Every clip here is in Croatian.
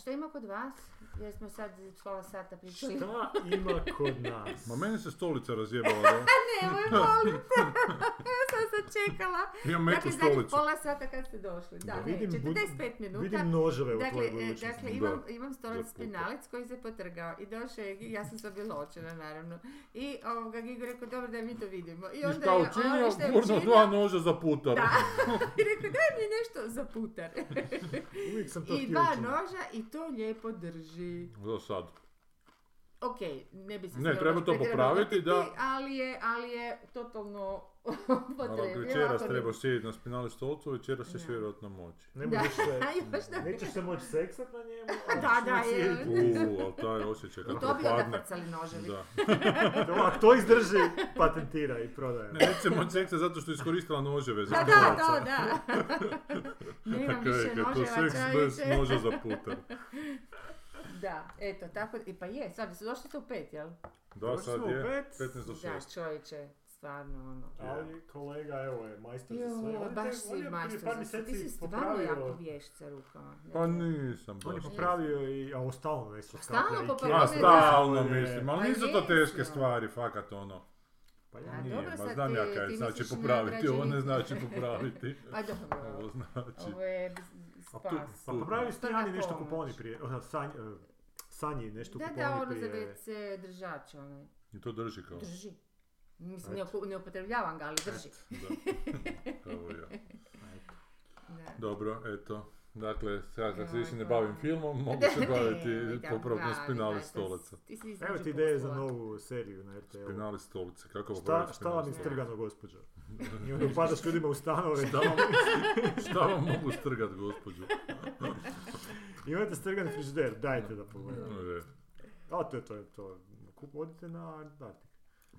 što ima kod vas? Jer smo sad pola sata pričali. Šta ima kod nas? Ma meni se stolica razjebala, da? Nemoj, molim te. ja sam sad čekala. Imam meku Dakle, zadnjih pola sata kad ste došli. Da, Da, ne, vidim bud- 45 minuta. Vidim noževe u Dakle, tvojoj e, budućnosti. dakle imam, Da. imam stolac spinalac koji se potrgao i došao je, ja sam sad bila očena naravno. I ovoga Gigo rekao, dobro da mi to vidimo. I I onda šta je učinio? on, šta je učinio? dva noža za putar. Da. I rekao, daj mi nešto za putar. Uvijek sam to I dva noža i to lijepo drži. Za sad. Ok, ne bi se Ne, treba to popraviti, da. ali je, ali je totalno Ali večeras trebaš sjediti na spinali stolcu, večeras ćeš Da. vjerojatno moći. Ne Da, možeš se, da. nećeš se moći seksat na njemu, a Da, ćeš da, moći je. sjediti. Uuu, ali taj osjećaj I kako to bi onda padne. frcali noževi. Da. To, Ako to izdrži, patentira i prodaje. Ne, neće se moći seksa zato što je iskoristila noževe za Da, da, to, da. Nemam više noževa, seks bez noža za putar. Da, eto, tako, i pa je, sad su došli ste u pet, jel? Da, sad je pet. 15 do 6. Da, čovječe, stvarno, ono. Ali kolega, evo je, majstor za sve. Jo, baš si je prije majstor za sve. Ti si stvarno jako popravio- vješt sa rukama. Ne Pa nisam On je baš. popravio i, a stalno nešto Stalno skaplja i popravlja, A, kjera. stalno Je. mislim, ali Pa nisu to teške stvari, fakat ono. Pa A, ja Nije, dobro, ma sad znam ti- ja kaj ti znači popraviti, ovo ne znači popraviti. Pa dobro, Ovo znači... ovo je A spas. Pa popravio ste Prva Ani nešto kuponi prije, sanj, e, Sanji nešto Da, kuponi da, ono za prije. WC držač, onaj. I to drži kao. Drži. Mislim, ne, Eto. ne upotrebljavam ga, ali drži. Ja. Da. Dobro, eto. Dakle, sad kad se više ne bavim filmom, mogu se baviti da, spinali stolaca. Evo ti ideje za novu seriju na RTL. Spinali stolice, kako Šta, popraviti šta vam je spinali strgano, gospođo? I onda upadaš ljudima u stanove. Šta vam, šta vam mogu strgat, gospođu? Imate strgani frižider, dajte da pogledam. A to je to, je to. Kup, odite na Antarktik.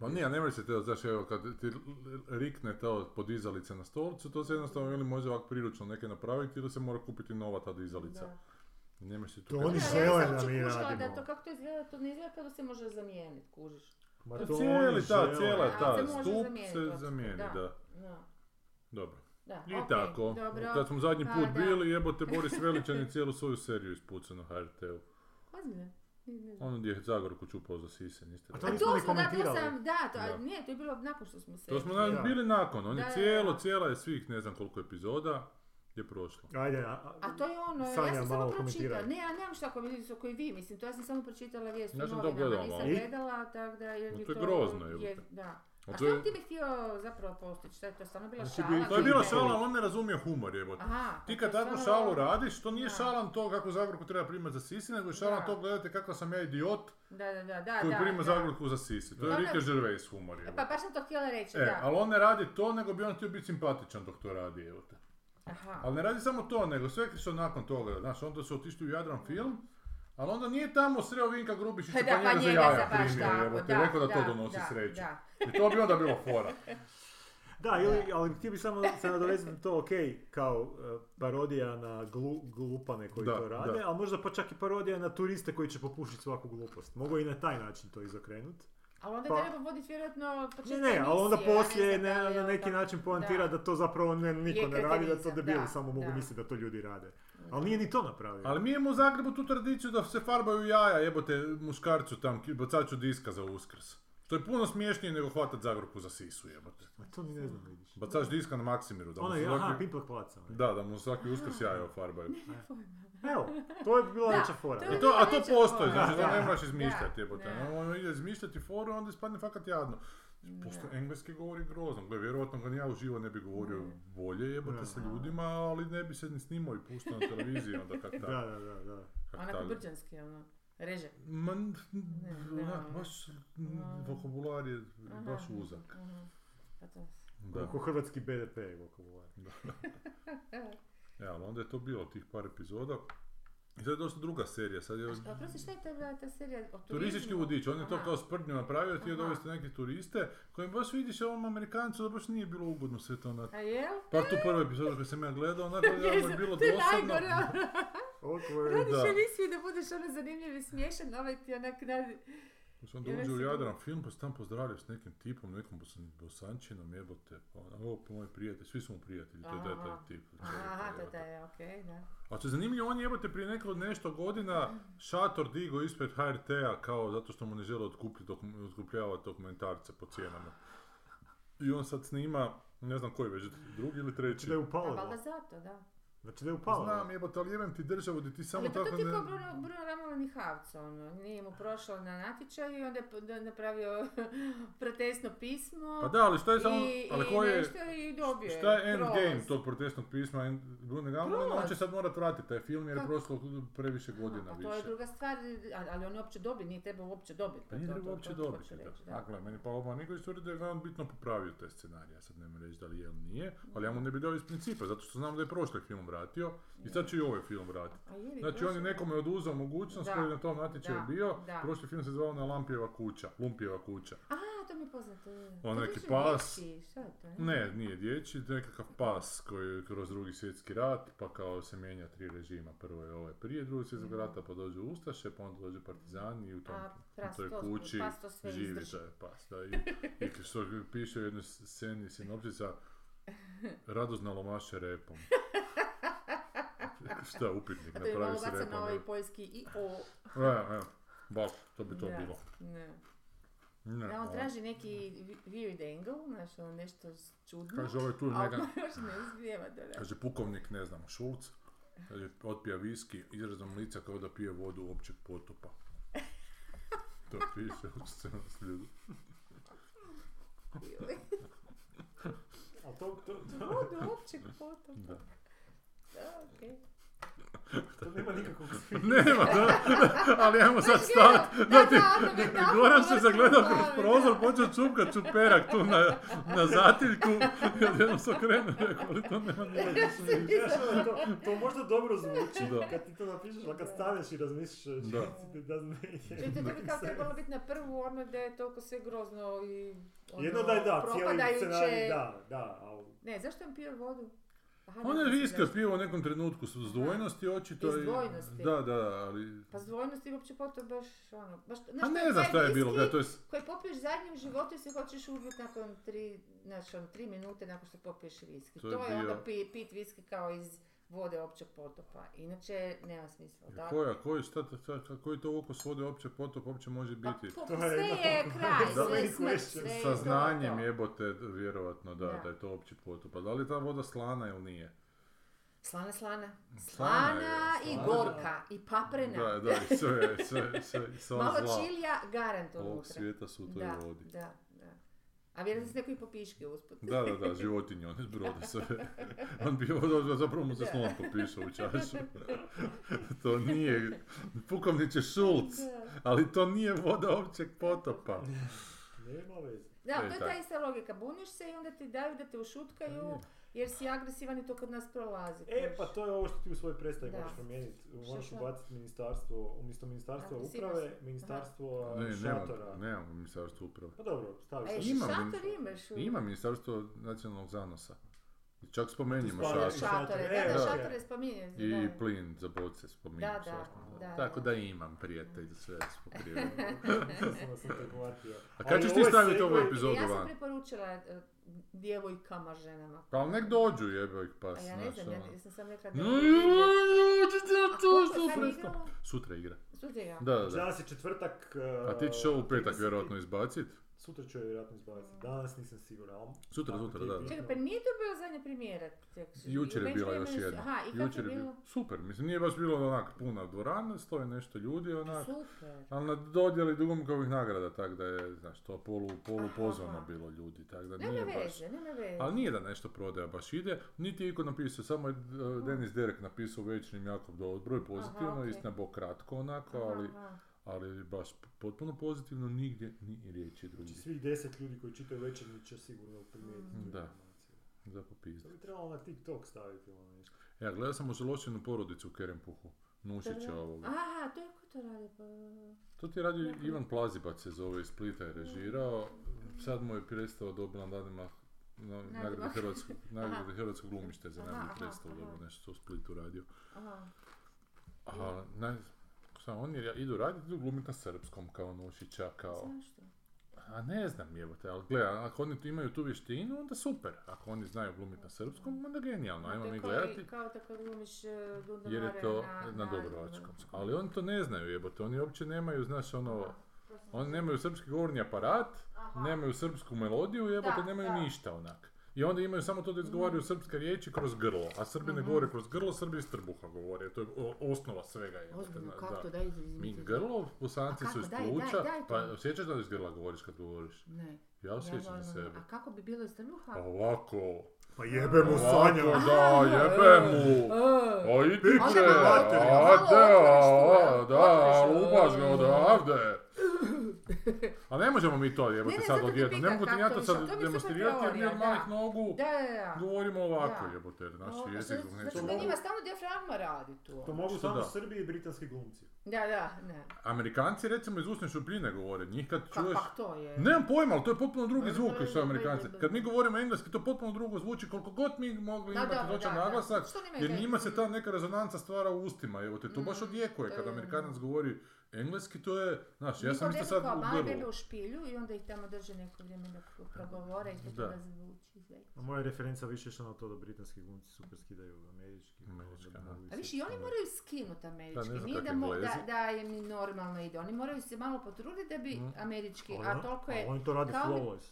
Pa nije, ne može se to, znaš, evo, kad ti rikne to podizalica na stolicu, to se jednostavno ili može ovako priručno neke napraviti ili se mora kupiti nova ta dizalica. Da. Nemaš si tu... To kako- oni Da, žele da mi radimo. Da to kako to izgleda, to ne izgleda kao da se može zamijeniti, kužiš. Ma Pa to cijeli, oni ta, žele. cijela ta, se stup zamijeniti, se zamijeni, da. da. Da, Dobro. da, I tako, dobro. kad smo zadnji Pa, put da. bili, jebote Boris Veličan je cijelu svoju seriju ispucao na HRT-u. Ozbiljno? Ono gdje je Zagorku čupao za sise, niste A to to A nismo to smo, da, to sam, da, to, Da. a nije, to je bilo nakon što smo se... To smo Da. nam bili nakon, on je cijelo, da. cijela je svih ne znam koliko epizoda je prošlo. Ajde, a, a, A to je ono, Sanja ja sam samo malo pročitala, ne, ja nemam šta komentirati koji vi, mislim, to ja sam samo pročitala vijest Ja u novinama, nisam gledala, tako da, jer No, mi to je grozno, jebote. da. A to što je- ti bi htio zapravo postići, šta je to stvarno bila Znači, šala? bi- To je ili bila šala, ali on ne razumije humor jebote. Aha. Ti pa kad je takvu šalu radiš, to nije Da. šalan to kako Zagorku treba primati za sisi, nego je šalan Da. to gledajte kako sam ja idiot Da, da, da, da, koji da, prima da. Zagorku za sisi. To je Rike Gervais humor Pa jebote. baš sam to htjela reći, E, da. ali on ne radi to, nego bi on htio biti simpatičan dok to radi, evo te. Aha. Ali ne radi samo to, nego sve što nakon toga, znaš, onda su otišli u Jadran film, ali onda nije tamo sreo Vinka Grubišića Pa pa njega pa za njega jaja primio, tako, evo te, da, rekao da to donosi da, sreću. da. I to bi onda bilo fora. Da, ili, ali htio bih samo se nadovezati na to, ok, kao e, parodija na glu, glupane koji Da, to rade, da. ali možda pa čak i parodija na turiste koji će popušiti svaku glupost. Mogu i na taj način to izokrenuti. Ali onda Pa- treba voditi vjerojatno Ne, početak ne, ali onda poslije da ne, li na neki onda- način poantira da. to zapravo ne, niko ne radi, da to debili da, samo mogu da. misliti da to ljudi rade. Ali nije ni to napravio. Ali mi imamo u Zagrebu tu tradiciju da se farbaju jaja, jebote muškarcu tam, bacaču diska za uskrs. To je puno smiješnije nego hvatat Zagorku za sisu, jebote. A to ni ne znam, vidiš. Bacač diska na Maksimiru, da Ono se je, aha, pimplak placa. Da, da mu svaki uskrs jaja ofarbaju. Evo, to je bila veća fora. to a to postoji, znači Da, ne moraš izmišljati, jebote. Da. On ide izmišljati foru, onda ispadne fakat jadno. Pošto engleski govori grozno, gle, vjerojatno ga ni ja uživo ne bi govorio bolje, jebote Da. sa ljudima, ali ne bi se ni snimao i puštao na televiziji onda kak Da, tak. da, da, da. Onako brđanski, ono, reže. Ma, onak, baš vokabular je baš uzak. Mhm. Pa to- Da. Oko hrvatski BDP je vokabular. E, ali onda je to bilo tih par epizoda. I sad je došla druga serija, sad je A prosti, šta je ta, ta serija o turizmu? Turistički vodič, on je to Aha. kao sprdnju napravio, htio Aha. dovesti neke turiste, kojim baš vidiš ovom Amerikancu da baš nije bilo ugodno sve to onak. A jel? Pa tu prvu epizodu koju sam ja gledao, onako je Jezu, bilo to je dosadno. najgore, ono. Radiš emisiju da budeš ono zanimljiv i smiješan, ovaj ti onak radi... Onda Ja dođe u Jadran film, pa se tam pozdravlja s nekim tipom, nekom bosan, bosančinom, jebote, pa ona, o, moj prijatelj, svi su mu prijatelji, to je taj, tip. Aha, to je okej, da. A što je zanimljivo, on jebote prije nekoliko nešto godina šator digo ispred HRT-a kao zato što mu ne žele otkupljavati dokumentarce po cijenama. I on sad snima, ne znam koji već, drugi ili treći. Da je upalo. valjda zato, da. Znači da je upalo. Znam jebote, ali jebem ti državu gdje ti samo Ali pa to tako ti ne... kao Bruno, Bruno Ramalo Mihavca, ono, nije mu prošao na natječaju i onda je napravio protestno pismo. Pa da, ali šta je samo, i, ali i koji je, nešto i dobio je šta je endgame tog protestnog pisma en- Bruno on će sad morat vratiti taj film jer je prošlo previše godina pa to je više. druga stvar, ali, ali on je uopće dobio, nije trebao uopće dobiti. Pa nije to- treba to- uopće to dobiti. Dakle, meni pa ovo Nikolić tvrdi da je on bitno popravio te scenarije, ja sad ne reći da li je ili nije, ali ja mu ne bi dao iz principa, zato što znam da je prošli film vratio i sad će i ovaj film vratiti. Znači on je nekome oduzeo mogućnost Da, koji je na tom natječaju da, bio, da. prošli film se zvao na Lampijeva kuća, Lumpijeva kuća. A, to mi je poznato. On neki pas. dječji, Šta je to? Ne, nije dječji, to je nekakav pas koji je kroz drugi svjetski rat, pa kao se mijenja tri režima. Prvo je ovaj prije drugog svjetskog rata, pa dođu Ustaše, pa onda dođu partizani i u, tom, A, u toj to- kući pas to sve živi taj pas. Da, i, I što piše u jednoj sceni sinopsisa, radost nalomaše repom. Šta je upitnik, je napravi se repom. na ovaj ne? poljski i o. E, e, baš, to bi to Da, bilo. Ne. Ne, Da, on a- traži neki weird angle, znaš, ono nešto čudno. Kaže ovaj tu a neka, još ne uspijeva reći. Kaže pukovnik, ne znam, Šulc, kaže, otpija viski, izrazom lica kao da pije vodu općeg potopa. To piše u scenariju. A to, to, to, Vodu općeg potopa. Da. Da, okej. To nema nikakvog Nema, da, ali ajmo sad stati. da, Da ti, da, Goran se zagledao kroz prozor, da. počeo čupkat čuperak tu na, na zatiljku. I odjednom se okrenuo rekao, ali to nema nikakvog smisla. Znaš, ono, to, to možda dobro zvuči Da. kad ti to napišeš, ali kad staneš i razmišljaš, Da. make Čuj, to bi kao trebalo biti na prvu ono da je toliko sve grozno i ono, Jedno da je da, cijeli scenarij, da, da, ali... Ne, zašto on pio vodu? Aha, On ne je otpio u nekom trenutku s zdvojnosti očito. Iz i- dvojnosti. Da, da, ali... Pa zdvojnosti uopće potom baš ono, baš, A znaš, to ne je znam šta je bilo, gledaj, to je... Koji popiješ zadnji u životu i se hoćeš ubiti nakon tri, znači ono, tri minute nakon što popiješ viski. To To je je, onda bio- pi, pit viski kao iz vode općeg potopa. Inače, nema smisla. Da? Koja, koji, šta, šta, šta- koji to okus vode opće potop uopće može Pa, biti? po- To je sve je kraj, Da, sve je smrt, sve je Sa znanjem to. jebote, vjerovatno da, Da. da je to opći potop. A da li je ta voda slana ili nije? Slana, slana. Slana Slana je, i slana. gorka i paprena. Da, da, i sve, sve, sve, sva Malo zla čilija, garant ovog unutra. svijeta su u toj Da, vodi. da, da. A vjerujem da se neko i popiške usput. Da, da, da, životinje, one zbrode sve. On bi ovo, zapravo mu se slon popišao u čašu. to nije, pukovniće Šulc, ali to nije voda općeg potopa. Nema veze. Da, E, to je ta ista logika. Buniš se i onda ti daju da te ušutkaju jer si agresivan i to kod nas prolazi. E, pa to je ovo što ti u svojoj predstavi moraš promijeniti. Moraš ubaciti ministarstvo, umjesto ministarstva uprave, ministarstvo Ne, šatora. nemam, nemam ministarstvo uprave. Pa dobro, staviš. A to. ješ Imam šator imaš? u- Ima ministarstvo nacionalnog zanosa. Čak šator. Šatore, E, da, da, da. šatore spominje. I da. plin za boce spominjem Da, da, svašta, da, Tako da. imam prijatelj, sve sam te uhvatio. A kad ćeš ti staviti ovu epizodu Ja sam van? preporučila e, djevojkama, ženama. Pa ali nek dođu jebe ih pa, A ja ne znam, ono. ja sam sam rekla da... Sutra igra. Sutra ja. Da, da, Znači, da. Danas je četvrtak. A ti ćeš ovo u petak 30. vjerojatno izbacit? Sutra ću je vjerojatno izbaciti. Danas nisam siguran. ali Sutra, sutra, da, da. Čekaj, pa nije to bila zadnja premijera? tek- Jučer je bila još jedna. Aha, i kako Jučer je je bilo? Super, mislim nije baš bilo onak puna dvorana, stoje nešto ljudi onak. Super. Ali na dodjeli Dugomkovih nagrada, tako da je, znaš, to polu, polu Aha, pozvano aha. bilo ljudi, tako da Nema nije baš... veze, nema veze. Ali nije da nešto prodaja baš ide, niti je iko napisao, samo je uh, Denis Derek napisao u večernjem jako dobro, broj pozitivno, istina bo kratko onako, Aha, ali, aha. Ali baš potpuno pozitivno, nigdje ni riječi drugi. Znači svih deset ljudi koji čitaju večernji će sigurno primijetiti Mm. Da. Za To popizdati. bi trebalo na TikTok staviti ono nešto. Ja, gledao sam ožalošćenu porodicu u Kerempuhu, Nušića ovoga. Aha, to je ko to radi? Pa... To ti radio Jako Ivan Plazibac se zove iz Splita je režirao, sad mu je prestao dobila nadima na, nagrade hrvatskog, nagrade Aha. hrvatskog glumište za Aha, najbolji aha, predstavu, aha. dobro nešto što u Splitu radio. Aha. A, naj, Sad oni idu raditi, idu glumiti na srpskom kao Nušića, kao... Zašto? A ne znam, jebote, ali gledaj, ako oni tu imaju tu vještinu, onda super. Ako oni znaju glumiti na srpskom, onda genijalno, ajmo mi gledati. kao da kad glumiš e, Jer je to na, na Dubrovačkom. Ali oni to ne znaju jebote, oni uopće nemaju, znaš, ono, oni nemaju srpski govorni aparat, nemaju srpsku melodiju, jebote, nemaju da. ništa onak. I onda imaju samo to da izgovaraju srpske riječi kroz grlo, a Srbi ne govore kroz grlo, Srbi iz trbuha govore, to je osnova svega jebote. Ozbiljno, da. kako da. to daj iz- Mi grlo, bosanci A su iz pluća, pa osjećaš da iz grla govoriš kad govoriš? Ne. Ja osjećam normalno. za sebe. A kako bi bilo iz trbuha? Ovako, Pa jebe mu Sanja. da, jebe mu! E, A bre, malo a otvoriš, malo da, a, da, lupaš ga e. odavde. A ne možemo mi to Ne, jebote ne, sad odjednom, ne mogu ti ja to sad demonstrirati jer mi od malih nogu Da, da, da. govorimo ovako Da. jebote, naš Ovo, jezik znači, neće Znači da njima stalno dijafragma radi tu. To mogu Što samo da? Srbi i britanski glumci. Da, da, ne. Amerikanci recimo iz usne šupljine govore, njih kad Ka, čuješ... kak to je? Nemam pojma, ali to je potpuno drugi zvuk što je Amerikanci. Kad mi govorimo engleski, to potpuno drugo zvuči, koliko god mi mogli Da, imati točan naglasak, jer njima se ta neka rezonanca stvara u ustima, evo te, to baš Mm, odjekuje. Kad Amerikanac govori engleski, to je, znaš, ja sam isto sad u bebe grlu. u špilju i onda ih tamo drže neko vrijeme dok progovore i to Da. da zvuči. sve. A moja referenca više išla na to da britanski glumci super skidaju američki. Američki, da mogu A viš, isjeti i oni moraju skinuti američki. znam Nije da, mo- da, da je mi normalno ide. Oni moraju se malo potruditi da bi Mm. američki, Ali a ono- toliko ali je... oni to rade flawless.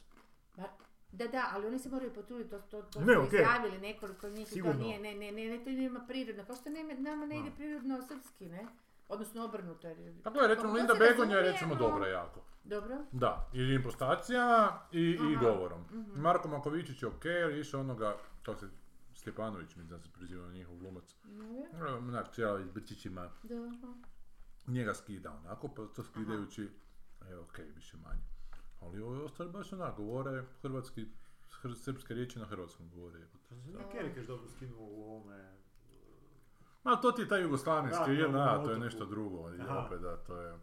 Da, da, ali oni se moraju potruditi, to, to, to Ne, su okej. izjavili nekoliko njih i to Sigurno. nije, ne, ne, ne, ne, to njima prirodno, kao što ne, nama ne ide Da. prirodno srpski, ne? Odnosno obrnuto. Jer, Pa gledaj, recimo Linda Begonja je recimo dobra jako. Dobro? Da, i impostacijama i, i Aha, govorom. mhm. Marko Makovičić je ok, je išao onoga, to se Stjepanović, mislim da se prizivao njihov glumac. Ne, Onak, cijela iz brčićima, Da, aha. njega skida onako, pa to skidajući, je ok, više manje. Ali ovi ostali baš onak, govore hrvatski, hr- srpske riječi na hrvatskom govore. Kerikeš dobro skinuo u ovome... Ma to ti je taj jugoslavenski, Da, da, ovom to je nešto drugo, opet da, to je...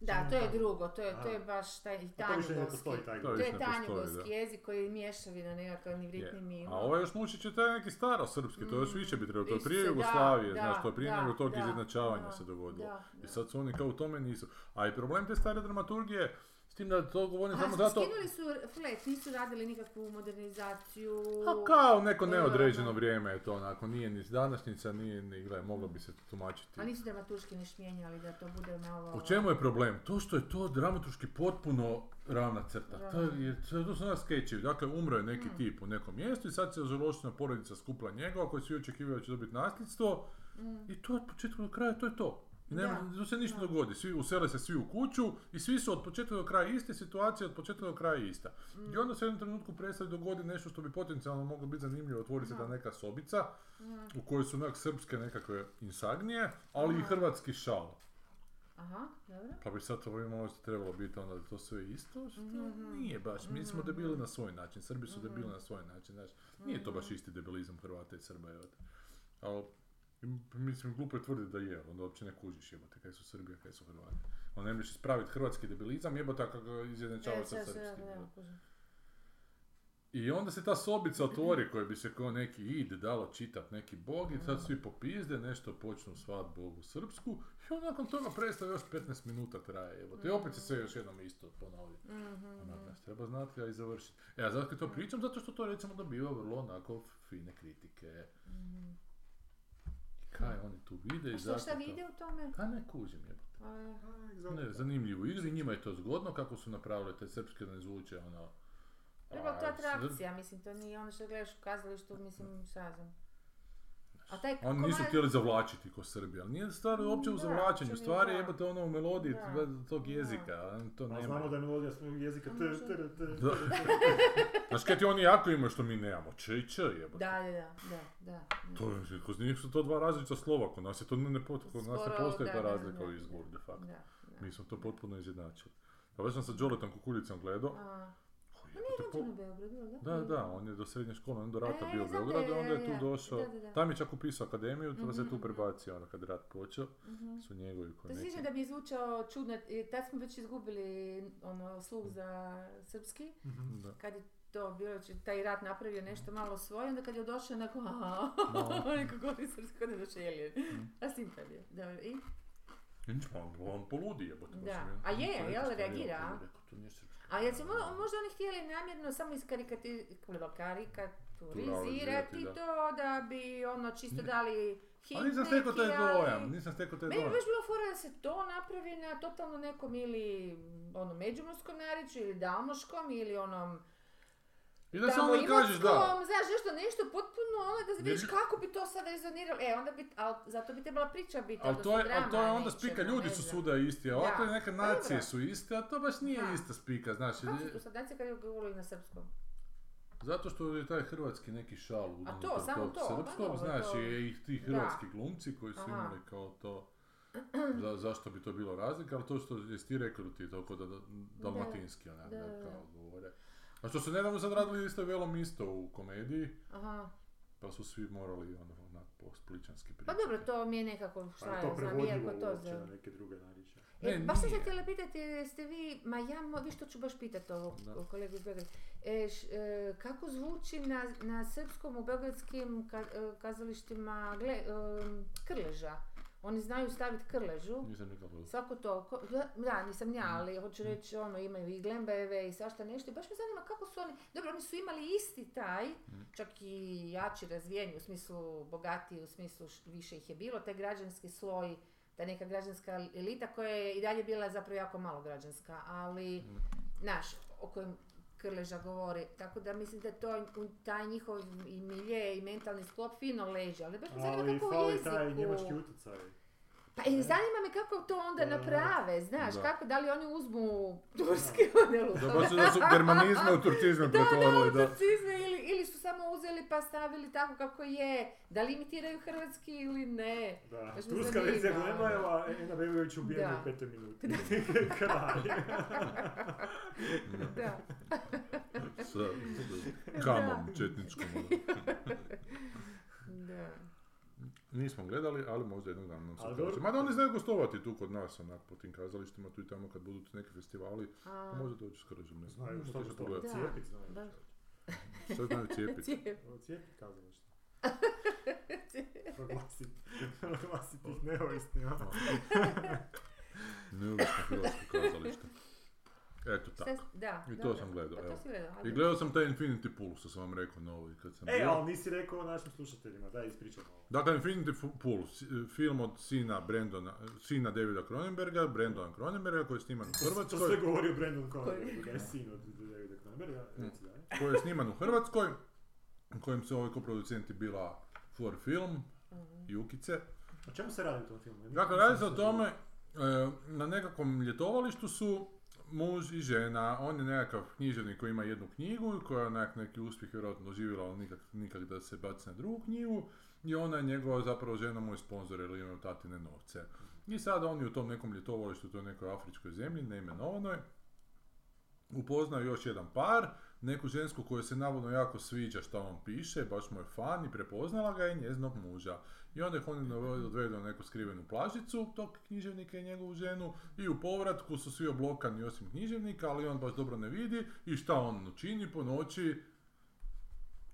Da, to je drugo, to je, to je baš taj A to tanjugovski. To je tanjugovski da. jezik koji je mješavina nekakav ni vrit Je. ni milo. A ovaj još Nušić je taj neki staro srpski, to još više bi trebalo, to je prije Isuse, da, Jugoslavije, da, znaš, to je prije da, nego tog da, izjednačavanja da, se dogodilo. da, I da. sad su oni kao u tome nisu. A i problem te stare dramaturgije, tim da to govorim A, samo zato... skinuli su flet, nisu radili nikakvu modernizaciju. A kao neko E, neodređeno ono. vrijeme je to onako, nije ni današnjica, nije ni, gledaj, moglo bi se tumačiti. A nisu dramaturški niš mijenjali da to bude malo... U čemu je problem? To što je to dramaturški potpuno ravna crta. To, je, to su nas skečevi. Dakle, umro je neki Mm. tip u nekom mjestu i sad se ozoločna porodica skupla njegova koji svi očekivaju da će dobiti nasljedstvo. Mm. I to od početka do kraja, to je to. Nema, Da, se ništa da. dogodi. Svi, usele se svi u kuću i svi su od početka do kraja iste situacije, od početka do kraja ista. Mm. I onda se u jednom trenutku predstavi dogodi nešto što bi potencijalno moglo biti zanimljivo. Otvori se Da. ta neka sobica Mm. u kojoj su onak srpske nekakve insagnije, ali i Aha. hrvatski šal. Aha, dobro. Pa bi sad ovo možda trebalo biti onda da to sve isto, što Mhm. nije baš. Mi smo Mhm. debili na svoj način, Srbi su debili Mhm. na svoj način, znaš. Nije to baš Mhm. isti debilizam Hrvata i Srba, evo. Ali, mislim, glupo je tvrditi da je, onda uopće ne kužiš jebote kaj su Srbi, a kaj su Hrvati. Onda ne možeš ispraviti hrvatski debilizam, jebote kako ga izjednačava E, sa srpskim. I onda se ta sobica otvori koji bi se kao neki id dalo čitat neki bog i sad svi popizde, nešto počnu svat bogu srpsku i onda nakon toga još 15 minuta traje, evo I opet se sve još jednom isto ponovi. Mhm, Onak, mhm. treba znati, a i završiti. E, a zato to pričam, zato što to recimo dobiva vrlo onako fine kritike. Mhm. Kaj oni tu vide i A što, šta vide u tome? A ne kužim jebote. Ne, zanimljivu igru i njima je to zgodno kako su napravili te srpske ne zvuče ono... Treba to atrakcija, mislim, to nije ono što gledaš u kazalištu, mislim, šta znam. A taj Oni nisu komad- htjeli zavlačiti ko Srbi, ali nije stvar uopće u zavlačenju, stvar je jebote ono u melodiji Da, tog jezika, a to A nema. znamo da je melodija svog jezika... Znaš kaj ti oni jako imaju što mi nemamo, č i č jebote. Da, da, da, da. To je, kod njih su to dva različita slova, kod nas je to ne, kod nas ne postoji ta razlika u izgovoru de facto. Da, da. Mi smo to potpuno izjednačili. Pa već sam sa Đoletom Kukuljicom gledao. A, o, pa po- rođen u Beogradu, da? Da, da, on je do srednje škole, on je do rata E, bio u je, Beogradu, onda je je, tu je. došao. Da, da, da. Tam je čak upisao akademiju, pa se tu Mhm, prebacio, ono, kad je rat počeo, Mhm. su njegovi To se konekti. sjećam da bi je zvučao čudno, i tad smo već izgubili ono, sluh za srpski, Mhm. Da. kad je to bilo, taj rat napravio nešto malo svoje, onda kad je došao No. neko govori srpski, kod je došao jeljen. Mhm. A s tim kad je, dobro, i? Nič, on, on poludi jebote. Da. A je, to jel, reagira, to nije srpski. A jel se možda oni htjeli namjerno samo iskarikaturizirati da. to da bi ono čisto dali hit Ali nisam stekao taj dojam, nisam stekao taj Meni dojam. baš bilo fora da se to napravi na totalno nekom ili ono međumurskom narječju ili dalmoškom ili onom I da onda kažeš da. znaš, nešto, nešto potpuno ono da vidiš Jer- kako bi to sada rezoniralo. E, onda bi, ali zato bi trebala priča biti, Ali to, je, odnosno ali to je drama onda spika, ljudi ne su svuda isti, a ovako Da. neke Pa nacije su iste, a to baš nije Da. ista spika, znaš. Kako su to sad nacije kad je govorili na srpskom? Zato što je taj hrvatski neki šal unutar to, samo tog to, pa srpskog, dobro, znaš, to- i, i ti Da. hrvatski glumci koji su Aha. imali kao to, za, zašto bi to bilo razlika, ali to što jesi ti rekao ti to kod da, dalmatinski onak, Da, da, da, da. kao govore. A što su nedavno sad radili isto velom isto u komediji, Aha. pa su svi morali ono, onak po spličanski Pa pričati. dobro, to mi je nekako, šta Pa je to znam, iako to uopće za... na neke druge narječje. E, Ne, baš sam se htjela pitati, jeste vi, ma ja, mo- vi što ću baš pitati ovog Da. kolegu iz Beograda, e, š- e, kako zvuči na, na srpskom u beogradskim ka- e, kazalištima gle, e, krleža? Oni znaju staviti krležu, Nisam nikako... svako toliko, da, nisam ja, ali hoću reći, ono, imaju i glembajeve i svašta nešto, i baš me zanima kako su oni, dobro, oni su imali isti taj, čak i jači razvijeni, u smislu bogatiji, u smislu više ih je bilo, taj građanski sloj, ta neka građanska elita koja je i dalje bila zapravo jako malo građanska, ali, znaš, o kojem Krleža govori, tako da mislim da to taj njihov i milje i mentalni sklop fino leži, ali baš me zanima kako u fali jeziku. taj njemački utjecaj. Pa i zanima me kako to onda Da, da, da. naprave, znaš, Da. kako, da li oni uzmu turski model? Da, su- da su germanizme u turcizme Da, da, pretvorili, da. turcizme ili, ili su samo uzeli pa stavili tako kako je, da li imitiraju hrvatski ili ne. Da, Baš turska verzija. Glembajeva, Ena Begović ubijena Da. u petoj minuti. Kralj. Da. Sa kamom četničkom. ono. da. Nismo gledali, ali možda jednog dana nam se kaže. Mada oni znaju gostovati tu kod nas, onak, po tim kazalištima, tu i tamo kad budu neki festivali, A, pa može doći s krđom. Ne Znaju što što pogledati. Da. cijepit, znaju. baš. Sve znaju cijepiti. Cijep. Ovo Cijepit kazalište. Proglasit, proglasit ih neovisnima. Neovisno hrvatsko kazalište. Eto tako. Da, I to dobro. sam gledao, Pa to si gledao, I gledao sam taj Infinity Pool, što sam vam rekao novi kad sam E, bio. ali nisi rekao našim slušateljima, daj ispričamo. Dakle, Infinity Pool, film od sina Brandona, sina Davida Cronenberga, Brandona Cronenberga, koji je sniman u To sve Hrvatskoj, govorio Brandon Conner, Koji- da je sin od Davida Cronenberga, dalje. koji je sniman u Hrvatskoj, u kojem su ovi koproducenti bila For Film, Jukice. O čemu se radi u tom filmu? Dakle, radi se o tome, e, na nekakvom ljetovalištu su muž i žena, on je nekakav književnik koji ima jednu knjigu, koja je onak neki uspjeh vjerojatno doživjela, ali nikak, nikak da se baci na drugu knjigu, i ona je njegova zapravo žena mu je sponzor jer imaju tatine novce. I sad oni u tom nekom ljetovalištu, u toj nekoj afričkoj zemlji, neimenovanoj, upoznaju još jedan par, neku žensku koju se navodno jako sviđa što on piše, baš mu je fan i prepoznala ga i njezinog muža. I onda ih oni odvedu na neku skrivenu plažicu, tog književnika i njegovu ženu, i u povratku su svi oblokani osim književnika, ali on baš dobro ne vidi, i šta on čini po noći,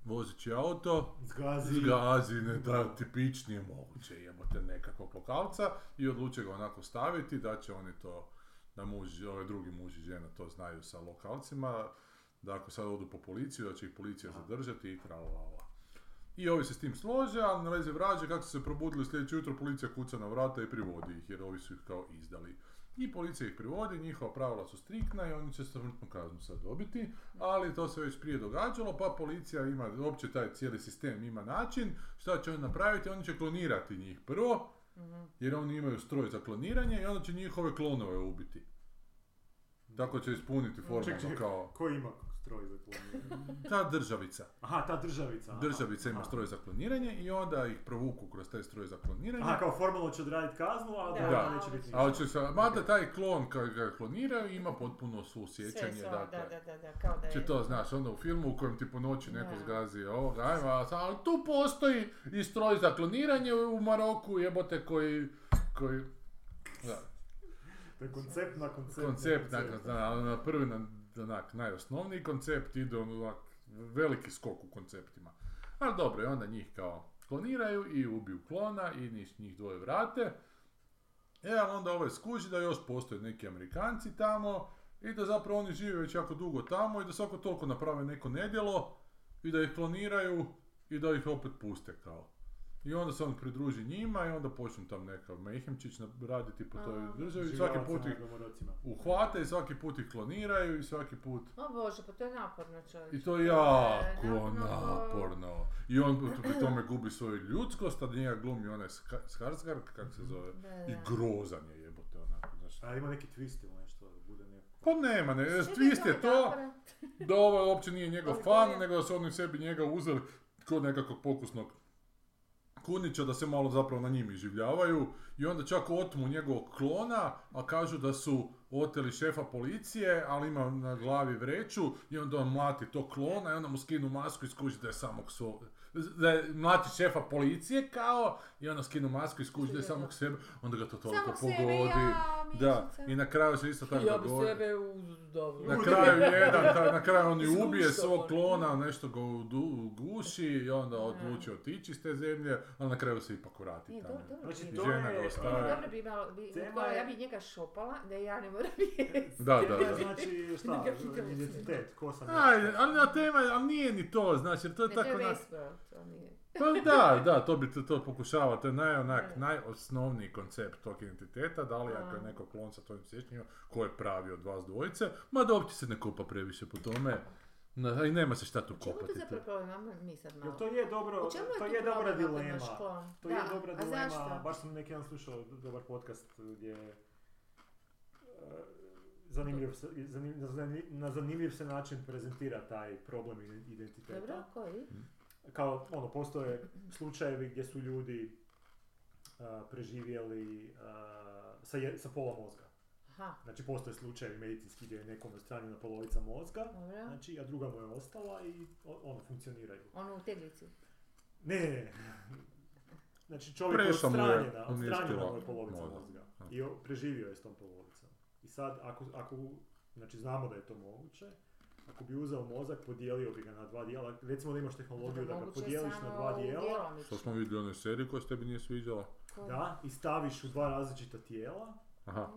vozeći auto, Zgazi. zgazi, ne da tipičnije moguće, jebote nekakvog lokalca i odluče ga onako staviti da će oni to, da muž, ovaj drugi muž i žena to znaju sa lokalcima, da ako sad odu po policiju, da će ih policija zadržati i tralalala. I ovi se s tim slože, ali naleze vraže, kako su se probudili sljedeće jutro, policija kuca na vrata i privodi ih, jer ovi su ih kao izdali. I policija ih privodi, njihova pravila su striktna i oni će smrtnu kaznu sad dobiti, ali to se već prije događalo, pa policija ima, uopće taj cijeli sistem ima način, šta će oni napraviti, oni će klonirati njih prvo, jer oni imaju stroj za kloniranje i onda će njihove klonove ubiti. Tako će ispuniti formalno kao ko ima stroj za kloniranje? ta državica. Aha, ta državica. aha. Državica ima Aha. stroj za kloniranje i onda ih provuku kroz taj stroj za kloniranje. Aha, kao formalno će odraditi kaznu, a Da. da, neće biti Ali će se, mada taj klon kad ga kloniraju ima potpuno susjećanje, Sve, dakle. da, da, da, da, kao da je. Će to, znaš, onda u filmu u kojem ti po noći neko zgazi ovoga, ajmo, ali tu postoji i stroj za kloniranje u Maroku, jebote, koji, koji, da, To je koncept na koncept. koncept, na koncept. na, na prvi, na, onak, najosnovniji koncept ide onak, veliki skok u konceptima. Ali dobro, i onda njih kao kloniraju i ubiju klona i njih, njih dvoje vrate. E, ali onda ovaj skuži da još postoje neki Amerikanci tamo i da zapravo oni žive već jako dugo tamo i da svako toliko naprave neko nedjelo i da ih kloniraju i da ih opet puste kao. I onda se on pridruži njima i onda počnu tam nekav Mehemčić raditi po toj A. državi i svaki put ih uhvate i svaki put ih kloniraju i svaki put... O Bože, pa to je naporno čovječe. I to je jako naporno. I on pri tome gubi svoju ljudskost, a njega glumi onaj Ska- Skarsgård, kako se zove. Da, I grozan je jebote onako, znaš. A ima neki twist ili nešto, bude neko. Pa nema, ne, twist je to da ovo uopće nije njegov fan, nego da su oni sebi njega uzeli kod nekakvog pokusnog kunića da se malo zapravo na njim iživljavaju i onda čak otmu njegovog klona, a kažu da su oteli šefa policije, ali ima na glavi vreću i onda on mlati to klona i onda mu skinu masku i skuži da je samog. Da je mlati šefa policije kao i onda skinu masku i skuži da je samog sebe, onda ga to toliko Samog sebe, pogodi. ja, da, i na kraju se isto tako Ja bi dogodi. sebe uz... dobro. Na kraju jedan, ta- na kraju on i ubije svog on. klona, nešto ga udu- guši i onda odluči otići iz te zemlje, ali na kraju se ipak vrati Nije, tamo. dobro, dobro Znači, bilo. Žena ga je- ostaje. Dobro bi malo, bi, ja bi njega šopala, da ja ne moram jesti. Da, da, da. znači šta, identitet, ko sam Ajde, ali na tema, ali nije ni to, znači, jer to je Ne, to tako je to nije. Pa da, da, to bi to, to pokušava, to je naj, onak, najosnovniji koncept tog identiteta, da li ako je A. neko klon sa tvojim sjećanjima, ko je pravi od vas dvojice, ma da uopće se ne kopa previše po tome, na, i nema se šta tu U čemu kopati. tu zapravo problem? Mi sad malo. Jel to je dobro, je to je dobra dilema. To Da, je dobra a dilema, zašto? baš sam neki dan slušao dobar podcast gdje e, zanimljiv, se- zanim- na zanim- na zanimljiv se način prezentira taj problem ide- identiteta. Dobro, koji? Kao, ono, postoje slučajevi gdje su ljudi a, preživjeli a, sa, je- sa pola mozga. Aha, Znači, postoje slučajevi medicinski gdje je nekom odstranjena polovica mozga, dobro. znači, a druga mu je ostala i ono, funkcioniraju. Ono u teglici. Ne, ne, ne. Znači čovjek je odstranjena, odstranjena mu je polovica mozga. Da. I preživio je s tom polovicom. I sad, ako, ako, znači znamo da je to moguće, ako bi uzeo mozak, podijelio bi ga na dva dijela, recimo da imaš tehnologiju da ga je podijeliš na dva dijela. Što smo vidjeli u onoj seriji koja se tebi nije sviđala. Koji? da, i staviš u dva različita tijela, Aha.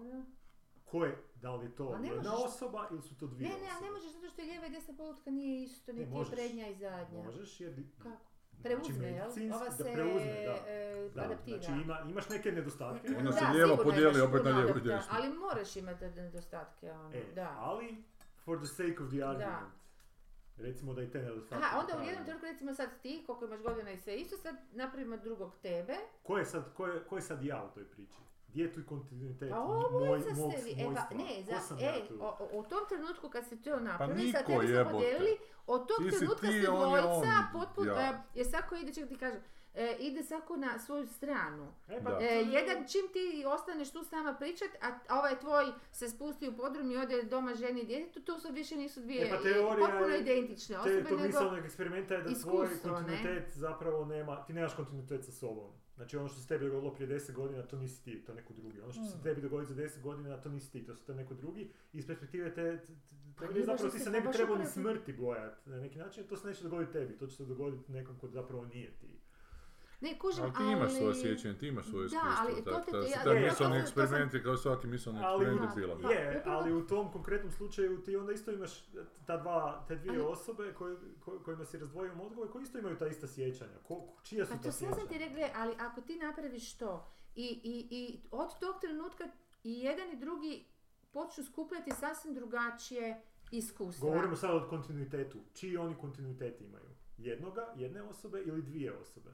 Ko je, da li je to ne jedna možeš- osoba ili su to dvije Ne, ne, a osobe? ne možeš zato što je lijeva i desna polutka nije isto, Ne, niti je možeš. prednja i zadnja. Možeš jer... Kako? Preuzme, jel? Ova da se preuzme, da. e, Da, adaptira. znači ima, imaš neke nedostatke. Ona se sigurno podijeli, opet na puno lijevo i desno. Ali moraš imati nedostatke, ono, E, da. ali for the sake of the argument. Recimo da i te nedostatke. Aha, onda u jednom trenutku recimo sad ti, koliko imaš godina i sve isto, sad napravimo drugog tebe, Ko je sad, ko je, ko je sad ja u toj priči? Gdje je tu kontinuitet pa moj, obojica mog e pa, svojstva? ne, Ko za, sam e, ja o, o- u tom trenutku kad se to napravi, niko sad tebi smo podijelili, od tog Ti si trenutka ti, ste dvojica, on, potpuno, ja. e, jer svako ide, čekaj ti kažem, e, ide svako na svoju stranu. E, pa, to E, je- jedan čim ti ostaneš tu s nama pričat, a, ovaj tvoj se spusti u podrum i ode doma ženi i djetetu, to su više nisu dvije E, pa teorija potpuno je- identične te, osobe, tog nego... misalnog eksperimenta je da tvoj iskustvo, ne? kontinuitet zapravo nema, ti nemaš kontinuitet sa sobom. Znači ono što se tebi dogodilo prije 10 godina, to nisi ti, to neko drugi. Ono što Mm. se tebi dogodi za 10 godina, to nisi ti, to su to neko drugi. Iz perspektive te, te, te Pa zapravo ti se ne bi trebao ni smrti bojati na neki način, to se neće dogoditi tebi, to će se dogoditi nekom ko zapravo nije ti. Ne, kužim, Ali ti imaš svoje sjećanje, ti imaš svoje Da, iskustvo. ali to te- da ja- taj to sam- eksperimenti kao svaki misalni Ali, eksperiment Da. je bila. Pa, je, ali to. u tom konkretnom slučaju ti onda isto imaš ta dva, te dvije Ali- osobe koje, ko- kojima si razdvojio mozgove koji isto imaju ta ista sjećanja. Ko, čija su Pa ta to sve sam ti sjećanja? rekla, ali ako ti napraviš to i, i, i od tog trenutka i jedan i drugi počnu skupljati sasvim drugačije iskustva. Govorimo sad o kontinuitetu. Čiji oni kontinuitet imaju? Jednoga, jedne osobe ili dvije osobe?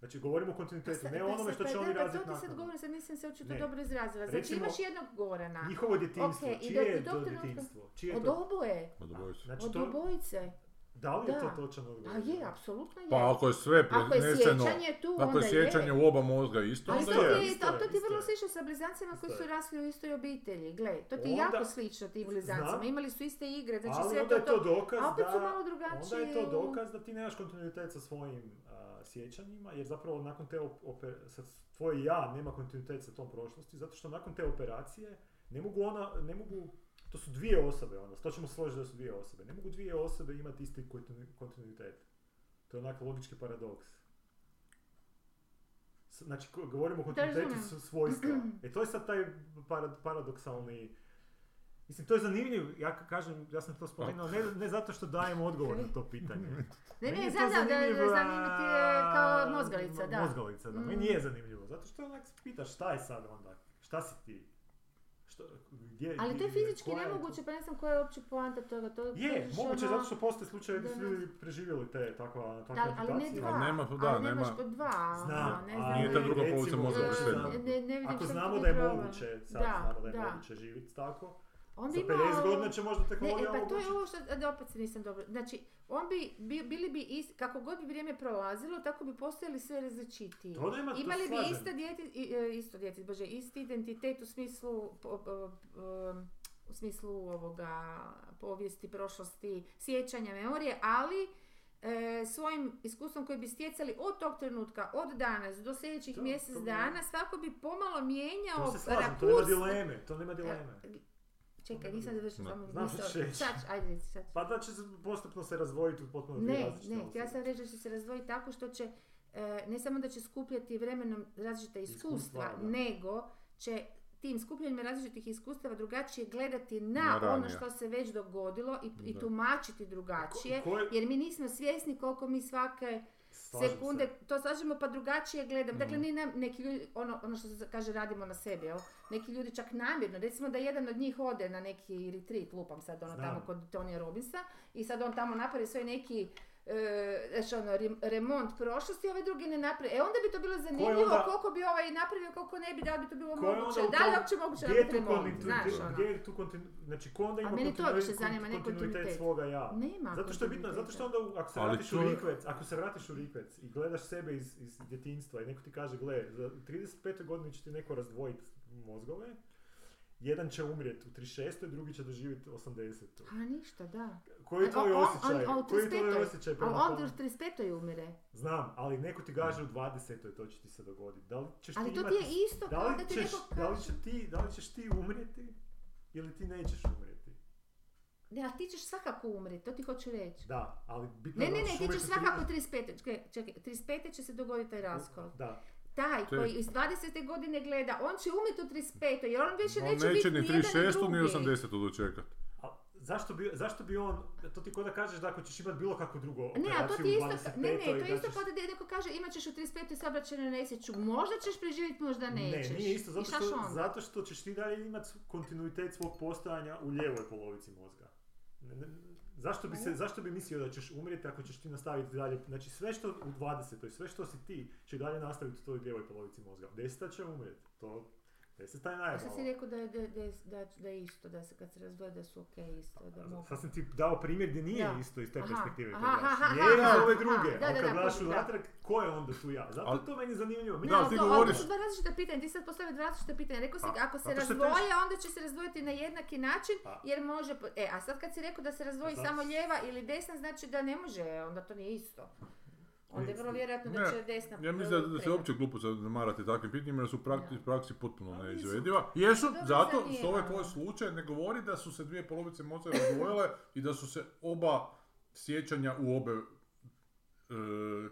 Znači, govorimo o Pa kontinuitetu, sad- ne pa o onome što pa će da, oni pa razviti to ti sad govorim, sad nisam se očito Ne. dobro izrazila. Znači Recimo, imaš jednog Gorana. Njihovo djetinstvo, Ok, i čije je do to djetinstvo? Čije je Od oboje. Od obojice. Znači, Od to, obojice. Da li je Da. to točan odgovor? A je, apsolutno je. Pa ako je sve Ako je preneseno, sjećanje tu, ako onda je sjećanje je. u oba mozga isto, Ali onda to je, ti je, isto to ti je vrlo slično sa blizancima koji su rasli u istoj obitelji. Gle, to ti je Onda- jako slično tim blizancima. Imali su iste igre, znači Ali sve onda to je to to. dokaz A opet da... su malo Onda drugačije. je to dokaz da ti nemaš kontinuitet sa svojim a, sjećanjima, jer zapravo nakon te op- ope- sa tvoje ja nema kontinuitet sa tom prošlosti, zato što nakon te operacije ne mogu ona, ne mogu, to su dvije osobe onda, to ćemo složiti da su dvije osobe, ne mogu dvije osobe imati isti kontinu- kontinuitet. To je onak logički paradoks. Znači, govorimo o kontinuitetu svojstva. E to je sad taj para- paradoksalni... Mislim, to je zanimljiv, ja kažem, ja sam to spomenuo, ne, ne zato što dajem odgovor na to pitanje. Ne, ne, je znam, da, da, zanimljivo, je kao mozgalica, mo- da. Mozgalica, da. Mm. Meni je zanimljivo, zato što onak pitaš šta je sad onda, šta si ti? Što, gdje, Ali to je fizički nemoguće, pa ne znam koja je uopće poanta toga. To Je, kažeš moguće ono- zato što postoje slučajevi gdje Da, su ljudi preživjeli te takva, takve Da, ali ne dva, Ali nema- da, ali nema- nemaš po dva. Znam, ono, ne znam, Nije ta druga polovica recimo, mozga e, presredna. ne, ne vidim Ako znamo da je moguće, sad znamo da je moguće živjeti tako, On za bi 50 imao- godina će možda Ne, tehnologija e, pa to je ovo što, da opet se nisam dobro, znači, on bi, bi- bili bi, ist, kako god bi vrijeme prolazilo, tako bi postojali sve različitiji. To nema, to Imali bi slažem. isto dijete, i- e, isto dijete, bože, isti identitet u smislu, po- po- po- u smislu ovoga povijesti, prošlosti, sjećanja, memorije, ali e, svojim iskustvom koji bi stjecali od tog trenutka, od danas do sljedećih To- mjesec to- dana, svako bi pomalo mijenjao To se slažem, to nema rakurs- dileme, to nema dileme. E, Čekaj, nisam završila samo misao. Sad, ajde, sad. Pa da će se postupno se razdvojiti u potpuno Ne, različite ne, osobe. sam reći da će se razdvojiti tako što će, e, ne samo da će skupljati vremenom različita iskustva, nego će tim skupljanjem različitih iskustava drugačije gledati na, ono što se već dogodilo i, i tumačiti drugačije, Ko- jer mi nismo svjesni koliko mi svake Slažem sekunde se. to slažemo pa drugačije gledam. Dakle, ni nam, neki ljudi, ono, ono što se kaže radimo na sebi, jel? Neki ljudi čak namjerno, recimo da jedan od njih ode na neki retreat, lupam sad ono Znam. tamo kod Tonija Robinsa i sad on tamo napravi svoj neki e, znači ono, rem- remont prošlosti, ovaj drugi ne napravi. E onda bi to bilo zanimljivo onda- koliko bi ovaj napravio, koliko ne bi, da li bi to bilo moguće. Da li uopće moguće Gdje je napraviti tu remont, kontinuitet? znaš ono. Gdje je tu kontinuitet? Znači, ko onda ima kontinuitet- više zanima, ne kontinuitet. svoga ja? Nema Zato što je bitno, zato što onda ako se Ali vratiš u rikvec, ako se vratiš u rikvec i gledaš sebe iz, iz djetinjstva i neko ti kaže, gle, za 35. godini će ti neko razdvojiti mozgove, jedan će umrijeti u 36. drugi će doživjeti 80. A ništa, da. Koji je tvoj osjećaj? on u Koji je tvoj 35. osjećaj Ali prema on u 35. umire. Znam, ali neko ti kaže u 20. to će ti se dogoditi. Da li ćeš Ali ti to ti imati... je isto Da li, ti ćeš, da, li će ti, da li ćeš ti umrijeti ili ti nećeš umrijeti? Ne, a ti ćeš svakako umrijeti, to ti hoću reći. Da, ali bitno Ne, da ne, ne, ti ćeš svakako 30. 35. Čekaj, čekaj, 35. će se dogoditi taj raskol. Da, Taj Te- koji iz 20. godine gleda, on će umjeti u 35. jer on više On neće, neće biti ni ni jedan 36. ni drugi. 80. dočekat. a zašto bi, zašto bi on, to ti ko da kažeš da ako ćeš imati bilo kakvu drugu Ne, operaciju a to ti isto, 25. ne, ne, to je isto kao da neko kaže imat ćeš u 35. sabraćenu nesjeću, možda ćeš preživjeti, možda nećeš. Ne, nije isto, zato što, zato što ćeš ti dalje imati kontinuitet svog postojanja u lijevoj polovici mozga. Ne, ne, zašto, bi se, zašto bi mislio da ćeš umrijeti ako ćeš ti nastaviti dalje? Znači sve što u 20. sve što si ti će dalje nastaviti u toj lijevoj polovici mozga. Deseta će umrijeti. To, deseta je A najmala. šta si rekao da je, da, da, je- da, da je isto, da se kad se razdvoje da su okej isto, da mogu. Sad sam ti dao primjer gdje nije Da. isto iz te Aha, perspektive. aha, kad gledaš. aha, Je aha, ove aha, druge, da, ali kad da, gledaš unatrag, ko je onda tu ja? Zato Ali- je to meni zanimljivo. Meni Da, ali ti to, govoriš- ovo su dva različita pitanja, ti sad postavio dva različita pitanja. Rekao si, Pa, ako se razdvoje, onda će se razdvojiti na jednaki način, Pa. jer može... E, a sad kad si rekao da se razdvoji Pa, samo lijeva ili desna, znači da ne može, onda to nije isto. Onda je vrlo vjerojatno da Ne, će desna... Ja mislim da, da se uopće glupo zamarati takvim pitanjima jer su u prakti, praksi potpuno neizvediva. Jesu, Dobro, zato što ovaj tvoj slučaj ne govori da su se dvije polovice mozga razdvojile i da su se oba sjećanja u obe e,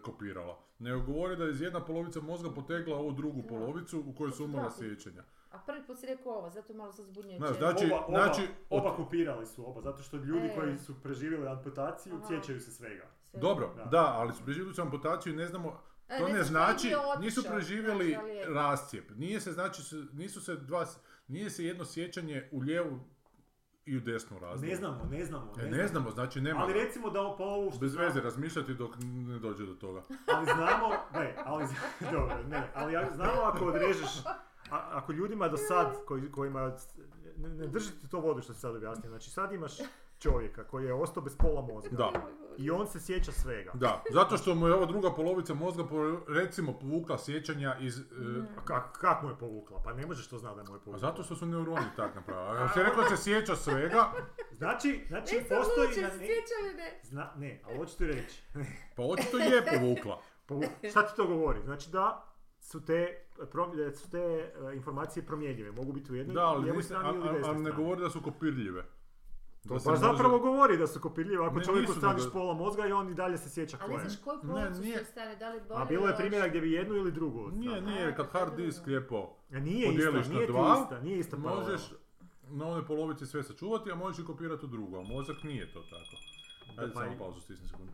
kopirala. Nego govori da je iz jedna polovica mozga potegla ovu drugu polovicu u kojoj su umrla Tako. sjećanja. A prvi put si rekao ovo, zato malo sam zbunjujuće. Znaš, znači- oba, oba, znači, oba kopirali su oba, zato što ljudi E. koji su preživjeli amputaciju sjećaju se svega. Dobro, Da. da, ali su preživjeli su amputaciju i ne znamo, E, to ne ne znači, otišao, nisu preživjeli znači, ali je- rascijep. Nije se, znači, nisu se dva, nije se jedno sjećanje u lijevu i u desnu razliku. Ne znamo, ne znamo. E, ne znamo, znači nema. Ali recimo da po ovu što Bez znamo- veze razmišljati dok ne dođe do toga. Ali znamo, ne, ali, dobro, ne, ali ja- znamo ako odrežeš, a, ako ljudima do sad, koji, kojima, ne, ne držite to vodu što se sad objasnio, znači sad imaš čovjeka koji je ostao bez pola mozga Da. I on se sjeća svega. Da, zato što mu je ova druga polovica mozga po- recimo povukla sjećanja iz... e, A kak, kak mu je povukla? Pa ne možeš to znati da mu je a povukla. zato što su neuroni tak napravili. A se rekao da se sjeća svega, Znači, znači Nisam postoji... luče, na ne, ne. zna, ne, ali hoću ti reći. pa očito je povukla. Povu- šta ti to govori? Znači da su te, su te e, informacije promjenjive. Mogu biti u jednoj Da, ali, a- a- desnoj ali ne govori da su kopirljive. To Da se baš može- zapravo govori da su kopirljivi. Ako Ne, čovjeku nego- pola mozga i on i dalje se sjeća Ali ko ne je. znaš koju Ne, ploču nije- stane, da li bolje A bilo je primjera gdje bi jednu ili drugu. Nije, stavio. nije, kad hard disk lijepo E, Nije podijeliš isto, na nije dva, ista, nije ista možeš na onoj polovici sve sačuvati, a možeš i kopirati u drugu, a mozak nije to tako. Ajde Pa samo pauzu, stisni sekundu.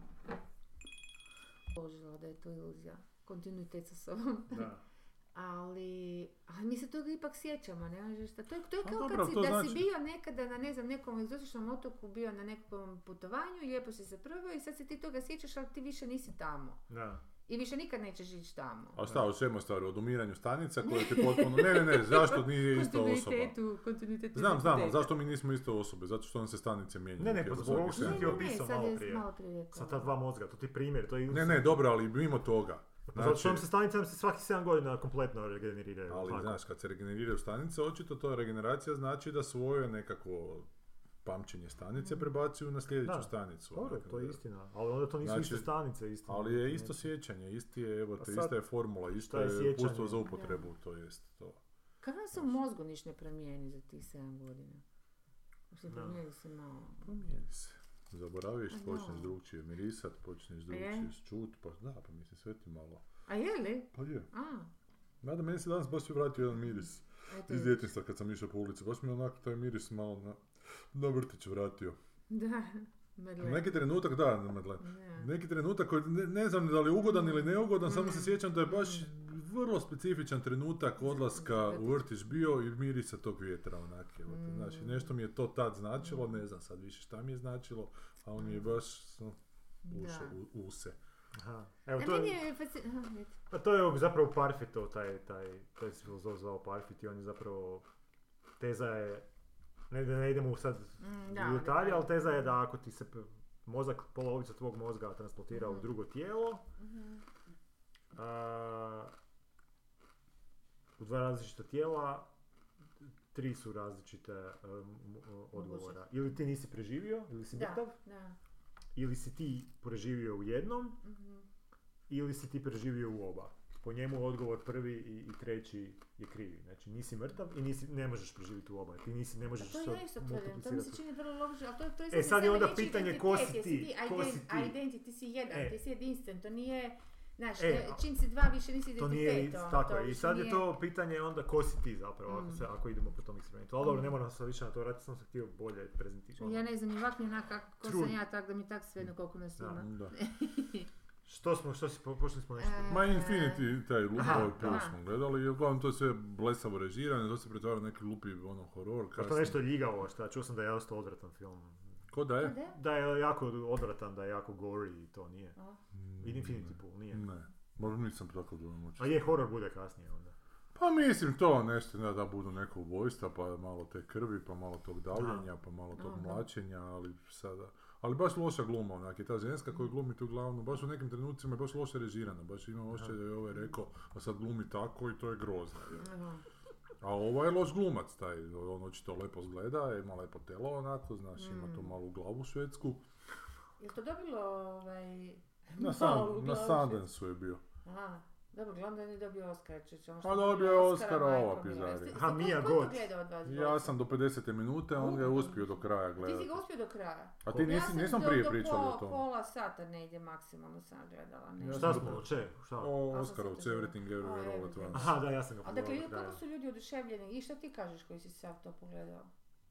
Složila da je to iluzija. Kontinuitet sa sobom. Da. Ali, ali mi se toga ipak sjećamo, ne možeš šta. To je, to je A kao dobro, kad si, da znači- si bio nekada na ne znam, nekom egzotičnom otoku, bio na nekom putovanju i lijepo si se proveo i sad se ti toga sjećaš, ali ti više nisi tamo. Da. I više nikad nećeš ići tamo. A šta, o čemu je stvar? O umiranju stanica koje ti potpuno... Ne, ne, ne, zašto nije ista osoba? Kontinuitetu, kontinuitetu Znam, znam, ali zašto mi nismo iste osobe? Zato što nam se stanice mijenjaju. Ne, ne, pa zbog ovog što sam ti Ne, godina. ne, opisao sad malo je prije. malo prije rekao. Sa ta dva mozga, to ti je primjer, to je Ne, ne, dobro, ali mimo toga. Pa Zato što nam se stanice nam se svaki 7 godina kompletno regeneriraju. Ali, tako. znaš, kad se regeneriraju stanice, očito to regeneracija znači da svoje nekakvo pamćenje stanice prebacuju na sljedeću Da. stanicu. Dobro, to je istina. Ali onda to nisu Znači, iste stanice, istina. Ali je isto sjećanje, isti je, evo Pa te, sad, ista je formula, isto je je pustvo za upotrebu, to jest to. Kako se u mozgu niš ne promijeni za tih 7 godina? Mislim, promijeni se malo. Promijeni se. Zaboraviš, A počneš drugčije mirisat, počneš je? drugčije čut, pa da, pa mislim sve ti malo. A je li? Pa je. A, Mada meni se danas baš vratio jedan miris eto. iz djetinjstva kad sam išao po ulici. Baš mi je onako taj miris malo na, na vrtić vratio. Da, medle. Neki trenutak, da, na medle. Da. Neki trenutak koji ne, ne znam da li je ugodan ili neugodan, samo se Mm. sjećam da je baš vrlo specifičan trenutak odlaska u vrtić bio i mirisa tog vjetra onak je. Mm. Znači, nešto mi je to tad značilo, ne znam sad više šta mi je značilo, a on mi je baš no, ušao u, u se. Aha. Evo, to je, pa to je zapravo Parfitov, taj, taj, taj se filozof zvao Parfit i on je zapravo, teza je, ne ne idemo sad Mm, u da, detalje, da. ali teza je da ako ti se mozak, polovica tvog mozga transportira u Mhm. drugo tijelo, Mhm. a, u dva različita tijela, tri su različite um, odgovora. Ili ti nisi preživio, ili si mrtav, ili si ti preživio u jednom, Mhm. ili si ti preživio u oba. Po njemu odgovor prvi i, i treći je krivi. Znači nisi mrtav i nisi, ne možeš preživjeti u oba. Ti nisi, ne A možeš to ja isto tvrdim, to mi se čini vrlo logično, ali to, to je E, sad je onda pitanje ko si ti, ko si ti. Identity, ti si jedan, E. ti si jedinstven, to nije, znaš, E, ne- čim si dva više nisi To identitet. nije, ono, tako to je. I sad je nije- to pitanje onda ko si ti zapravo, ako, Mm. se, ako idemo po tom eksperimentu. Ali dobro, ne Mm. moram se više na to vratiti, sam se htio bolje prezentirati. Ja ne znam ni ovak ni onak kako sam ja, tak da mi tak sve jedno koliko nas Da. ima. Da. Što smo, što si, po- pošli smo nešto. E, Ma Infinity, taj lup, Aha, ovaj smo gledali i uglavnom to je sve blesavo režirano, to se pretvara neki lupi ono horor. Pa to kasnije. nešto ljigavo, šta, čuo sam da je dosta odvratan film. Ko da je? Da? Je jako odvratan, da je jako gory i to nije. Mm, I Infinity Pool, nije. Ne, možda nisam tako dojam A je, horor bude kasnije onda. Pa mislim to nešto, da, da budu neko ubojstva, pa malo te krvi, pa malo tog davljenja, pa malo tog mlačenja, ali sada... Ali baš loša gluma, onak, i ta ženska koju glumi tu glavnu, baš u nekim trenucima je baš loše režirana, baš imam osjećaj da je ovaj rekao, a sad glumi tako i to je grozno. je. A ovaj je loš glumac, taj, on očito lepo zgleda, ima lepo telo onako, znaš, ima tu Mm. malu glavu švedsku. Je to dobilo ovaj... Na, Sun, na glavu Sundance je bio. Aha, dobro, glavno da nije dobio Oscar, čeče. ono što A je dobio je majko ova pizdarija. Jeste- jeste- Aha, ko- Mia ko je to Goth. gledao od vas Ja sam do 50. minute, on ga je uspio do kraja Ti gledati. si ga uspio do kraja. A ti Ja nisi, sam nisam prije do pričali pola- o tome. Pola sata negdje maksimalno sam gledala. Ne. Ja Šta smo, dobro. če? Šta? O A, Oscarovcu, Everything to- Everywhere A, All at. Once. Aha, da, ja sam ga A dakle, do kraja. kako su ljudi oduševljeni? I šta ti kažeš koji si sad to pogledao?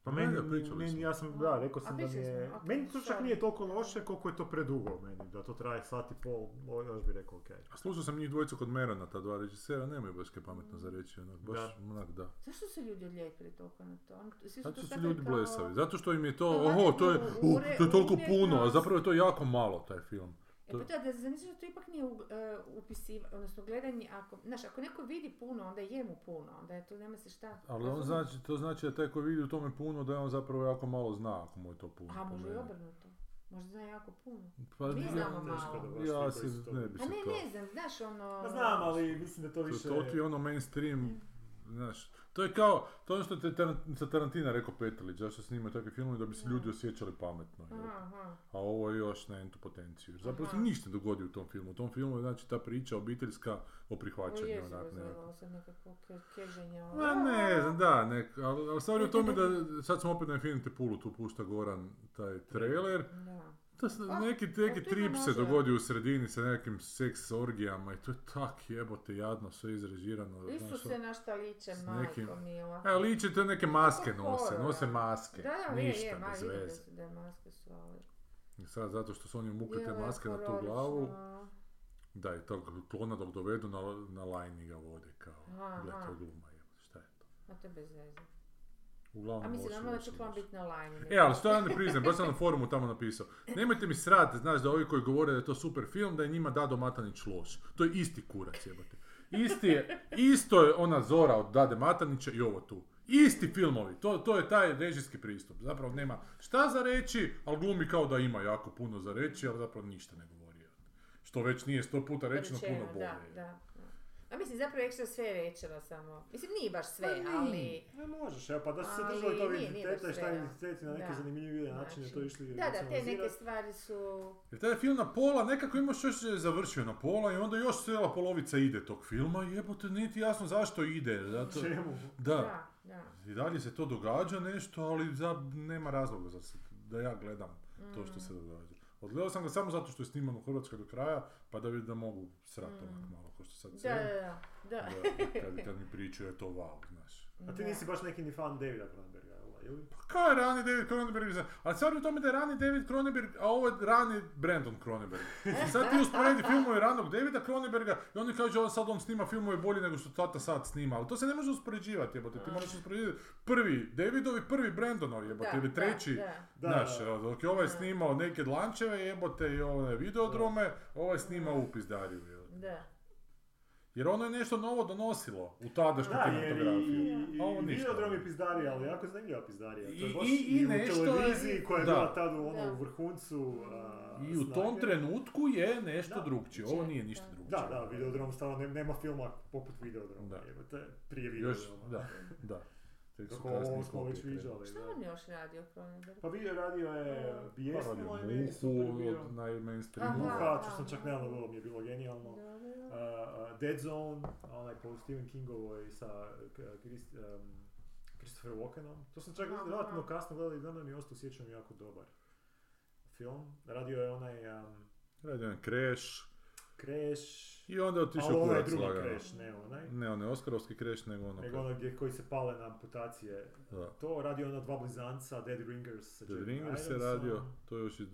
Pa Ne, meni, meni, ja sam, da, rekao sam da mi je, smo, ok, meni to čak nije toliko loše koliko je to predugo meni, da to traje sat i pol, o, još bi rekao okej. A slušao sam njih dvojicu kod Merana, ta dva režisera, nemaju baš kaj pametno za reći, onak, baš, Da. onak, da. Zašto su ljudi odlijepili toliko na to? Svi su Zato to su ljudi kao- blesavi, zato što im je to, oho, to je, uh, ure- to je toliko puno, a zapravo je to jako malo, taj film. E To- pa da, da zamisliš da to ipak nije uh, upisiv, odnosno gledanje, ako, znaš, ako neko vidi puno, onda je mu puno, onda je to, nema se šta. Ali on znači, to znači da taj koji vidi u tome puno, da je on zapravo jako malo zna ako mu je to puno. A može i obrnuto. Možda zna jako puno. Pa Mi znamo malo. Ja se to- ne bi A se ne, to... ne znam, znaš ono... Pa znam, ali mislim da to To, više... to ti je ono mainstream znaš, to je kao, to je ono što te Taran- sa Tarantina rekao Petrlić, zašto snimaju takve filmove da bi se ljudi osjećali pametno. Aha. A ovo je još na entu potenciju. Zapravo se ništa ne dogodi u tom filmu. U tom filmu je znači ta priča obiteljska o prihvaćanju. Jezivo onak, sad nekako ke- keženje. ono. Ma ne, da, nek, ali, ali stvar je u tome da sad smo opet na Infinity Poolu, tu pušta Goran taj trailer. Da. To se, A, neki, neki to trip se dogodi u sredini sa nekim seks orgijama i to je tak jebote jadno, sve izrežirano. Isuse na šta liče, majko nekim- mila. Evo, liče to neke maske Kako nose, nose maske. Da, da, je, Ništa, je, ma, bez da veze. su- da maske su, ali... I sad zato što su oni umukli te Je, je maske na tu glavu, da, i tog klona dok dovedu na, na lajni ga vode, kao, Aha, gle, to je gluma, jebote, šta je to? A to je bez veze. Uglavnom, A mislim, normalno da će loše. biti na line. E, ali što ja ne priznajem, baš sam na forumu tamo napisao. Nemojte mi srat, znaš, da ovi koji govore da je to super film, da je njima Dado Matanić loš. To je isti kurac, jebote. Isti je, isto je ona Zora od Dade Matanića i ovo tu. Isti filmovi, to, to je taj režijski pristup. Zapravo nema šta za reći, ali glumi kao da ima jako puno za reći, ali zapravo ništa ne govori. Što već nije sto puta rečeno, puno bolje. Da, da. A mislim, zapravo ekstra sve je rečeno samo. Mislim, nije baš sve, Pa ali... Ne možeš, evo, pa da su se Ali držali nije identiteta i šta sve, identiteti na neke da. zanimljivije načine to Znači, išli Da, da, te neke stvari su... Jer taj film na pola, nekako imaš još je završio na pola i onda još cijela polovica ide tog filma i jebote, nije ti jasno zašto ide. Zato, Čemu? da, Da, da. I dalje se to događa nešto, ali za, nema razloga za se, da ja gledam to što se događa. Odgledao sam ga samo zato što je sniman u Hrvatskoj do kraja, pa da vidim da mogu srat onak malo, ko što sad Da, sve. da, da. Da. kad, kad mi pričaju je to wow, znaš. A ti Da. nisi baš neki ni fan Davida Cronenberga? Ili? Pa kao je rani David Cronenberg, za- ali stvar je u tome da je rani David Cronenberg, a ovo je rani Brandon Cronenberg. I sad ti usporedi filmove ranog Davida Cronenberga i oni kažu on sad on snima filmove bolje nego što tata sad snima, ali to se ne može uspoređivati, jebote, ti moraš uspoređivati prvi Davidovi, prvi Brandonovi, jebote, ili treći, Da, Da, Znaš, dok je ovaj snimao neke lančeve jebote i ove videodrome, ovaj snima u pizdariju. jebote. da. Jer ono je nešto novo donosilo u tadašnju i, kinematografiju. i, A ovo i ništa. Videodrom je pizdarija, ali jako zanimljiva pizdarija. To je I- baš i- i u nešto je- televiziji koja je da. bila tad u ono, u vrhuncu a, I u tom snage. trenutku je nešto Da. drugčije. Ovo nije ništa drugčije. Da, da, Videodrom stvarno ne- nema filma poput Videodroma, Da. jebote, prije Još, Videodroma. da, da. Kako ovo smo već viđali. Šta da. on još radio Cronenberg? Pa video radio je Pa Bijesno, radio je bio. od najmainstreamu. Aha. Muha, što sam čak nedavno gledao, mi je bilo genijalno. Uh, uh, Dead Zone, onaj po Stephen Kingovoj sa Krist, um, Christopher Walkenom. To sam čak relativno kasno gledao i danas mi je ostao sjećam jako dobar film. Radio je onaj um, Radio je Crash. Crash, I onda je otišao ali onaj kurac drugi lagano. Crash, ne onaj. Ne, onaj Oskarovski Crash, nego ono... Nego ono gdje koji se pale na amputacije. Da. To radio ona dva blizanca, Dead Ringers sa Jeremy Ringers je Ironsom. radio, to je još i...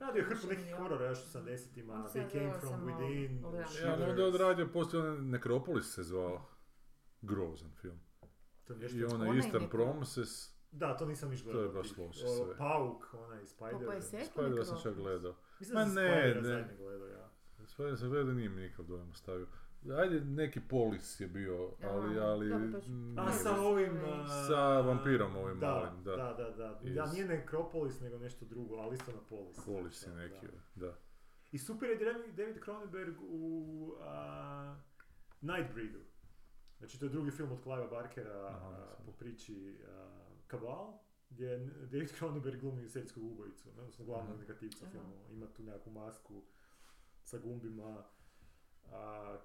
Radio je hrpu nekih horora još u 80-ima, Onda They sam Came From Within. Ja, ali onda je odradio poslije onaj Necropolis se zvao. Grozan film. To je nešto I onaj Onaj Eastern Promises, Da, to nisam niš To je gledao. baš loše sve. Pauk, onaj Spider. Se? Spider sam čak gledao. Mislim Ma da sam ne, ne. zadnje gledao, ja. Spider sam gledao, nije mi nikakav dojam ostavio. Ajde, neki Polis je bio, ali, ali... dobro, pa nije A sa ovim... Sa vampirom ovim da, malim, da. Da, da, da. Iz- Da, nije Necropolis, nego nešto drugo, ali isto na Polis. Polis je Da, neki, da. da. I super je David- Cronenberg u a, Nightbreedu. Znači, to je drugi film od Cliva Barkera Aha, nisam. po priči a, Cabal, gdje David Cronenberg glumi serijskog ubojicu, ne? odnosno glavnog negativca filmu. Ima tu nekakvu masku sa gumbima, a,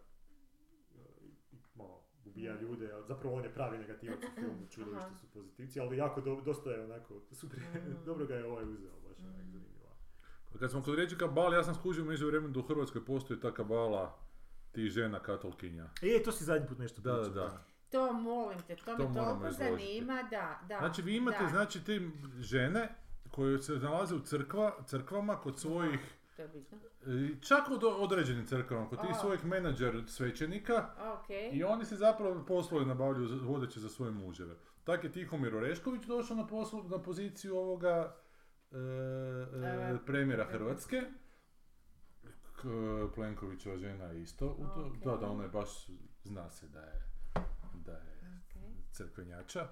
i malo ubija ljude, a zapravo on je pravi negativac u filmu, čudovište su pozitivci, ali jako do, dosta je onako, super, Mhm. dobro ga je ovaj uzeo, baš onak Mhm. zanimljivo. Kad smo kod riječi kabala, ja sam skužio među vremenu da u Hrvatskoj postoji ta kabala tih žena katolkinja. E, to si zadnji put nešto Da, da, pričao, da. To molim te, to, To me toliko izložiti. zanima, da, da. Znači vi imate, da. znači te žene koje se nalaze u crkva, crkvama kod svojih, To je bitno. čak od određenim crkvama, kod tih A. svojih menadžer svećenika, Ok. I oni se zapravo poslove nabavljaju vodeće za svoje muževe. Tak je Tihomir Orešković došao na, poslu, na poziciju ovoga e, e, premijera Hrvatske. K, Plenkovićeva žena je isto. U to, Ok. Da, da, ona je baš, zna se da je, da je crkvenjača.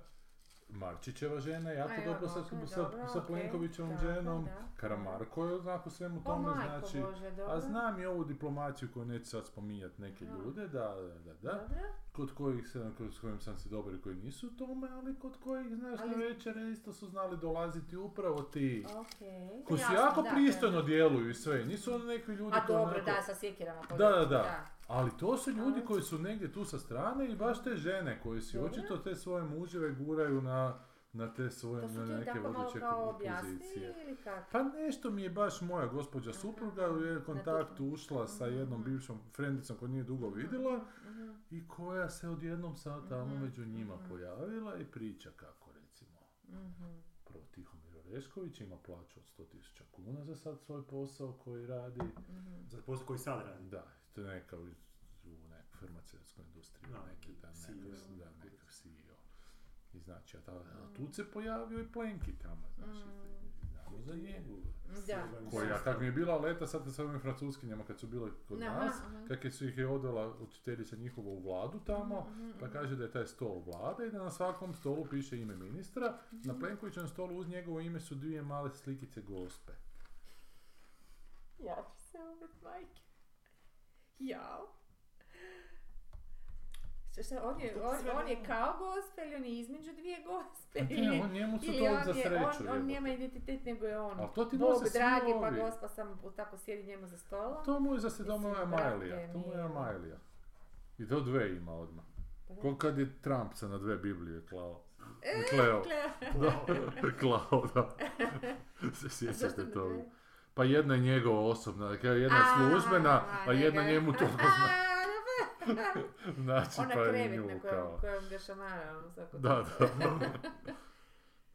Marčićeva žena je jako dobro sa, dobro, sa, sa. Plenkovićevom ženom. da. Karamarko je onako svemu O tome, majko znači... Bože. A znam i ovu diplomaciju koju neću sad spominjati neke Aha. ljude, da, da, da, da. Kod kojih se, kod s kojim sam si dobar i koji nisu u tome, ali kod kojih, znaš, na Ali- večere isto su znali dolaziti upravo ti Ok. koji su jako da, pristojno da. djeluju i sve, nisu oni neki ljudi A koji dobro, onako- da, sa sjekirama. Da, da, da. Ali to su ljudi Ali- koji su negdje tu sa strane i baš te žene koje si očito te svoje muževe guraju na, na te svoje To su na ti neke vodeće pozicije. objasnili ili kako? Pa nešto mi je baš moja gospođa supruga u je kontakt ušla sa jednom Mhm. bivšom frendicom koju nije dugo vidjela Mhm. i koja se odjednom sad tamo Mhm, među njima mhm. pojavila i priča kako recimo Mhm. prvo Tihomir Orešković ima plaću od 100.000 kuna za sad svoj posao koji radi. Mhm. Za posao koji sad radi. Da, to je neka u, u neku farmaceutskoj industriji, Da, neki da, CEO. nekav, da, nekav CEO. I znači, a, ta, a tu se pojavio i Plenki tamo, znači, Mm. znamo za njegu. Da. Koja, kak mi je bila leta sad sa ovim francuskinjama kad su bile kod Aha, nas, aha. kak je su ih je odvela učiteljica njihova u vladu tamo, Mhm, mhm, pa mhm. kaže da je taj stol vlade i da na svakom stolu piše ime ministra, Mhm. na Plenkovićevom stolu uz njegovo ime su dvije male slikice gospe. Ja ću se ubit, majke. Jao. Šta, šta, on je, on, on je kao gospe ili on je između dvije Ili, ne, on njemu su to on za sreću. On, on nema identitet nego je on. Ali to ti Bog dragi, pa ovi. gospa samo tako sjedi njemu za stolom. To mu je za se to mu je Mislim, Majlija. brate To mu je mili. Majlija. I to dve ima odmah. Pa. Ko kad je Trump se na dve Biblije klao. E, Kleo. Kleo. klao, da. se sjećate toga. Pa jedna je njegova osobna, dakle jedna je službena, a jedna njega. njemu to zna. Znači, Ona pa je krevet nju na kao. kojem, kojem ga ono svako Da, da.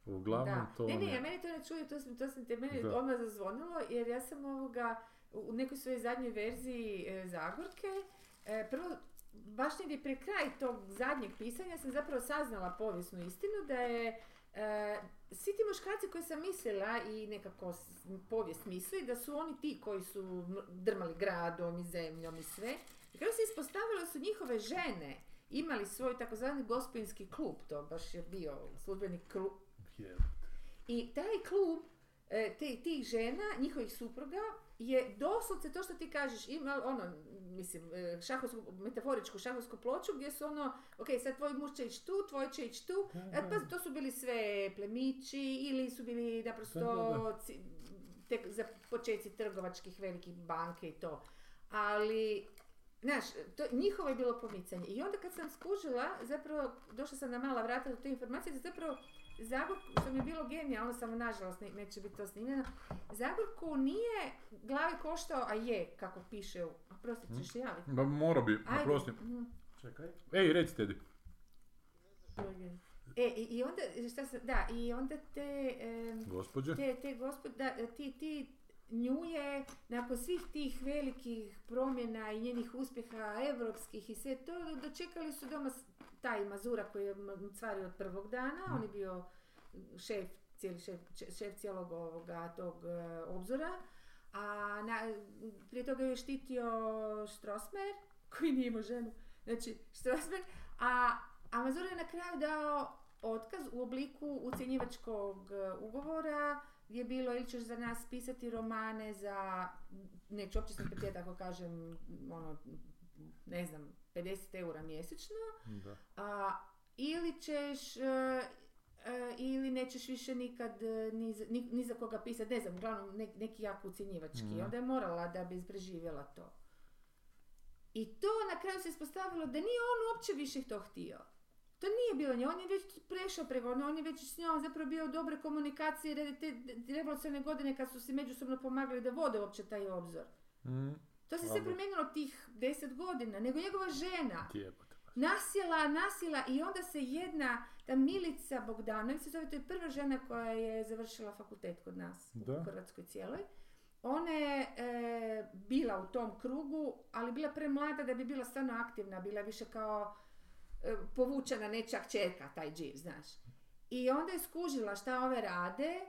Uglavnom Da. to Ne, ne, meni to ne čuje, to sam, to sam te meni Da. odmah zazvonilo, jer ja sam ovoga, u nekoj svojoj zadnjoj verziji e, Zagorke, e, prvo, baš negdje pre kraj tog zadnjeg pisanja sam zapravo saznala povijesnu istinu da je e, svi ti muškarci koji sam mislila i nekako povijest misli da su oni ti koji su drmali gradom i zemljom i sve. I kada se ispostavilo su njihove žene imali svoj takozvani gospinski klub, to baš je bio službeni klub, i taj klub e, te, tih žena, njihovih supruga, je doslovce to što ti kažeš, ima ono, mislim, e, šahovsku, metaforičku šahovsku ploču gdje su ono, ok, sad tvoj muž će ići tu, tvoj će ići tu, e, pa to su bili sve plemići ili su bili naprosto Da, da, da. ci- tek za početci trgovačkih velikih banke i to. Ali, znaš, to, njihovo je bilo pomicanje. I onda kad sam skužila, zapravo, došla sam na mala vrata do te informacije, da zapravo Zagor, što mi je bilo genijalno, samo nažalost ne- neće biti to snimljeno, Zagorku nije glavi koštao, a je, kako piše u... A prosti, ćeš se javiti? Ba, mora bi, Ajde. oprosti. mhm. Čekaj. Ej, recite Edi. E, i, i onda, šta sam, da, i onda te, em, Gospođe. te, te gospod, da, ti, ti nju je nakon svih tih velikih promjena i njenih uspjeha evropskih i sve to, dočekali su doma taj Mazura koji je cvario od prvog dana, on je bio šef, cijeli šef, šef cijelog ovoga tog e, obzora, a na, prije toga je štitio Strossmayer, koji nije imao ženu, znači Strossmayer, a, a Mazur je na kraju dao otkaz u obliku ucjenjivačkog e, ugovora gdje je bilo ili ćeš za nas pisati romane za, neću uopće snipetijati ako kažem, ono, ne znam, 50 eura mjesečno, Da. a, ili ćeš, e, e, ili nećeš više nikad e, ni, za- ni, ni za koga pisati, ne znam, uglavnom ne- neki jako ucjenjivački. Mhm. Onda je morala da bi preživjela to. I to na kraju se ispostavilo da nije on uopće više to htio. To nije bilo nje, on je već prešao preko, on je već s njom zapravo bio dobre komunikacije, jer te te revolucionarne godine kad su si međusobno pomagali da vode uopće taj obzor. Mm. To se sve promijenilo tih deset godina, nego njegova žena nasjela, nasjela i onda se jedna, ta Milica Bogdanović se zove, to je prva žena koja je završila fakultet kod nas Da. u Hrvatskoj cijeloj. Ona je e, bila u tom krugu, ali bila premlada da bi bila stvarno aktivna, bila više kao e, povučena nečak čerka, taj dživ, znaš. I onda je skužila šta ove rade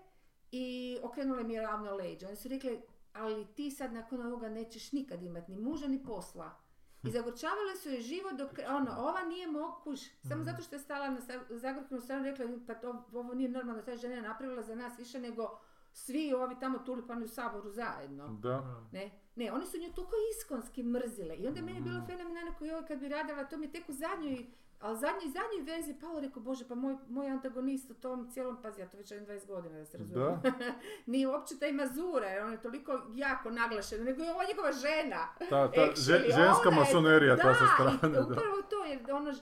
i okrenule mi je ravno leđa. Oni su rekli, ali ti sad nakon ovoga nećeš nikad imati ni muža ni posla. I zagorčavale su je život dok, ono, ova nije moguć, samo zato što je stala na Zagorkinu stranu rekla, pa to, ovo nije normalno, ta žena je napravila za nas više nego svi ovi tamo tulipani u saboru zajedno. Da. Ne, ne, oni su nju toliko iskonski mrzile. I onda je meni bilo fenomenalno koji joj kad bi radila, to mi je tek u zadnjoj, ali zadnjoj, zadnjoj verziji palo, rekao, bože, pa moj, moj antagonist u tom cijelom, pazi, ja to već imam 20 godina da se razumijem. Da. Nije uopće taj Mazura, jer on je toliko jako naglašen, nego je ovo njegova žena. Ta, ta Actually, že- ženska je- masonerija ta sa da, strane. Da. upravo to, jer ono,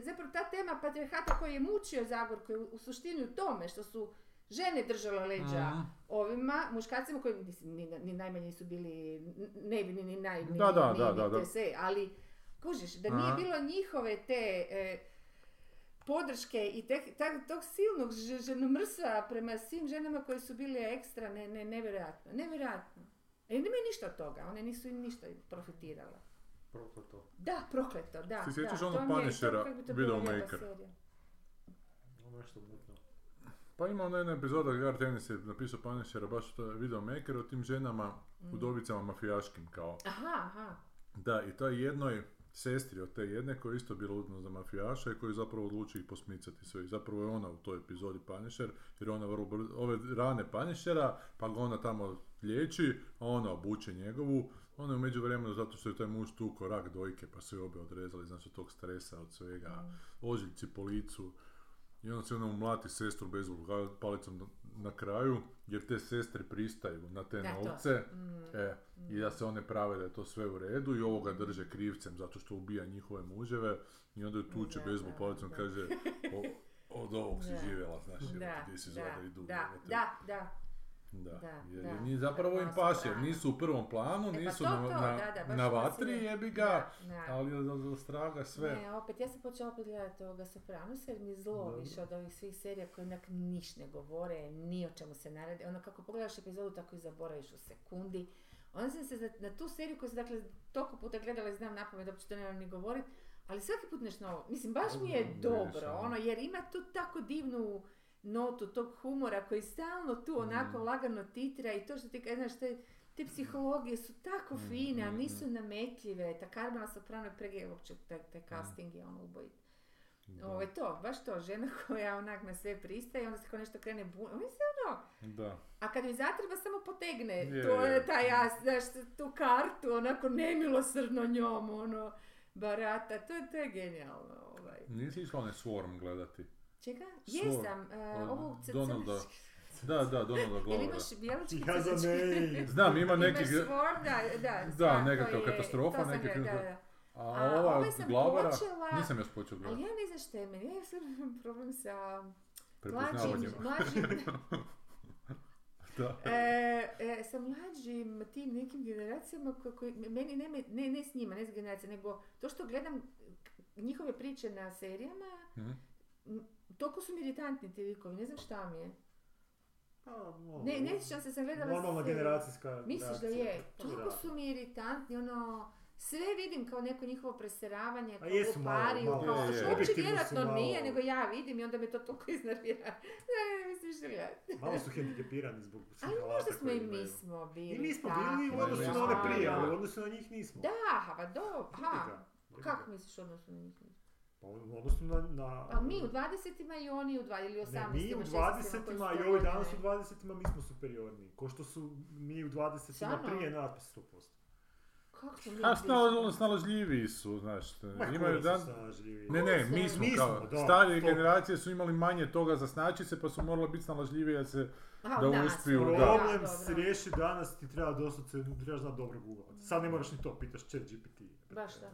zapravo ta tema patriarhata koji je mučio Zagorku je u, suštini u tome što su žene držale leđa Mhm. ovima, muškarcima koji mislim, ni, ni najmanje nisu bili nevini, ni naj, ni, Da, da, ni, da, ni ali kužiš, da nije Aha. bilo njihove te e, podrške i te, ta- tog silnog ženomrsa prema svim ženama koje su bile ekstra, ne, ne, nevjerojatno, nevjerojatno. E, nema ništa od toga, one nisu im ništa profitirale. Prokleto. Da, prokleto, da. Se sjećaš onog to je- to Punishera, to serija. Ono nešto mutno. Pa ima ona jedna epizoda, Gar Tennis je napisao Punishera, baš to je videomaker o tim ženama, Mm. udovicama mafijaškim kao. Aha, aha. Da, i toj jednoj sestri od te jedne koja je isto bila udno za mafijaša i koji zapravo odluči ih posmicati sve. I zapravo je ona u toj epizodi Punisher, jer ona vrlo brzo, ove rane Punishera, pa ga ona tamo liječi, a ona obuče njegovu. Ona je u međuvremenu, zato što je taj muž tuko rak dojke, pa su je obe odrezali, znači od tog stresa, od svega, Mm. ožiljci po licu. I onda se ona umlati sestru bez palicom na, na kraju, jer te sestre pristaju na te Da, to. novce. Mm. E, i da se one prave da je to sve u redu i ovoga drže krivcem zato što ubija njihove muževe i onda ju tuče Da, da, palicom da. kaže o, od ovog si Da. živjela, znaš, Da, gdje si da, zvada idu. da, jebote. da, da. Da, Da, jer da. je njih zapravo im paše, nisu u prvom planu, E, pa nisu to, na, to, na, da, da, na vatri, si- jebi ga, Da, da. ali za, za straga sve. Ne, opet, ja sam počela opet gledati ovoga Sopranosa jer mi je zlo više od ovih svih serija koje onak niš ne govore, ni o čemu se ne radi. Ono kako pogledaš epizodu tako i zaboraviš u sekundi. Onda sam se na tu seriju koju sam dakle toliko puta gledala i znam napamet da uopće to nemam ni govorit, ali svaki put nešto novo. Mislim, baš mi je dobro, ono. ono, jer ima tu tako divnu notu tog humora koji stalno tu onako Mm. lagano titra i to što ti kažeš, znaš, te, te psihologije su tako Mm, fine, a mm, nisu nametljive. Ta Carmela Soprano je prege, uopće taj, taj Mm. casting je ono ubojit. Da. Ovo je to, baš to, žena koja onak na sve pristaje, onda se kao nešto krene bu... Mislim, ono, Da. a kad joj zatreba samo potegne, Je, to je je. taj, ja, znaš, tu kartu, onako nemilosrdno njom, ono, barata, to je, to je genijalno, ovaj. Nisi išla onaj Swarm gledati? Čega? Svoj, Jesam, uh, ovu c- Donalda. Da, da, Donalda Jel Glovera. imaš bijelički Ja za ne. Znam, ima neki... Imaš Sword, da, da, nekakav je- katastrofa, to sam neki gledala, film- da, da. A, A ova ovaj sam Glavera, počela- nisam još počeo Ali gledati. ja ne znam što je meni, ja sam imam problem sa Prepoznavanjem. mlađim, mlađim, Da. e, e, sa mlađim tim nekim generacijama ko- koji, meni ne, ne, ne s njima, ne s generacijama, nego to što gledam njihove priče na serijama, Mhm. Toliko su mi iritantni ti likovi, ne znam šta mi je. Pa, ono, Ne, ne sjećam se, sam gledala Normalna generacijska Misliš da je? Pa, Toliko su mi iritantni, ono, sve vidim kao neko njihovo preseravanje, kao jesu malo, lupariju, malo, kao, je, je. što uopće vjerojatno malo- nije, nego ja vidim i onda me to toliko iznervira. ne, ne, mislim što gledati. Malo su hendikepirani zbog svih Ali možda smo i mi smo bili I mi smo bili u odnosu na one prije, ali u odnosu na njih nismo. Da, pa do, ga, jebi Kako misliš odnosno na njih? Pa u odnosu na... na Pa mi u 20-ima i oni u 20 ili 18-ima, Ne, mi u 20-ima i ovi danas u 20-ima mi smo superiorni. Ko što su mi u 20-ima Stvarno? prije nas 100%. Kako mi A snalažljiviji su, znaš. Ma imaju dan... su? Ne, ne, su mi smo Mi kao, da, starije to- generacije su imali manje toga za snaći se, pa su morale biti snalažljivije da se... Aha, da uspiju, da. Problem dobro. se riješi danas ti treba doslovce, trebaš znati dobro googlati. Sad ne moraš ni to, pitaš chat GPT. Baš da,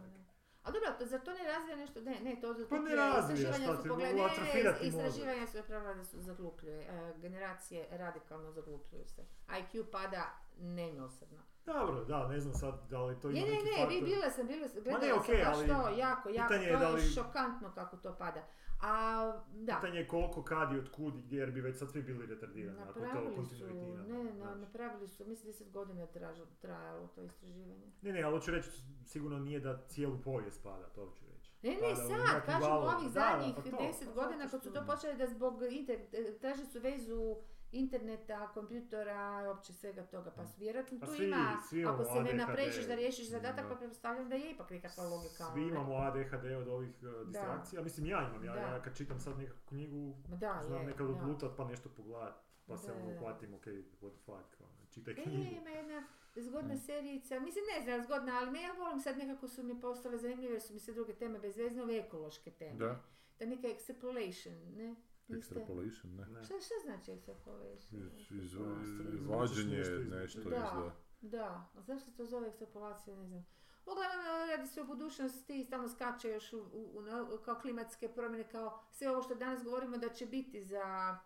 ne. A dobro, to, zar to ne razvija nešto? Ne, ne, to Pa ne razvija, istraživanja su ti, pogled- ne, atrofirati ne, mozak. istraživanja su napravila da su zaglupljuju. E, generacije radikalno zaglupljuju se. IQ pada nemilosrdno. Dobro, da, ne znam sad da li to Ne, ima ne, neki ne, faktor. vi bila sam, bila sam, Ma ne, gledala okej, sam baš ali to, jako, jako, pitanje je to da je li- šokantno kako to pada. A, da, Pitanje je koliko, kad i od kud i gdje, jer bi već sad svi bili retardirani, ako je to napravili su, ne, na, znaš. napravili su, mislim 10 godina tražilo, trajalo to istraživanje. Ne, ne, ali hoću reći, sigurno nije da cijelu povijest pada, to hoću reći. Ne, ne, Pada sad, kažem ovih zadnjih pa to, deset pa godina kad su to počeli da zbog inter, traži su vezu interneta, kompjutora, uopće svega toga, pa vjerojatno Pa tu svi- ima, svi ako se ne ADHD. naprešiš da riješiš zadatak, Da. pa pretpostavljam da je ipak nekakva logika. Svi ono, imamo ADHD od ovih uh, distrakcija, mislim ja imam, ja, ja kad čitam sad nekakvu knjigu, da, znam je, nekad odlutat pa nešto pogledat, pa se ono uhvatim, ok, what the fuck, ono, čitaj E, knjigu. ima jedna zgodna Mm. serijica, mislim ne znam zgodna, ali me ja volim sad nekako su mi postale zanimljive, jer su mi se druge teme bezvezne, ove ekološke teme. Da. Da neka extrapolation, ne? Extrapolation, ne. Ne. Šta, šta znači extrapolation? Iz, iz, Da, iz, stvarno, vađenje nešto nešto iz, Da. da. Da, a zašto se to zove ekstrapolacija, ne znam. Uglavnom, radi se o budućnosti i stalno skače još u, u- u no- kao klimatske promjene, kao sve ovo što danas govorimo da će biti za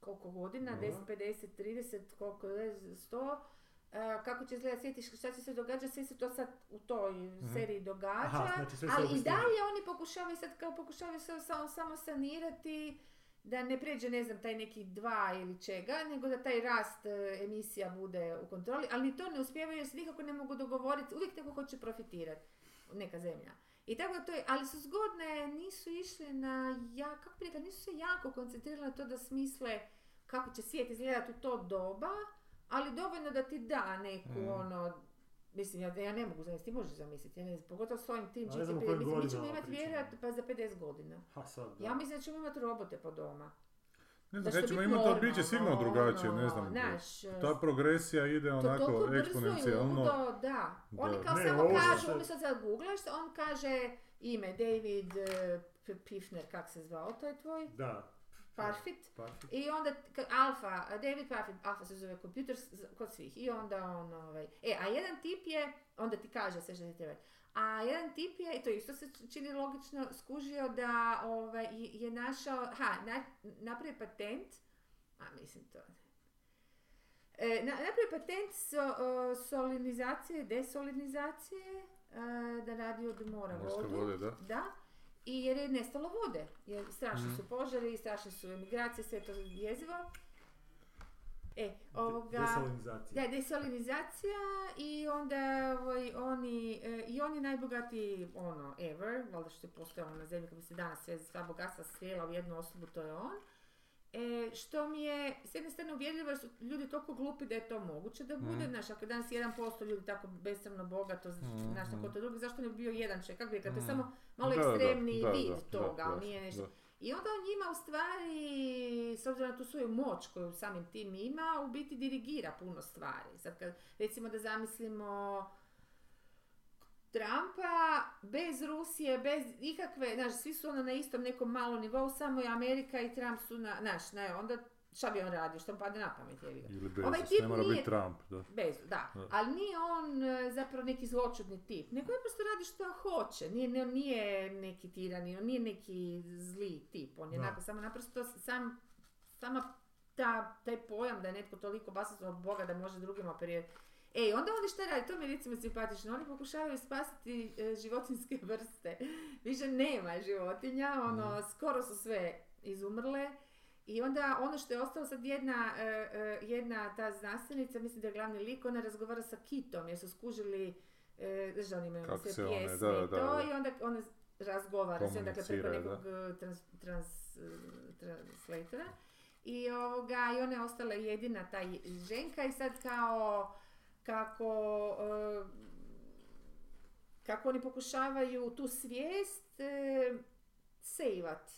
koliko godina, Da. 10, 50, 30, koliko je, 100, e, kako će izgledati svijet i šta će se događati, sve se to sad u toj seriji događa, Aha, znači ali i dalje oni pokušavaju sad kao pokušavaju se samo, samo sanirati da ne pređe, ne znam, taj neki dva ili čega, nego da taj rast e, emisija bude u kontroli, ali ni to ne uspijevaju jer se nikako ne mogu dogovoriti, uvijek neko hoće profitirati, neka zemlja. I tako da to je, ali su zgodne, nisu išle na, ja, kako bi nisu se jako koncentrirale na to da smisle kako će svijet izgledati u to doba, ali dovoljno da ti da neku Mm. ono, mislim, ja, ja ne mogu zamisliti, ti možeš zamisliti, ja ne znam, pogotovo s ovim tim kojim mislim, mi ćemo imati vjerojatno pa za 50 godina. Ha, sad, da. Ja mislim da ćemo imati robote po doma. Ne znam, će kad ćemo biti imati, ali bit će sigurno drugačije, ne ono, znam. Znaš, Ta progresija ide to onako toliko brzo i eksponencijalno. ludo, da. Oni kao Ne, samo ovo kažu, umjesto da googlaš, on kaže ime David eh, Pifner, kak se zvao, to je tvoj? Da. Parfit. Parfit. I onda Alfa, David Parfit, Alfa se zove kompjuter kod svih. I onda on, ovaj, e, a jedan tip je, onda ti kaže sve što ti treba. A jedan tip je, i to isto se čini logično, skužio da ovaj, je- našao, ha, na, napravio patent, a mislim to, E, na, napravio patent so, o, solinizacije, desolinizacije, e, da radi od mora vodu. vode, da. Da, i jer je nestalo vode, jer strašni Mhm. su požari, strašne su emigracije, sve to jezivo. E, ovoga... Desalinizacija. Da, desalinizacija i onda ovaj, oni, e, i on je najbogatiji ono, ever, valjda što je postojalo na zemlji bi se danas sve, sva bogatstva srela u jednu osobu, to je on. E, što mi je s jedne strane uvjerljivo jer su ljudi toliko glupi da je to moguće da bude, Mhm. znaš, ako je danas 1% ljudi tako besramno bogato, Mhm, znaš, tako to drugi, zašto ne bi bio jedan čovjek, kako bi rekla, to je Mhm. samo malo Da, ekstremniji da, vid da, toga, da, ali nije nešto. da. I onda on njima u stvari, s obzirom na tu svoju moć koju samim tim ima, u biti dirigira puno stvari. Sad kad, recimo da zamislimo Trumpa bez Rusije, bez ikakve, znaš, svi su ono na istom nekom malom nivou, samo je Amerika i Trump su na, znaš, ne, onda šta bi on radio, što mu padne na pamet, ga. Ili Bezos, Ovaj tip ne mora nije- biti Trump, da. Bez, da. Da. Ali nije on e, zapravo neki zločudni tip, nego je prosto radi što hoće. Nije, ne- nije neki tirani, on nije neki zli tip. On je onako samo naprosto sam, sama ta, taj pojam da je netko toliko basan od Boga da može drugima operirati. Ej, onda oni šta radi, to mi je recimo simpatično, oni pokušavaju spasiti e, životinske vrste. Više nema životinja, ono, skoro su sve izumrle. I onda ono što je ostalo sad jedna, e, e, jedna ta znanstvenica, mislim da je glavni lik, ona razgovara sa kitom jer su skužili, e, oni imaju sve se pjesme da, i to i onda ona razgovara sve, dakle preko nekog e, trans, trans, e, translatora. I, ovoga, I ona je ostala jedina ta ženka i sad kao kako e, kako oni pokušavaju tu svijest e, sejvat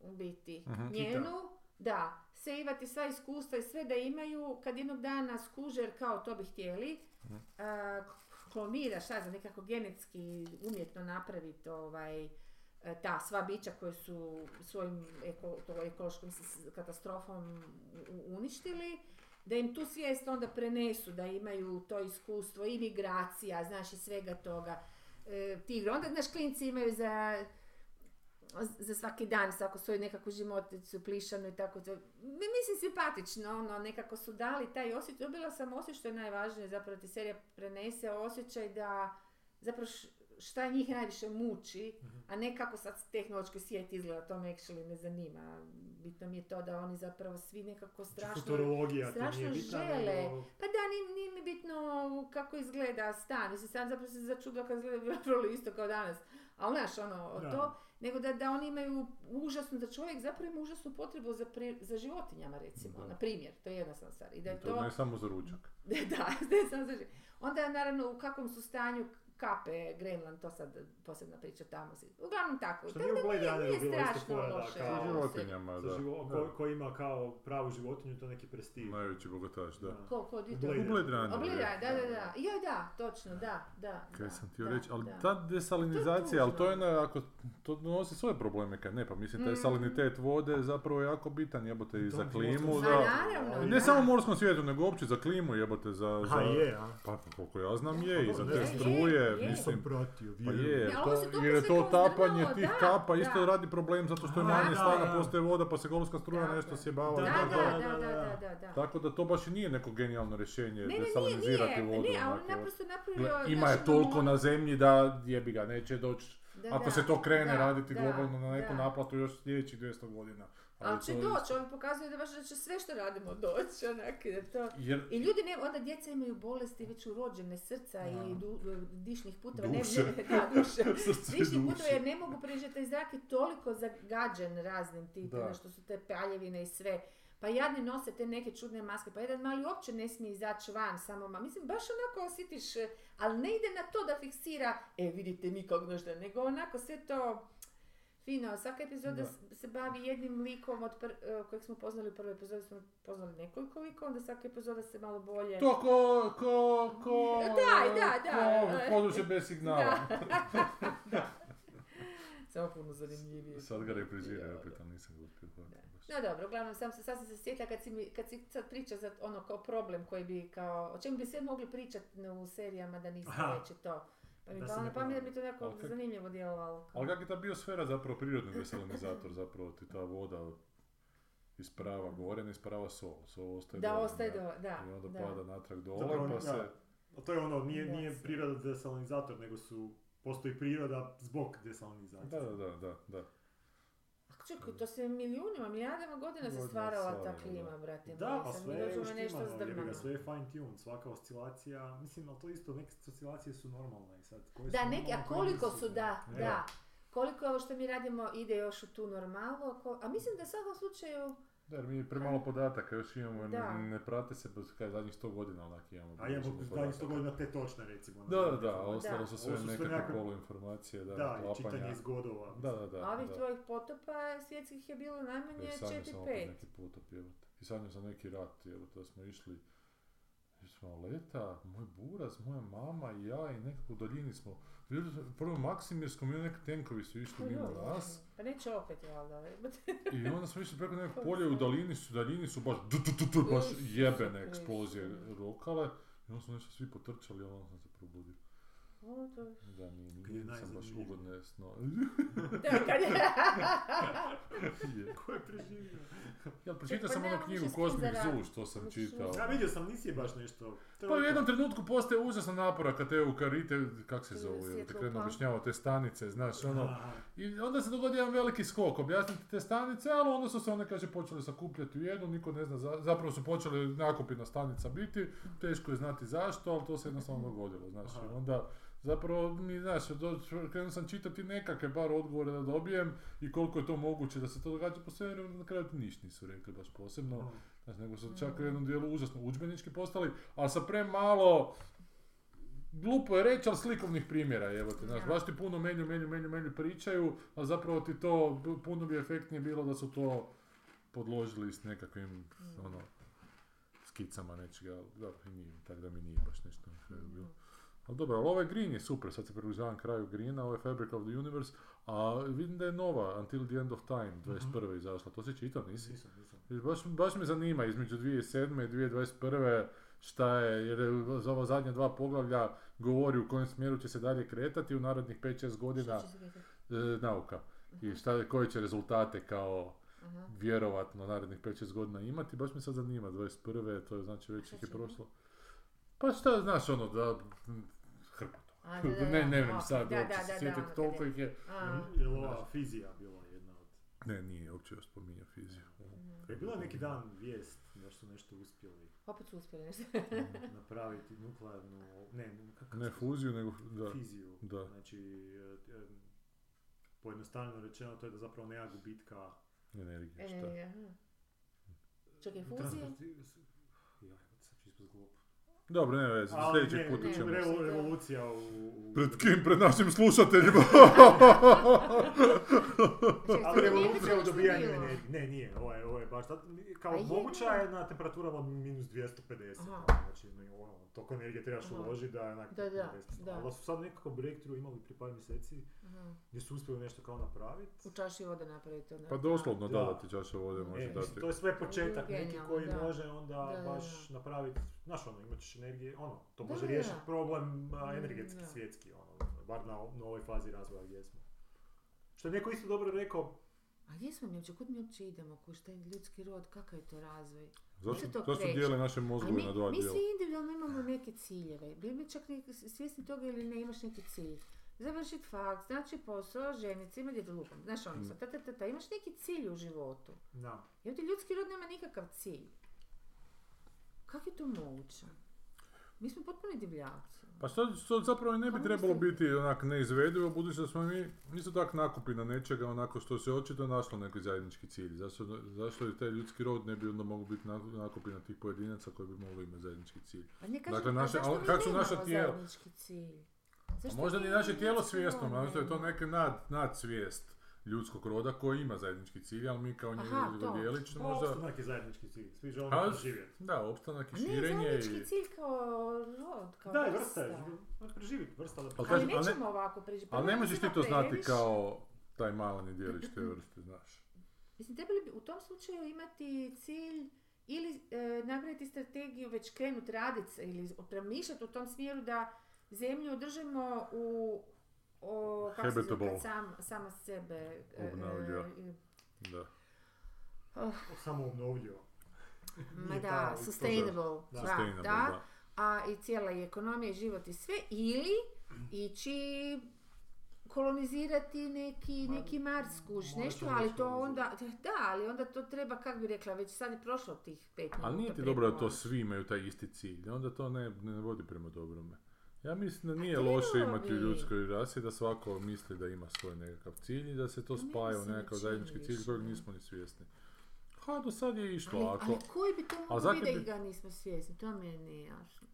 u biti Mhm. njenu, da, sejvati sva iskustva i sve da imaju, kad jednog dana skuže, jer kao to bi htjeli, Mhm. a, klonira, šta znam, nekako genetski umjetno napraviti ovaj, ta sva bića koje su svojim eko, to ekološkom katastrofom uništili, da im tu svijest onda prenesu, da imaju to iskustvo i migracija, znaš, i svega toga. E, tigre. Onda, znaš, klinci imaju za, za svaki dan, svako svoju nekakvu životicu, plišanu i tako to. Mi- Mislim, simpatično, ono, nekako su dali taj osjećaj. Dobila sam osjećaj, što je najvažnije, zapravo ti serija prenese osjećaj da zapravo šta njih najviše muči, a ne kako sad tehnološki svijet izgleda, to me actually ne zanima. Bitno mi je to da oni zapravo svi nekako strašno ti strašno nije bitna, žele. nego- Pa da, nije, nije mi bitno kako izgleda stan. Mislim, sam zapravo se začudila kad izgleda vrlo isto kao danas. Ali znaš, ono, Da. to, nego da, da oni imaju užasnu, da čovjek zapravo ima užasnu potrebu za, pri- za životinjama recimo, Da. na primjer, to je jednostavna stvar. I da je To to, ne samo za ručak. da, ne samo za Onda naravno u kakvom su stanju kape Grenland, to sad posebna priča tamo si. Uglavnom tako. Što nije u Blade nije, Runneru bilo isto strašno fora da kao- Sa ovo životinjama, da. živo, ko, ko ima kao pravu životinju, to je neki prestiž. Najveći bogataš, da. Ko, ko, di U to? U Blade Runneru. A Blade je. Runner, da, da, da. Joj, da, točno, da, da. Kaj da, sam da, reći, ali ta desalinizacija, ali to je na, ako to donosi svoje probleme, kad ne, pa mislim, taj Mm. salinitet vode je zapravo jako bitan, jebote, i za je klimu, da. da. ne samo u morskom svijetu, nego uopće za klimu, jebote, za... Za je, a? Pa koliko ja znam je, i za Je, te je, struje, je. mislim, Nisam pratio, Pa je, to, jer je to tapanje tih da, kapa isto da. radi problem zato što je Da, manje da, stana, da. postoje voda pa se golska struja Tako nešto je. sjebava. Da, Da, da, da, da, da, da, da. da, da. Tako da to baš i nije neko genijalno rješenje Ne, desalinizirati vodu. ne, a on onako. naprosto napravio... Ima je toliko na zemlji da jebi ga, neće doći Da, ako da, se to krene da, raditi da, globalno na neku da. naplatu još sljedećih 200 godina. Ali će doći, on pokazuje da baš da će sve što radimo doći, onak, da to... Jer I ljudi ne, onda djeca imaju bolesti već urođene srca i Da. du, dišnih puteva. Duše. Ne, ne, da, duše. I Dišnih duše. puteva jer ne mogu preživjeti, taj zrak je toliko zagađen raznim ono što su te paljevine i sve. Pa jadni nose te neke čudne maske, pa jedan mali uopće ne smije izaći van, samo ma. Mislim, baš onako osjetiš, e, ali ne ide na to da fiksira, e vidite mi nešto, nego onako sve to fino. Svaka epizoda Da. se bavi jednim likom od pr- e, kojeg smo poznali u prvoj epizodi, smo poznali nekoliko likova, onda svaka epizoda se malo bolje... to ko, ko, ko, Da, da, da. ko područje bez signala. Da. Samo puno zanimljivije. Sad ga reprizira Da, opet, ali nisam ga uspio. No dobro, uglavnom sam se, sad sam se sjetila kad si, mi, kad si sad priča za ono kao problem koji bi kao, o čemu bi sve mogli pričati u serijama da nismo Aha. već i to. Pa mi Da palo na ne pamet da bi to nekako kak- zanimljivo djelovalo. kao. Ali kak je ta biosfera zapravo prirodni desalinizator, zapravo ti ta voda isprava gore, ne isprava sol. Sol ostaje Da, dole, ostaje da. do, da, I onda da. pada natrag dole, Zapravo, pa da. se... A to je ono, nije, Da, nije priroda desalinizator, nego su, postoji priroda zbog desalinizacije. Da, da, da, da, da. Čekaj, to se milijunima, milijardama godina se stvarala ta klima, da. brate. Da, pa sve je dođemo nešto ga, sve je fine tune, svaka oscilacija, mislim, ali to isto, neke oscilacije su normalne i sad. Koje Da, su neki, a koliko su, da, da. Koliko je ovo što mi radimo ide još u tu normalu, a mislim da u svakom slučaju, Da, jer mi premalo podataka još imamo, ne, Da. ne prate se, bez kaj zadnjih 100 godina onak imamo. A imamo zadnjih sto podataka. godina te točne, recimo. Da, da, neke da, a informacije. ostalo su sve nekakve nekakve- poluinformacije, da, Da, i čitanje iz godova. Da, da, da. a ovih da. tvojih potopa svjetskih je bilo najmanje Jer sanjao sam opet 4-5. neki potop, jebote. I sanjao sam neki rat, jebote, da smo išli išli smo leta, moj buraz, moja mama i ja i nekako u daljini smo. Prvo Maksimirskom i neki tenkovi su išli mimo nas. Pa neće opet, valjda. I onda smo išli preko nekog polja i u daljini su, daljini su baš, du, du, du, baš jebene eksplozije rokale. I onda smo nešto svi potrčali, a onda sam se probudio. O, to- Da, nije, Kad je nisam baš ugodne sno. Da, kad je... Je. Ko je preživio? Ja, pročitao Pa sam onu knjigu zaraditi. Zoo što sam čitao. Ja vidio sam, nisi je baš nešto... to je Pa u jednom trenutku postaje užasno napora kad te eukarite, kak se zove, te krenu objašnjavati te stanice, znaš, ono. I onda se dogodi jedan veliki skok, objasniti te stanice, ali onda su se one, kaže, počeli sakupljati u jednu, niko ne zna, za- zapravo su počeli nakupina stanica biti, teško je znati zašto, ali to se jednostavno dogodilo, znaš, onda zapravo mi, znaš, do- krenuo sam čitati nekakve bar odgovore da dobijem i koliko je to moguće da se to događa po svemiru, na kraju ti ništa nisu rekli baš posebno. Znači, nego su čak u jednom dijelu užasno udžbenički postali, ali sa premalo, glupo je reći, ali slikovnih primjera, evo te, znaš, Da. baš ti puno menju, menju, menju, menju pričaju, a zapravo ti to, puno bi efektnije bilo da su to podložili s nekakvim, ono, skicama nečega, dobro, i nije, tako da mi nije baš nešto kraju bilo. Ali dobro, ali ovaj Green je super, sad se približavam kraju Greena, ovaj Fabric of the Universe, a vidim da je nova, Until the End of Time, 21. izašla, to si čitao, nisi? Nisam, Baš, baš me zanima između 2007. i 2021. šta je, jer je za ova zadnja dva poglavlja govori u kojem smjeru će se dalje kretati u narednih 5-6 godina e, nauka. I šta, koje će rezultate kao Aha. vjerovatno narednih 5-6 godina imati, baš me sad zanima, 21. to je znači već ih je prošlo. Pa šta, znaš ono, da. A, da, da, ne, ne vrem sad da, da, toliko je- ih je. A, Je li ova fizija bila jedna od... Ne, nije uopće još spominjao fiziju. Je bila neki dan vijest da su nešto uspjeli Opet su uspjeli nešto. napraviti nuklearnu... Ne, kako Ne fuziju, nego, da. Fiziju. Da. Znači, e, e, pojednostavljeno rečeno, to je da zapravo nema gubitka Energije, šta? E, aha. Čekaj, fuzije? Ja, sad ću ispast glup. Dobro, ne veze, Ali sljedećeg ne, puta ne, ćemo... ne. revo- revolucija u... Pred kim? Pred našim slušateljima? Čekaj, Ali revolucija u dobijanju energije. Ne, nije, ovo je, ovo je baš, kao A moguća je na temperaturama od minus 250. Aha. Znači, no, ono, toliko energije trebaš uložiti da je onak Da, da, da. Ali su sad nekako breakthrough imali prije par mjeseci, Aha. gdje su uspjeli nešto kao napraviti. U čaši vode napraviti onda. Pa doslovno da, Da. da ti čaša vode može E, dati. to je sve početak neki koji može onda Da, da, baš napraviti, znaš ono, imat ćeš energije, ono, to može da, riješiti da. problem a, Mm, energetski, da. svjetski, ono, bar na, na ovoj fazi razvoja gdje smo. Što je neko isto dobro rekao, A gdje smo mi uopće, kud mi uopće idemo, ko šta je ljudski rod, kakav je to razvoj? Zašto, se to zašto dijele naše mozgove mi, na dva mi dijela? svi individualno imamo neke ciljeve. Bili mi čak svjesni toga ili ne imaš neki cilj. Završiti fakt, znači posao, ženici, ima djedu lupam. Znaš ono, Mm. ta, ta, ta, ta, imaš neki cilj u životu. da, I ovdje ljudski rod nema nikakav cilj. Kako je to moguće? Mi smo potpuni divljaci. Pa što, što zapravo ne bi Kako trebalo biti onak neizvedivo, budući da smo mi isto tak nakupi na nečega, onako što se očito našlo neki zajednički cilj. Zašto, zašto i taj ljudski rod ne bi onda mogao biti nak- nakupi na tih pojedinaca koji bi mogli imati zajednički cilj? Pa ne kažem, Dakle, a naše- zašto ali mi kak su naša tijela? zajednički cilj? A Zašto možda ni naše tijelo svjesno, možda je to neka nad, nadsvijest ljudskog roda koji ima zajednički cilj, ali mi kao njegov dijelić Pa, možda... opstanak je zajednički cilj, svi želimo A, preživjeti. Da, opstanak i ne, širenje zajednički i... cilj kao rod, kao Da, i vrsta. vrsta je, život- preživjeti, vrsta da Ali Ali kažem, ali ne- nećemo ovako preživjeti. Ali ne možeš ti to znati kao taj malani dijelić te vrste, znaš. Mislim, trebali bi u tom slučaju imati cilj ili e, napraviti strategiju, već krenuti raditi ili promišljati u tom smjeru da zemlju održimo u o, kako se zove, sam, sama sebe e, e, e, Da. samo obnovljivo. ma da, ta- sustainable, Da. da, Sustainable, da, da. a i cijela i ekonomija i život i sve, ili ići kolonizirati neki, Ma, neki Mars, kuš, nešto, ali to onda, da, ali onda to treba, kak bi rekla, već sad je prošlo tih pet minuta. Ali nije ti dobro da to svi imaju taj isti cilj, onda to ne, ne vodi prema dobrome. Ja mislim da nije loše imati u ljudskoj rasi da svako misli da ima svoj nekakav cilj i da se to Pa spaja u nekakav zajednički cilj kojeg nismo ni svjesni. Ha, do sad je išlo, Ali, ako... ali koji bi to biti da bi- ga nismo svjesni, to mi je nejasno.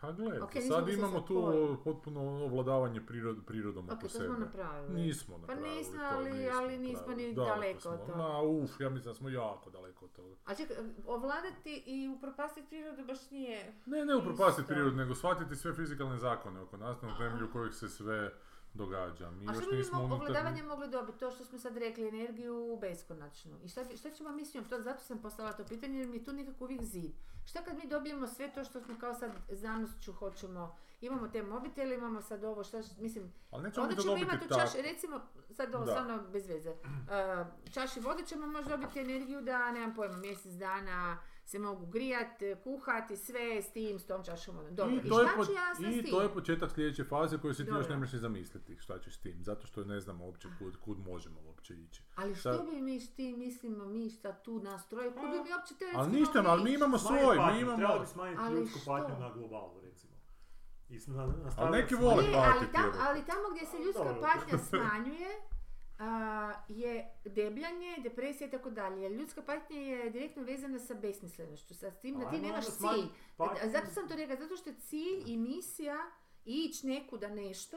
Pa gledaj, Ok, sad nismo imamo tu koji. potpuno ovladavanje prirod, prirodom Ok, oko to sebe. smo napravili. Nismo Pa napravili nismo, to, ali- ali nismo ni Daleko daleko od toga. Ma, uf, ja mislim da smo jako daleko od toga. A čekaj, ovladati i upropastiti prirodu baš nije... Ne, ne upropastiti prirodu, nego shvatiti sve fizikalne zakone oko nas, na temelju kojih se sve događa. Mi A još što bi nismo mo- unutar... mogli dobiti? To što smo sad rekli, energiju beskonačnu. I šta, bi- šta ćemo mi s njom? To, zato sam postavila to pitanje jer mi je tu nekako uvijek zid. Šta kad mi dobijemo sve to što smo kao sad znanošću hoćemo, imamo te mobitele, imamo sad ovo, šta, mislim, Ali nećemo onda ćemo imati u čaši, recimo, sad ovo stvarno bez veze, uh, čaši vode ćemo možda dobiti energiju da, nemam pojma, mjesec dana se mogu grijat, kuhati, sve s tim, s tom čašom vode. Dobro, i, I, to je, šta po- ću ja sad s I tim? to je početak sljedeće faze koju si ti još ne možeš ni zamisliti šta ćeš s tim, zato što ne znamo uopće kud, kud možemo uopće ići. Ali Šta- što bi mi s tim mislimo, mi šta tu nastroje, kud bi mi uopće teoretski Ali ništa, ali mi imamo svoj, mi imamo... Trebali bi smanjiti Ali ljudsku što? patnju na globalu, recimo. I s- na, nastavljati neki vole patiti, ali, tam, ali tamo gdje se ljudska patnja smanjuje, je debljanje, depresija i tako dalje. Ljudska patnja je direktno vezana sa besmislenošću, sa tim da ti Ajmo nemaš smanjiti cilj. patnju. Zato sam to rekla, zato što je cilj i misija ići nekuda nešto,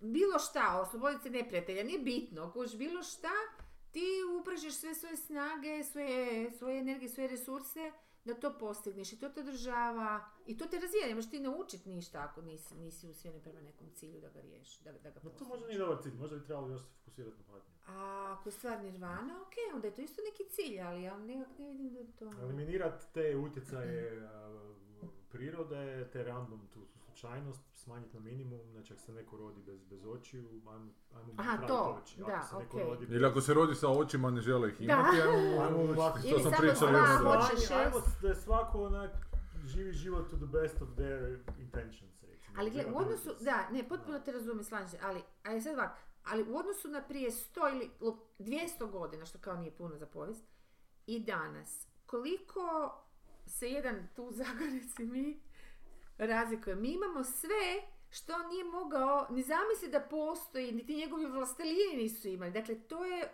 bilo šta, osloboditi se neprijatelja, nije bitno, kuš bilo šta, ti upražeš sve svoje snage, svoje, svoje energije, svoje resurse da to postigneš i to te održava i to te razvija, ne možeš ti naučiti ništa ako nisi, nisi usmjeren prema nekom cilju da ga riješ, da, da ga No to postigneš. možda nije dobar cilj, možda bi trebalo još se fokusirati na patnju. A ako je stvar nirvana, ok, onda je to isto neki cilj, ali ja nekak ne vidim da je to... Eliminirati te utjecaje prirode, te random tu slučajnost, smanjiti na minimum, znači ako se neko rodi bez, bez očiju, ajmo, ajmo Aha, to, oči. da, ako se neko okej. rodi Ili ako se rodi sa očima, ne žele ih Da. imati, ajmo, Ajmo ovako. dva, ono da- hoće Ajmo, da je svako onak živi život to the best of their intentions, recimo. Ali gle, u odnosu, da, ne, potpuno Da. te razumijem, slažem se, ali, ali sad ovak, ali u odnosu na prije 100 ili lu- 200 godina, što kao nije puno za povijest, i danas, koliko se jedan tu zagorec i mi razlikuje. Mi imamo sve što on nije mogao ni zamisliti da postoji, niti njegovi vlastelini nisu imali. Dakle, to je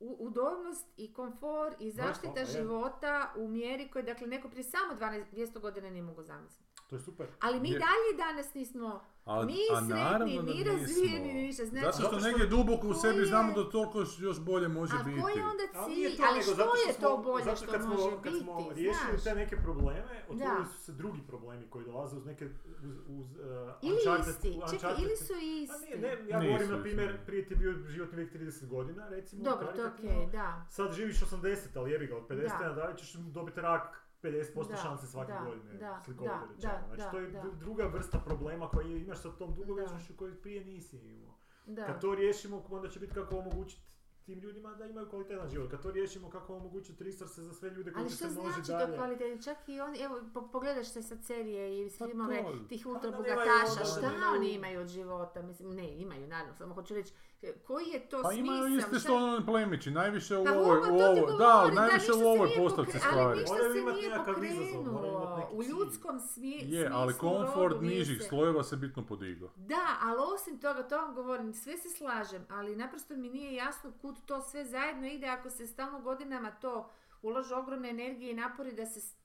udobnost i komfor i zaštita je. života u mjeri koje, dakle, neko prije samo 12, 200 godina nije mogao zamisliti. To je super. Ali mi Je- dalje danas nismo A, Ni a sretni, ni razvijeni, nismo. ni ništa, znači- Zato što što negdje duboko u sebi je- znamo da toliko još- bolje može A biti. koji je onda Ali cilj? nije to, Ali što zato je smo- to bolje zato što kad smo, može kad biti, smo riješili znaš? te neke probleme, otvorili su se drugi problemi koji dolaze uz neke, uz, uz uh, Ili Uncharted- isti, čekaj, ili su Pa isti. nije, ne, ja govorim na primjer, prije ti je bio životni vijek 30 godina, recimo, Dobro, to okej, da. Sad živiš 80, ali jebi ga, od 50 Da. nadalje ćeš dobiti rak 50% Da, šanse svake da, godine, da, slikovito da, rečeno. da, Znači, da, to je druga vrsta problema koji imaš sa tom Da. dugovječnošću koju prije nisi imao. Da. Kad to riješimo, onda će biti kako omogućiti tim ljudima da imaju kvalitetan život. Kad to riješimo, kako omogućiti resurse za sve ljude koji Ali će što se množiti znači to dalje. kvalitetno? Čak i oni, evo, po- pogledaš se sad serije i Pa filmove to- tih Pa ultra da nemaju bogataša, onda, šta oni imaju od života? Mislim, ne, imaju, naravno, samo hoću reći, koji je to Pa smisao? imaju iste Šta- što ono plemići, najviše u Pa ovoj, ovo, u ti ovoj, da, najviše u ovoj postavci pokre- Ali stvari. ništa se nije pokrenulo. U ljudskom smi- Je, ali smislu, komfort nižih slojeva se bitno podigao. Da, ali osim toga, to vam govorim, sve se slažem, ali naprosto mi nije jasno kud to sve zajedno ide ako se stalno godinama to ulažu ogromne energije i napori da se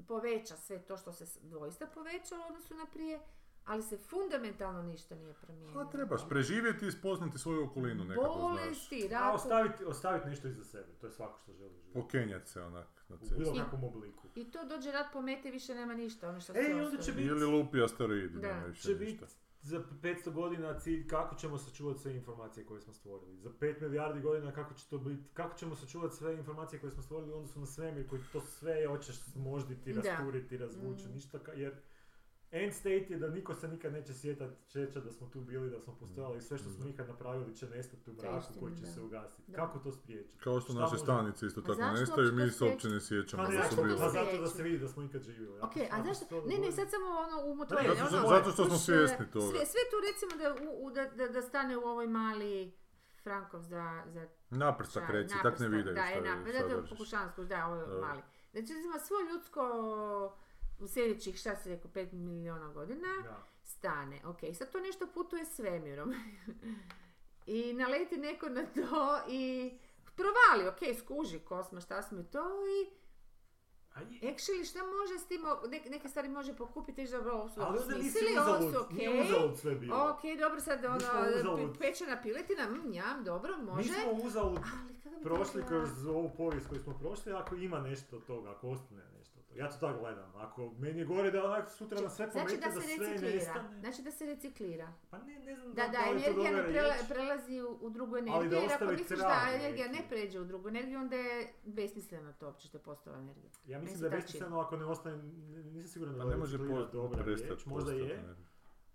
poveća sve to što se doista povećalo u odnosu na prije, ali se fundamentalno ništa nije promijenilo. Pa trebaš preživjeti i spoznati svoju okolinu nekako, znaš. Bolesti, A rat, ostaviti, ostaviti nešto iza sebe, to je svako što želi. Pokenjat se onak na U bilo cestu. kakvom obliku. i to dođe rat pomete i više nema ništa, ono što Ej, onda će biti- Ili lupi asteroidi, Da. nema više Će ništa. za 500 godina cilj kako ćemo sačuvati sve informacije koje smo stvorili. Za 5 milijardi godina kako će to biti, kako ćemo sačuvati sve informacije koje smo stvorili u odnosu na svemir koji to sve hoćeš smožditi, Da. rasturiti, razvući, Mm. ništa ka, jer end state je da niko se nikad neće sjetat čeća da smo tu bili, da smo postojali i sve što smo nikad napravili će nestati u istina, koji će da. se ugasiti. Da. Kako to spriječiti? Kao što Šta naše može- stanice isto tako nestaju mi se uopće ne Pa sjećamo A da su to bili. pa zato da se vidi da smo ikad živjeli. Ok, a zašto? Ne, ne, sad samo ono Ne, umotvoreno. zato ono, što- zato što smo svjesni toga. Sve, sve tu recimo da, u, u- da, da, da stane u ovoj mali Frankov za, za Naprstak čaj, reci, tak ne vidaju Da, je je naprstak, da, da, sadržiš. pokušavam da, ovo je mali. Znači, recimo, svo ljudsko u sljedećih, šta si rekao, 5 miliona godina, Da. stane. Ok, sad to nešto putuje svemirom. I naleti neko na to i provali, ok, skuži kosma, šta smo to i actually šta može s tim, o- nek- neke stvari može pokupiti reći dobro, ovo su nisi osmislili, ovo su ok. nije sve bilo. Ok, dobro, sad ono, pečena piletina, mm, njam, dobro, može. Mi smo bi prošli kroz ovu povijest koju smo prošli, ako ima nešto od toga, ako ostane nešto. Ja to tako gledam. Ako meni je gore da onak sutra na sve Znači pomete, da da, se sve reciklira. nestane. Znači da se reciklira. Pa ne, ne znam Da, da, da, energija ne prela- prelazi u, u drugu Ali da energiju, jer ako misliš da energija neki. ne pređe u drugu energiju, onda je besmisleno to uopće što je postala energija. Ja mislim da je besmisleno ako ne ostane, nisam siguran da Pa ne može dobra riječ, možda je,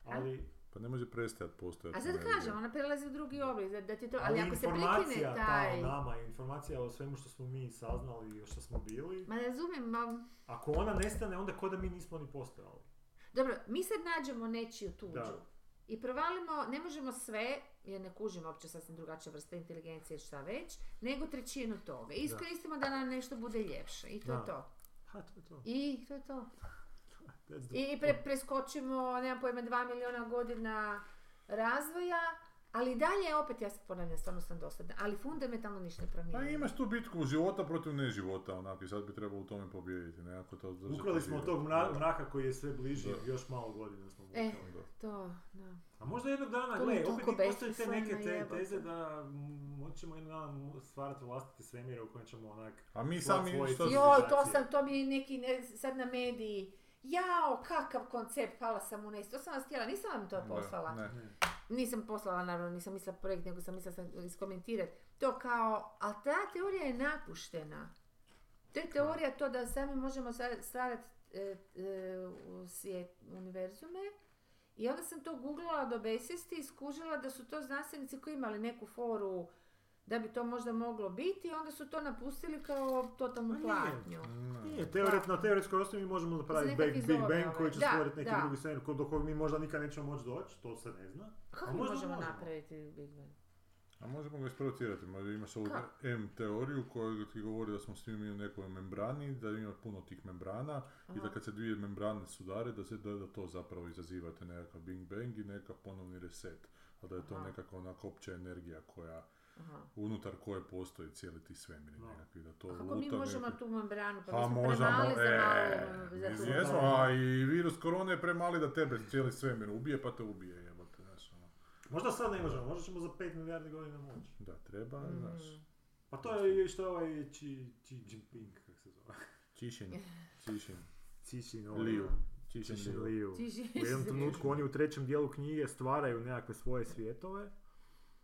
ali, Pa ne može prestajati postojati A sad kažem, ona prelazi u drugi oblik, da, da ti to, ali, ali ako se prekine informacija taj... ta o nama, informacija o svemu što smo mi saznali i što smo bili, Ma ne razumijem, ma... ako ona nestane, onda ko da mi nismo ni postojali. Dobro, mi sad nađemo nečiju tuđu. Da. I provalimo, ne možemo sve, jer ne kužimo uopće sasvim drugačija vrsta inteligencije, šta već, nego trećinu toga. Iskoristimo da nam nešto bude ljepše. I to je Da. to. Ha, to je to. I to je to. I pre, preskočimo, nemam pojma, dva miliona godina razvoja, ali dalje, opet ja se ponavljam, stvarno sam dosadna, ali fundamentalno ništa ne Pa promijenimo. imaš tu bitku života protiv neživota, onak, i sad bi trebalo u tome pobijediti, nekako to Ukrali smo tog mra- mraka koji je sve bliži, Da. još malo godina smo E. vukali. To, da. A možda jednog dana, To gle, opet i postoje te neke te teze da mm, moći ćemo jednog dana stvarati vlastite svemire u kojem ćemo onak... A mi sami. Joj, to sam, to mi je neki, ne, sad na mediji, jao, kakav koncept, pala sam u nes, to sam vas htjela, nisam vam to poslala. ne. Nisam poslala, naravno, nisam mislila projekt, nego sam mislila sam iskomentirati. To kao, ali ta teorija je napuštena. To je teorija to da sami možemo stvarati e, e, u svijet, univerzume. I onda sam to googlala do besvijesti i skužila da su to znanstvenici koji imali neku foru da bi to možda moglo biti i onda su to napustili kao totalnu Ma nije. na teoretskoj osnovi možemo napraviti Big, Big Bang ove. koji će stvoriti neki da. drugi svemir ko- do kojeg mi možda nikad nećemo moći doći, to se ne zna. Kako mi možemo možemo. napraviti Big Bang? A možemo ga isprovocirati, ma imaš ovu? M teoriju koja ti govori da smo svi mi u nekoj membrani, da ima puno tih membrana i da Aha. kad se dvije membrane sudare, da, se, da, da to zapravo izazivate nekakav Big Bang i nekakav ponovni reset. A da je to Aha. nekakva onako opća energija koja, Aha. unutar koje postoji cijeli ti svemir Da. nekakvi, da to A kako mi možemo neki- tu membranu, pa, Pa mi smo možemo, premali za e, malo, za jesmo, a i virus korone je premali da tebe cijeli svemir ubije, pa te ubije, jebote, znaš, ono. Možda sad ne možemo, možda ćemo za 5 milijardi godina moći. Da, treba, Mm. znaš, Pa to je i što je ovaj Xi, Xi Jinping, kako se zove. Čišin, Čišin, Čišin Liu, Čišin Čišin Liu. Liu. Ti ži- U jednom trenutku oni u trećem dijelu knjige stvaraju nekakve svoje svjetove,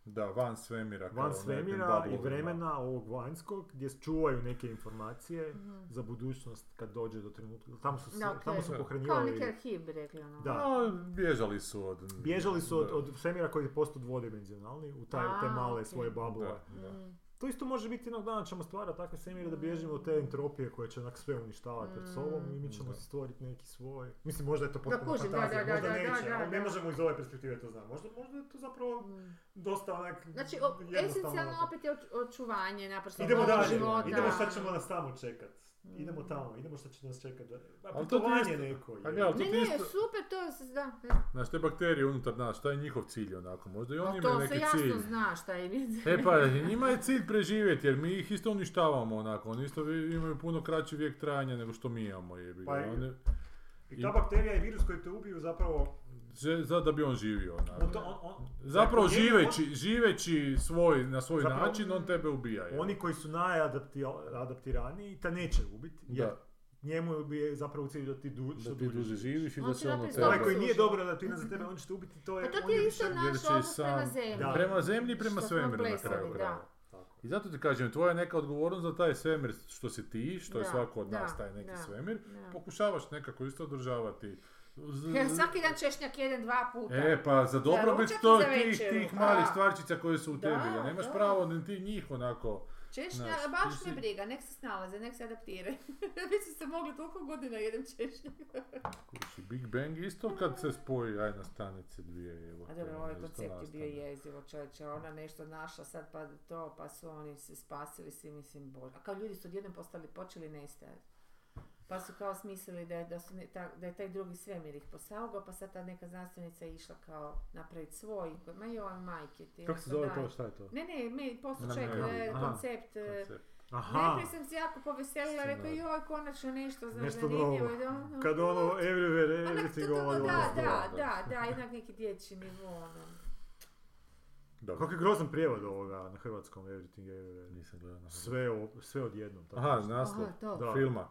Da, van svemira. van svemira i vremena ovog vanjskog, gdje čuvaju neke informacije Mhm. za budućnost kad dođe do trenutka. Tamo su, okej. tamo su Kao Kao pohranjivali, neki arhiv rekli ono. Da. A, bježali su od... bježali su od, od svemira koji je postao dvodimenzionalni u taj, te A, male okej. svoje bablove. Da, da. Mm. To isto može biti jednog dana ćemo stvarati takve svemire da bježimo od te entropije koje će onak sve uništavati pred sobom i mi ćemo Da. si stvoriti neki svoj. Mislim, možda je to potpuno fantazija, da, da, možda da, neće, da, ali ne možemo iz ove perspektive to znati. Možda, možda je to zapravo Mm. dosta onak Znači, esencijalno onako. opet je oč- očuvanje naprosto Idemo dalje, života. idemo šta ćemo nas tamo čekat. Mm. Idemo tamo, idemo šta će nas čekat. Pa Ali to ti putovanje isto- neko. A je. ali to Ne, ne, isto- super, to je, s- da. da. Znaš, te bakterije unutar nas, šta je njihov cilj onako? Možda i oni imaju to neki se jasno cilj. zna šta je. E pa, njima je cilj preživjeti, jer mi ih isto uništavamo onako. Oni isto imaju puno kraći vijek trajanja nego što mi imamo. Jebi ga. Pa Oni, I ta bakterija i virus koji te ubiju zapravo... že- za da bi on živio. On to, on, on, Zapravo živeći, živeći svoj, na svoj Zapravo- način, on tebe ubija. jel? Oni koji su najadaptiraniji, ta neće ubiti. Jer da, njemu bi je zapravo u cilju da ti, du, što da ti duže živiš i da se ono tebe... Onaj Dobro. koji nije dobro adaptiran za tebe, on će te ubiti, to je... Pa to ti je isto naš odnos prema zemlji. Da. Prema zemlji i prema svemiru na kraju da. Tako. I zato ti kažem, tvoja je neka odgovornost za taj svemir što si ti, što je Da, svako od da, nas taj neki da, svemir, da. pokušavaš nekako isto održavati. Ja svaki dan češnjak jedan, dva puta. E pa za dobrobit to tih, tih malih A. stvarčica koje su u Da, tebi, da nemaš da. pravo ni ti njih onako. Češnja, Znaš, baš si- me briga, nek se snalaze, nek se adaptiraju. Već su se mogli toliko godina jedem češnjak. Kući, Big Bang isto kad se spoji ajna stanice dvije. Evo, A dobro, ovaj isto koncept je bio jezivo, čovječe, ona nešto našla sad pa to, pa su oni se spasili svi, mislim, bože. A kao ljudi su odjednom postali, počeli nestajati. Pa su kao smislili da je, da su ne- ta- da je taj drugi svemir ih posaugao, pa sad ta neka znanstvenica je išla kao napraviti svoj, ma joj majke ti. Kako se ono, zove daj. to, šta je to? Ne, ne, me, posto Ne, e, koncept, Koncept. Aha, Najprije sam se jako poveselila, rekao joj, konačno nešto za Nešto zanimljivo. novo. da ono, kad ono everywhere, everything at da, da, da. da, da, jednak neki dječji nivo, ono. Dobro, Kako je grozan prijevod ovoga na hrvatskom everything everywhere. nisam gledao. Sve, o- sve odjednom. tako Aha, naslov Aha, to. Da. filma.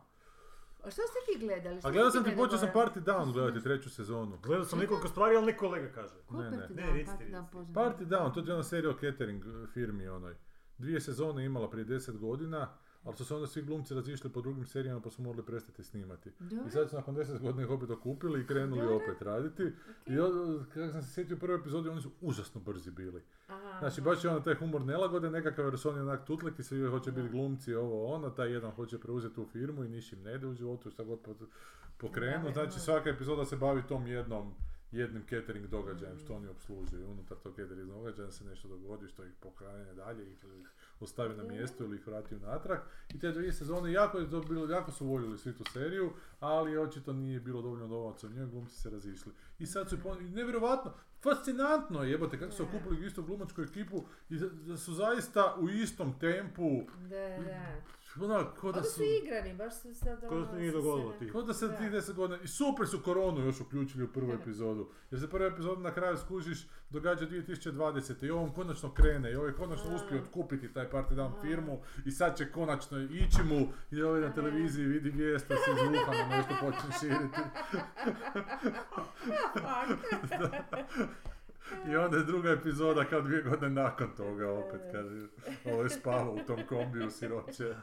A što ste ti gledali? Što A gledao sam ti, počeo sam gore? Party Down gledati treću sezonu. Gledao sam nekoliko stvari, ali ne kolega kaže. Ko Ne, ne. Party Ne, Down? recite, Party Down. Party to je ona serija o catering eh, firmi onoj. Dvije sezone imala prije deset godina, ali su se onda svi glumci razišli po drugim serijama pa su morali prestati snimati. Dobro, I sad su nakon deset godina ih opet okupili i krenuli Dobro. opet raditi. okej. I od- kako sam se sjetio u prvoj epizodi, oni su užasno brzi bili. Aha, Znači, aha. baš je ono taj humor nelagode, nekakav jer su oni onak tutleki, svi hoće biti Da. glumci, ovo ono, taj jedan hoće preuzeti tu firmu i niš im ne ide u životu, šta god pokrenu. Da, Znači, da. svaka epizoda se bavi tom jednom jednim catering događajem što oni obslužuju. Unutar tog catering događaja se nešto dogodi što ih pokrene dalje, ih ih ostavi na Da. mjestu ili ih vrati unatrag. I te dvije sezone jako, je to bilo, jako su voljeli svi tu seriju, ali očito nije bilo dovoljno novaca u njoj, glumci se razišli. I sad su, pon- nevjerovatno, fascinantno je, jebote, kako su okupili istu glumačku ekipu i da su zaista u istom tempu, Da, da. Onak, ko da su... su igrani, baš su sad Ko da ono, se nije dogodilo ti. Ko da se tih 10 godina, i super su koronu još uključili u prvu epizodu. Jer se prva epizoda na kraju skužiš događa 2020. i on konačno krene i ovaj konačno A. uspije otkupiti taj Party Down A. firmu i sad će konačno ići mu i ovaj na televiziji vidi vijest da se iz Wuhana nešto počne širiti. I onda je druga epizoda kao dvije godine nakon toga opet kad je ovaj spavao u tom kombiju siroće.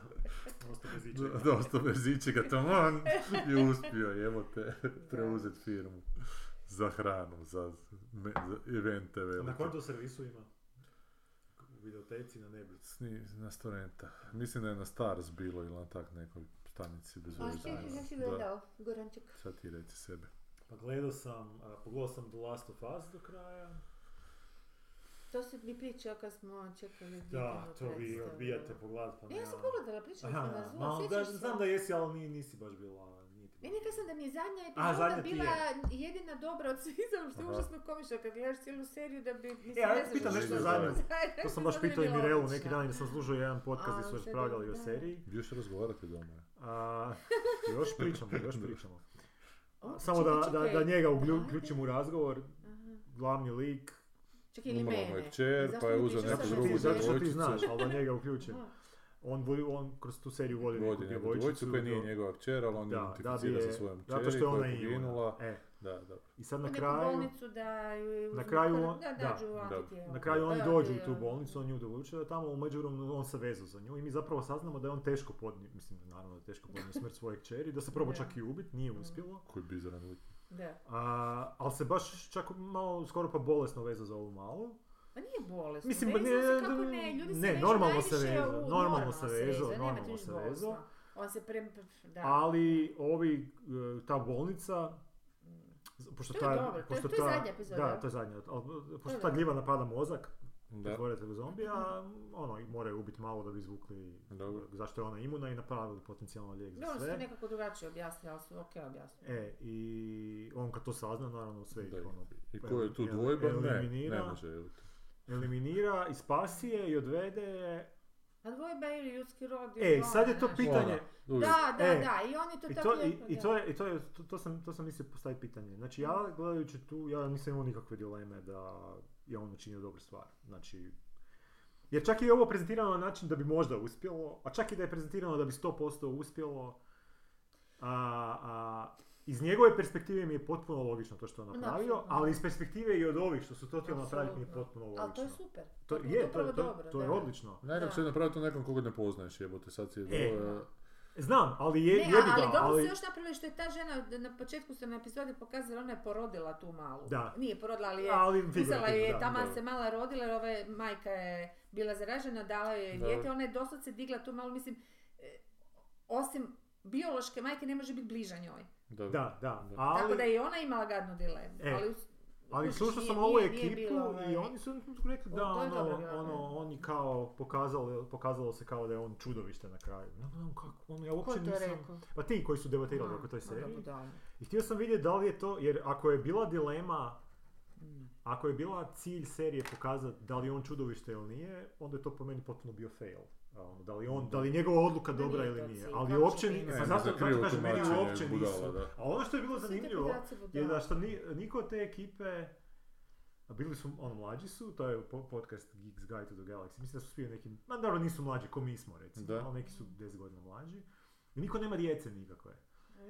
Ostao bez ičega. Dosta bez ičega, taman je uspio, evo te, preuzeti firmu za hranu, za, me, za evente velike. Na kojem to servisu ima? U videoteci na nebi. Sni, na Storenta. Mislim da je na Stars bilo ili na tak nekoj stanici bez A veze. što ti si gledao, Goranček? sad ti reci sebe. Pa gledao sam, a, pogledao sam The Last of Us do kraja. To si mi pričao kad smo čekali Da, to vi odbijate pogledat pa Ne, ja sam pogledala, pričala sam na zlu, malo, da, se? znam da jesi, ali ni- nisi baš bila... Nije ti Meni bilo. rekla sam da mi je zadnja A, epizoda zadnja ti bila je. jedina dobra od svih, zato što je Aha. užasno komično kad gledaš cijelu seriju da bi... Mislim, E, a ja ne znaš pitam što nešto je zadnje. To sam baš pitao i bila Mirelu neki dan jer sam slušao jedan podcast A, gdje su sad raspravljali o da. seriji. Još razgovarate doma. A, još pričamo, još pričamo. O, Samo čekaj, da, da, čekaj. da njega uglju- Ajde. uključim u razgovor, Aha. glavni lik. Čekaj, ili Umrla mu mene. je kćer, pa je uzeo pričaš neku drugu zato što ti znaš, ali da njega uključim. On, vodi- on kroz tu seriju vodi, neku Vodi neku djevojčicu. koja nije njegova kćer, ali on je Da, da bi identificira je, sa svojom zato kćeri što je ona koja je poginula. E, Da, dobro. I sad na kraju, bolnicu da ju na kraju on- da, da, da. na kraju oni Da, dođu u tu bolnicu, on nju dovuče, da tamo u međuvremenu on se vezao za nju i mi zapravo saznamo da je on teško podnio, mislim naravno da je teško podnio smrt svoje kćeri, da se probao Da. čak i ubit, nije uspjelo. Koji bizaran lik. Da. A, ali se baš čak malo, skoro pa bolesno vezao za ovu malu. Pa nije bolesno. Mislim, vezao ne- se kako ne, ljudi se ne, vežu normalno se vezao, normalno se vezao, normalno se vezao. On se pre... Da. Ali ovi, e, ta bolnica, pošto To je ta, dobro, to je- pošto to je ta- zadnja epizoda. Da, to je zadnja. ali, Pošto je ta gljiva napada mozak, Da. pretvorite u zombija, ono, moraju ubiti malo da bi izvukli Dobro. zašto je ona imuna i napravili potencijalno lijek za Dobro, su to sve. nekako drugačije objasnili, ali su ok objasnili. E, i on kad to sazna, naravno sve ih ono, I ko je tu dvojba? Ne, eliminira. ne može. eliminira i spasi je i odvede je. A dvojba ili ljudski rod E, ili sad je ono, to pitanje. Ona, uvijek. Da, da, E, da, i on je to I tako to, i, lijepo, i da. to je, i to, je to, to sam, to sam mislio postaviti pitanje. Znači ja gledajući tu, ja nisam imao nikakve dileme da je on učinio dobru stvar. Znači, jer čak i je ovo prezentirano na način da bi možda uspjelo, a čak i da je prezentirano da bi 100% uspjelo, a, a, iz njegove perspektive mi je potpuno logično to što je napravio, ali iz perspektive i od ovih što su to htjeli napraviti mi je potpuno Ali logično. to je super. To, je, to, je- to, dobro, to je odlično. Je Da. napraviti to nekom koga ne poznaješ, jebote, sad si je E, Znam, ali je, Ne, jebi ali dobro ali... su još napravili što je ta žena, na početku su na epizodi pokazali, ona je porodila tu malu. Da. Nije porodila, ali je Ali uzela je, da, tamo da. se mala rodila, jer ove majka je bila zaražena, dala je dijete, ona je doslovce digla tu malu, mislim, e, osim biološke majke ne može biti bliža njoj. Da, Da, da, Da. ali... Tako da je i ona imala gadnu dilemu. E, ali, Ali slušao nije- sam ovu nije- nije ekipu bilo, ovaj, i oni su rekli da ono, dobro bilo, ono, da. oni kao pokazalo, pokazalo se kao da je on čudovište na kraju. Ne znam kako, ono, ja uopće nisam... rekao? Pa ti koji su debatirali oko toj da, seriji. budala. I htio sam vidjeti da li je to, jer ako je bila dilema, Mm. ako je bila cilj serije pokazati da li je on čudovište ili nije, onda je to po meni potpuno bio fail. Ono, da li on, da li je njegova odluka dobra nije ili nije. cilj, Ali uopće će ni, biti? pa zato, za zato kažem, meni uopće nisu. A ono što je bilo zanimljivo, je da što ni, niko od te ekipe, a bili su, ono, mlađi su, to je po- podcast Geeks Guide to the Galaxy, mislim da su svi neki, ma dobro nisu mlađi ko mi smo recimo, Da. ali neki su 10 godina mlađi. I niko nema djece nikakve.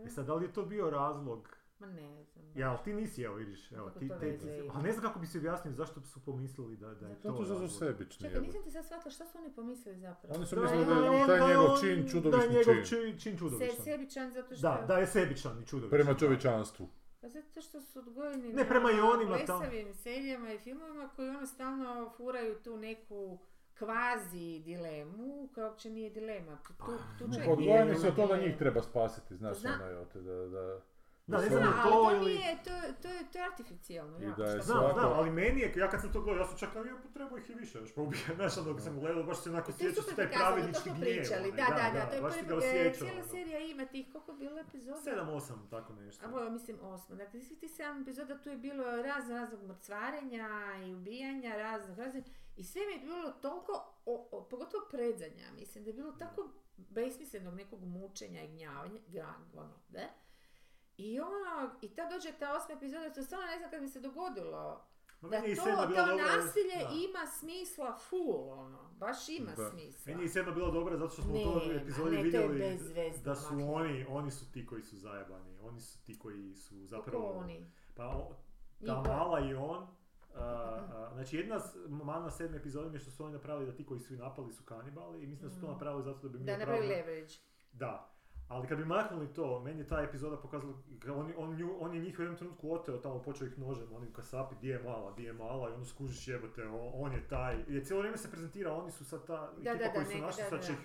E sad, da li je to bio razlog Ma ne znam. ja, ali ti nisi, evo vidiš, evo, ti, to ti, ali ne znam kako bi se objasnili zašto su pomislili da, da je Zato to Zato što su sebični. Čekaj, nisam ti sad shvatila šta su oni pomislili zapravo. Oni su Da mislili je da je on- taj da je njegov on- čin Da je čudovišni njegov čin. čin, čin Se, sebičan zato što... Da, da je sebičan i čudovištan. Prema čovječanstvu. Pa zato što su odgojeni Ne, prema i onima plesavim serijama i filmovima koji ono stalno furaju tu neku kvazi dilemu, koja uopće nije dilema. Tu, tu, tu čovjek nije Odgojeni su od toga njih treba spasiti, znaš Zna- ono je te, da, da... Da, ne znam ali to to ili- nije, to, to, je, to je artificijalno. I jako, da je Znam, svako- znam, ali meni je, ja kad sam to gledao, ja sam čak ja potrebao ih i više još poubijati. Znaš, ono, dok sam gledao, baš se onako super se taj pravednički smo gnjev. pričali. onaj, Da, da, da, to je baš prvi, e, osjećao. cijela ono. serija ima tih, koliko je bilo epizoda? 7-8, tako nešto. A ovo mislim osma. Dakle, svi ti sedam epizoda tu je bilo razno raznog mrcvarenja i ubijanja, raznog raznog. I sve mi je bilo toliko, o, o- pogotovo predzanja, mislim da je bilo tako besmislenog nekog mučenja i gnjavanja, ono, da? I ono, i tad dođe ta osma epizoda, to stvarno ne znam kad bi se dogodilo. Ma Da i to, to dobra, nasilje da. ima smisla full, ono, baš ima Da. smisla. Meni je i sedma bila dobra zato što smo u toj epizodi ne, to je vidjeli bezvezno, da su makne. oni, oni su ti koji su zajebani, oni su ti koji su zapravo... Kako oni? Pa o- ta mala i on, a, a, znači jedna mana sedme epizode mi je što su oni napravili da ti koji su ih napali su kanibali i mislim da su to Mhm. napravili zato da bi mi Da napravi leverage. Da. Ali kad bi maknuli to, meni je ta epizoda pokazala, ka- on, on, nju- on je njih u jednom trenutku oteo tamo, počeo ih nožem, onim kasapi, di je mala, di je mala, i ono skužiš jebote, on, on je taj, jer cijelo vrijeme se prezentira, oni su sad ta Da, ekipa da, koju da, su našli, da, sad će ih,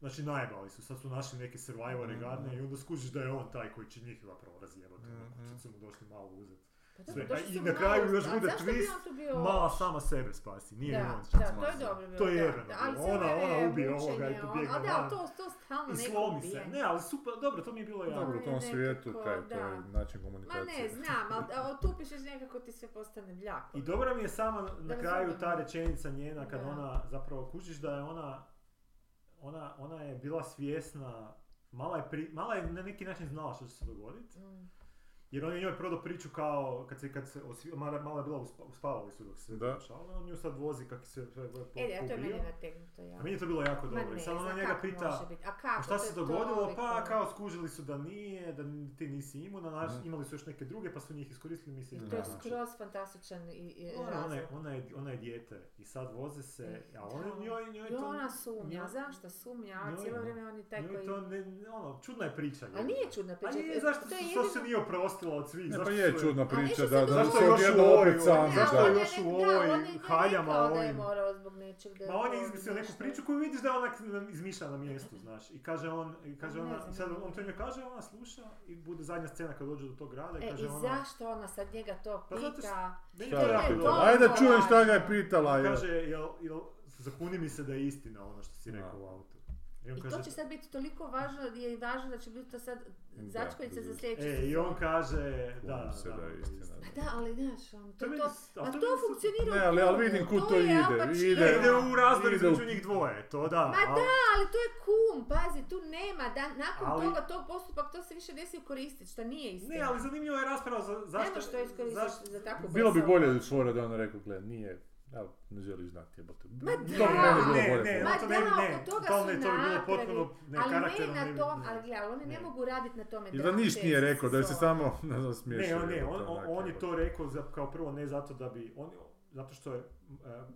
znači najebali su, sad su našli neke survivore Mhm. gadne i onda skužiš da je on taj koji će njih zapravo razjebati, Mhm. mm sad su mu došli malo uzeti. Pa Sve. dobro, A došli i na kraju još bude twist, on tu bio Mala sama sebe spasi, nije Da, on da, šta to je dobro bilo. To je da, da, cijelo Ona- ona ubije ovoga i mučenje, tu on- bjegne A da, van. to, to stalno I slomi se. Ne, ali super, dobro, to mi je bilo jako. Dobro, u tom svijetu, kaj, to je da. način Ma komunikacije. ne, znam, ali a otupiš nekako ti sve postane bljako. I dobra mi je sama na Da kraju ta rečenica njena kad Da. ona zapravo kužiš da je ona, ona, ona je bila svjesna, mala je, pri, mala je na neki način znala što će se dogoditi. Mm. Jer on je njoj prodao priču kao, kad se, kad se osvi, mala, mala je bila uspa, uspavali su dok se sve Da. dešavalo, on nju sad vozi kak se sve, sve po, E, da, to je meni nategnuto, ja. A meni je to bilo jako Ma dobro. I ne, sad ona znam njega kako pita. A kako? "A šta se dogodilo? toliko. Pa kao skužili su da nije, da ti nisi imun, a naš, Mhm. imali su još neke druge pa su njih iskoristili, mislim. I to je skroz fantastičan i, i Ona, ona, je, ona, je, ona je dijete i sad voze se, a Da. ona, njoj, njoj I to... ona sumnja, njoj- zašto sumnja? A cijelo vrijeme on je taj koji... to ne, ono, čudna je priča. A nije čudna priča. A nije, zašto, to je zašto se nije oprostila od svih? Ne, pa je čudna priča da, da se ovoj- opet sam Ne, zašto ali je on još u ovoj haljama ovim? morao zbog nečeg da je Ma on je to izmislio neku priču koju vidiš da je ona izmišlja na mjestu, znaš. I kaže on, i kaže Ne ona, i sad on to njoj kaže, ona sluša i bude zadnja scena kad dođe do tog grada i E, kaže i ona... zašto ona sad njega to Pa pita? Ajde da čujem šta ga je pitala. Kaže, jel, jel, zakuni mi se da je istina ono što si rekao u autu. I on I kaže, to će sad biti toliko važno, je važno da će biti to sad začkoljica za Da. sljedeću E, i on kaže, da, se da je istina. Pa da, ali znaš, on, to, To je to, a to to funkcionira Ne, ali- ali vidim kud to je ide, ide. Ne, ide u razdor između njih dvoje, to da. Ma ali- da, ali to je kum, pazi, tu nema, da, nakon Ali- toga tog postupak, to se više ne smije koristiti, šta nije istina. Ne, ali zanimljiva je rasprava za, zašto... Nemaš to iskoristiti za takvu Bilo bi bolje da ona rekla, gle, nije, evo, ne želiš znati jebote. Ma da! ne, ne. Ma to ne ne, oko toga to su ne, to bi bilo potpuno ne, ali ne ne na tom, ne. ali gledaj, oni ne, Ne. mogu raditi na tome I da niš nije rekao, da je se samo ne znam, smiješio. Ne, on, ne, on, on, je to rekao za, kao prvo ne zato da bi, on, zato što je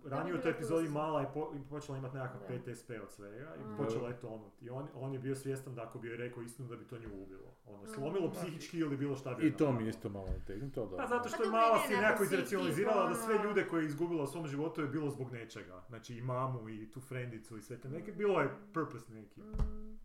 ranije u toj epizodi mala je po, počela imati nekakav. PTSP od svega i Mm. počela je tonut. I on, on je bio svjestan da ako bi joj rekao istinu da bi to nju ubilo. Ono, Mm. slomilo psihički ili bilo šta bi I to mi isto malo nategnuto, da. Pa zato što Pa je mala si nekako izracionalizirala da sve ono- ljude koje je izgubila u svom životu je bilo zbog nečega. Znači i mamu i tu frendicu i sve te neke, bilo je purpose neki. Mm,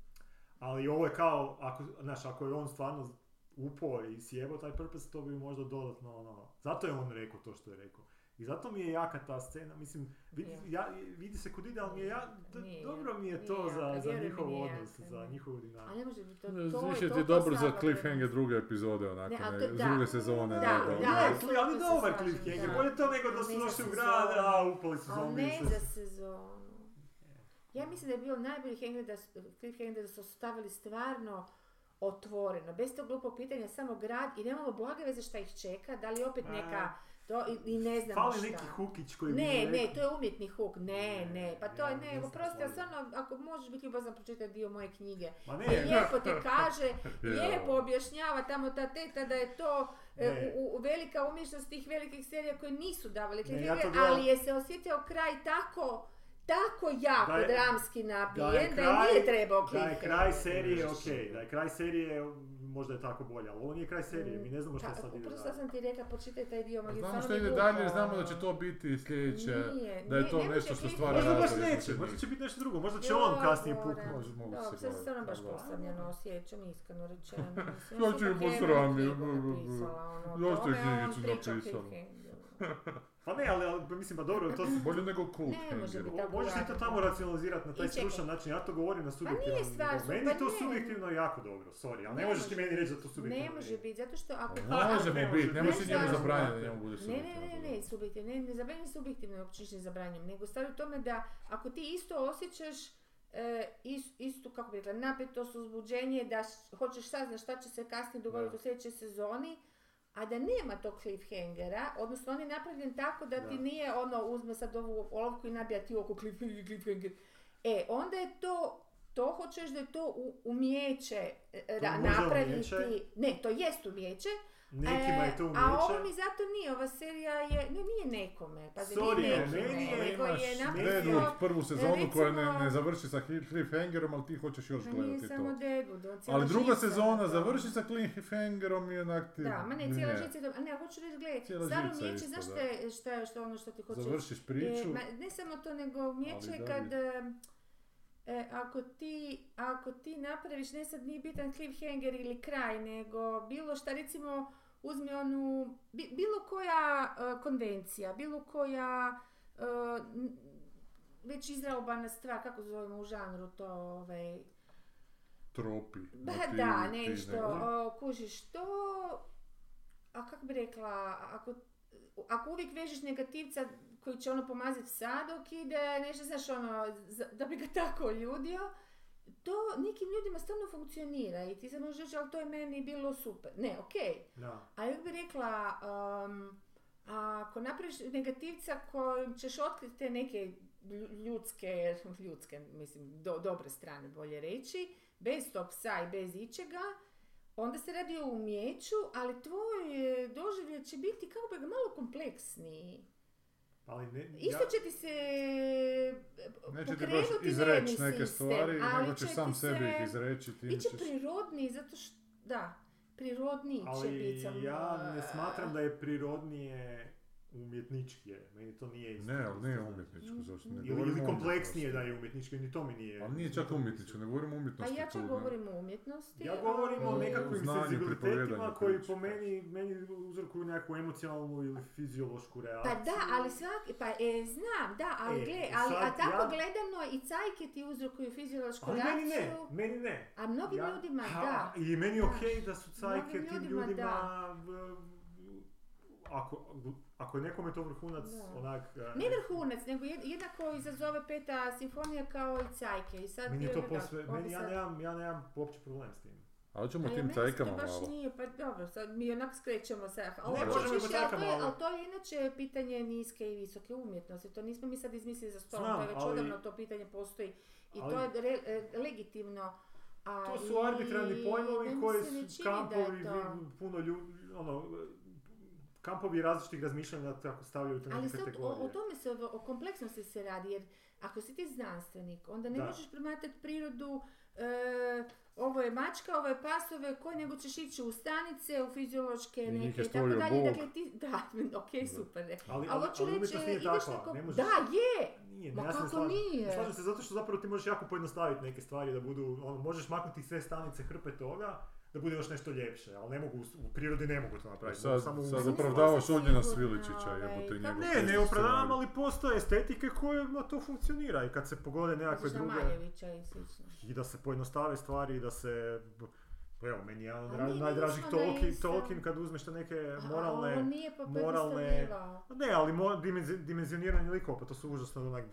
Ali ovo je kao, ako, znaš, ako je on stvarno upao i sjebao taj purpose, to bi možda dodatno, ono, zato je on rekao to što je rekao. I zato mi je jaka ta scena, mislim, vidi, Je. ja, vidi se kod ide, ali mi je ja, d- Nije dobro mi je to nije za, za mi, njihov odnos, jaka, za njihovu A dinamiku. ne može biti to, to, to, Više to ti je dobro za cliffhanger druge epizode, onako, Ne, a ne, da. druge sezone. Da, ne, da, da, Da, da, ali, dobar cliffhanger, da. bolje to nego da su došli u grad, a upali su Ali ne za sezonu. Ja mislim da je bio najbolji hanger da, su- cliffhanger da su stavili stvarno otvoreno, bez tog glupog pitanja, samo grad i nemamo blage veze šta ih čeka, da li opet A. neka, to, i, i ne znam Fali šta. neki hukić koji bi Ne, mi ne, to je umjetni huk, ne, ne, pa to Ja je, ne ne, oprosti, ali stvarno. ako možeš biti ljubazan, pročitati dio moje knjige. Ma ne, I lijepo ti kaže, Je. lijepo objašnjava tamo ta teta da je to e, Ne. u, u velika umješnost tih velikih serija koje nisu davali Ne, ja gledam- ali je se osjetio kraj tako, tako jako Da je- dramski da napijen, je da, kraj, je nije trebao da je kraj serije, ok, da je kraj serije, možda je tako bolje, ali ovo nije kraj serije, mi ne znamo što Ta- sad ide dalje. sam ti rekla, pročitaj taj dio, A magi, Znamo što ide dalje, jer znamo da će to biti sljedeće, Nije, da je to ne nešto što stvara Možda baš neće, možda će biti nešto drugo, možda će on kasnije puknuti. Može, mogu se sad se stvarno baš posamljeno osjećam, iskreno rečeno. Ja sam ću ju napisala, ono, Zašto je knjigicu napisala? Pa ne, ali, ali mislim, pa dobro, to. Bolje nego kult Ne može biti. tako Možeš ti to tamo racionalizirati na taj stručan način, ja to govorim na subjektivan nije stvar Meni pa je to ne. subjektivno jako dobro, sorry, ali ne, Ne možeš ti meni reći da to subjektivno Ne može nije. biti, zato što ako... Pa Može Ne mi biti, ne biti. može Ne njemu zabraniti da njemu bude Ne, ne, ne, ne, ne, subjektivno. subjektivno, ne, ne zabranjam subjektivno, uopće ništa ne zabranjam, nego stvar u tome da ako ti isto osjećaš e, is- istu, kako bi rekla, napetost, uzbuđenje, da š- hoćeš saznat šta će se kasnije dogoditi u sljedećoj sezoni, a da nema tog cliffhangera, odnosno on je napravljen tako da, ti Da. nije ono, uzme sad ovu olovku i nabija ti oko cliffhanger, cliffhanger. E, onda je to, to hoćeš da je to umijeće e, napraviti, ne, to jest umijeće, Nekima je to E, umijeće. A ovo mi zato nije, ova serija je, ne nije nekome, pa Sorry, nije ne, nekome, meni je- nego je Deadwood Deadwood naprosto, prvu sezonu koja ne, recimo- ne završi sa cli- cliffhangerom, ali ti hoćeš još nije gledati samo to. Deadwood, on Ali druga sezona na to. završi sa cliffhangerom i onak ti... Da, ma ne, cijela žica je dobra, a ne, hoću reći, gledaj, staro isto, znaš šta je, šta što ono što ti hoću reći? Završiš priču. E, ma, ne samo to, nego da kad... e, ako, ti, ako ti napraviš, ne sad nije bitan cliffhanger ili kraj, nego bilo šta, recimo, uzmi onu, bi- bilo koja e, konvencija, bilo koja n- već izraubana stvar, kako zovemo u žanru to, ovaj, Tropi. da, motivi, da, nešto, o, kužiš to, a kako bi rekla, ako, ako uvijek vežeš negativca koji će ono pomazati psa dok ide, nešto znaš ono, da bi ga tako ljudio, to nekim ljudima stvarno funkcionira i ti se možeš reći, ali to je meni bilo super. Ne, okej, Da. a ja bi rekla, um, ako napraviš negativca kojim ćeš otkriti te neke lju- ljudske, ljudske, mislim, do, dobre strane, bolje reći, bez tog psa i bez ičega, onda se radi o umjeću, ali tvoj e, doživljaj će biti, kako bi ga, malo kompleksniji. Ali ne, Isto ja- će ti se Neće ti baš izreći neke stvari, ali nego ćeš će sam ti sebi se- ih izreći. Biće ćeš... prirodniji, zato što, da, prirodniji će Ali biti. samo, ja ne smatram da je prirodnije umjetničkije. Meni to nije isto. Ne, ali nije umjetničko, zašto ne Ili, ili o kompleksnije da je umjetnički, ni to mi nije. Ali nije čak umjetničko, ne govorimo o A umjetnosti. ja čak ne. govorim o umjetnosti. Ja govorim o ali- nekakvim znanju, senzibilitetima koji po meni, meni uzrokuju nekakvu emocionalnu ili fiziološku reakciju. Pa da, ali svaki, pa e, znam, da, ali E, gle, ali, a tako ja- gledano i cajke ti uzrokuju fiziološku Ali meni ne, reakciju. meni ne. A mnogim Ja- ljudima ha, da. I meni je Da. okej da su cajke tim ljudima ako, ako je nekome to vrhunac, Da. onak... e, Ne vrhunac, nego jed- jednako izazove peta simfonija kao i cajke. I sad Meni je to posve, meni, ja, sad- nemam, ja nemam uopće problem s tim. A hoćemo A ja tim to cajkama baš malo. nije, pa dobro, sad mi onak skrećemo se. A ovo Ne, možemo više, ali to je- ali- ali to je inače pitanje niske i visoke umjetnosti. To nismo mi sad izmislili za stolom, Znam, to je već ali- odavno to pitanje postoji. I to ali- je re- e, legitimno. A To su arbitrarni pojmovi koji su kampovi, to- vi- puno ljudi, ono, kampovi različitih razmišljanja tako stavljaju te Ali sad o, o tome se, o kompleksnosti se radi, jer ako si ti znanstvenik, onda ne Da. možeš promatrati prirodu, e, ovo je mačka, ovo je pas, ovo je konj, nego ćeš ići u stanice, u fiziološke I neke i tako dalje. Bog. Dakle, ti, da, ok, super. ne. Ali, Ali ali, hoću ali reći, ideš ne možeš... Da, je! Nije, Ma ja kako slažem. nije? Slažem se zato što zapravo ti možeš jako pojednostaviti neke stvari da budu, ono, možeš maknuti sve stanice hrpe toga, da bude još nešto ljepše, ali ne mogu, u prirodi ne mogu to napraviti. Sad, samo sad sigurna, Ognjena ovaj, Sviličića, jebote, kako- njegov Ne, ne opravdavam, ali postoje estetike kojima to funkcionira i kad se pogode nekakve druge... Maljevića i slično. I da se pojednostave stvari i da se... pa Evo, meni je jedan od najdražih Tolkien. Tolkien kad uzmeš te neke A ovo moralne... nije pa moralne-. Ne, ali mo, dimenzi- dimenzioniranje likova, pa to su užasno onak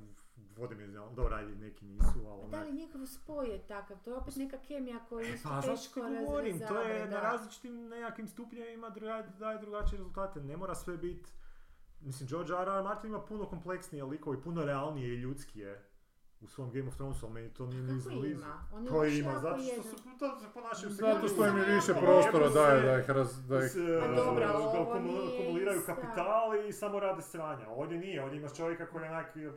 dvodimenzionalni. Dobro, ajde, neki nisu, ali A Da li njegov spoj je takav? To je opet neka kemija koju je isto Pa teško govorim, to je razrezabrat, na da. različitim nekakvim stupnjevima druga- daje drugačije rezultate. Ne mora sve biti... Mislim, George R. R. Martin ima puno kompleksnije likove, puno realnije i ljudskije u svom Game of Thronesu, ali meni to nije ni Kako blizu. ima? To zato što su, to se ponašaju se Zato što im je više prostora daje da ih raz... Da ih... Pa uh, akumuliraju kapital i samo rade sranja. Ovdje nije, ovdje imaš čovjeka koji je onak uh,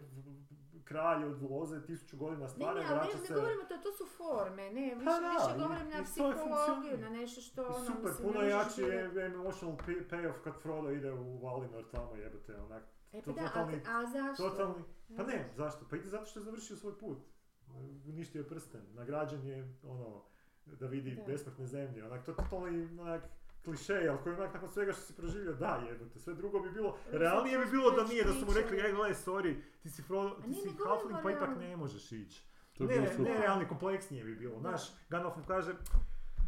kralj od loze, tisuću godina Ne, stara, ne, ali vraća ne, se... ne govorimo to, to su forme, ne, više, Pa da, više i- govorim na psihologiju, na nešto što I ono, super, mislim, puno ne jači je emotional pay- payoff kad Frodo ide u Valinor tamo jebate, onak, E to pa da, a, totalni- a zašto? totalni, pa A ne, zašto? Pa ide zato što je završio svoj put. Uništio je prsten, nagrađen je, ono, da vidi Da. besmrtne zemlje, onak, to je totalni, onak, klišej, ali koji onak nakon svega što si proživio, da jebote, sve drugo bi bilo, realnije bi bilo da nije, da su mu rekli, ej gledaj, sorry, ti si Frodo, A ti si halfling, pa ipak realno. ne možeš ići. To je Ne, bilo ne, realni, kompleksnije bi bilo. Da. Naš, Gandalf mu kaže,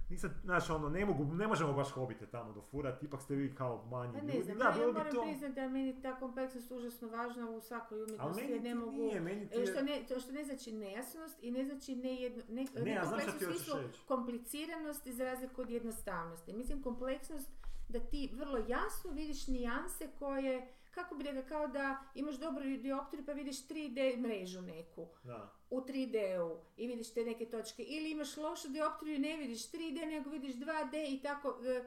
nisam, znaš, ono, ne mogu, ne možemo baš hobite tamo dofurati, ipak ste vi kao manji Pa ne ljudi. znam, Da, ja, moram to. priznati da je meni ta kompleksnost užasno važna u svakoj Ali umjetnosti, meni jer ti ne mogu... nije, meni ti E, je... Što ne, to što ne znači nejasnost i ne znači ne, jedno, ne, Ne, u hoćeš smislu reći. kompliciranosti za razliku od jednostavnosti. Mislim kompleksnost da ti vrlo jasno vidiš nijanse koje, kako bi rekla, kao da imaš dobru dioptriju pa vidiš 3D mrežu neku Da. U 3D-u i vidiš te neke točke. Ili imaš lošu dioptriju i ne vidiš 3D nego vidiš 2D i tako... e,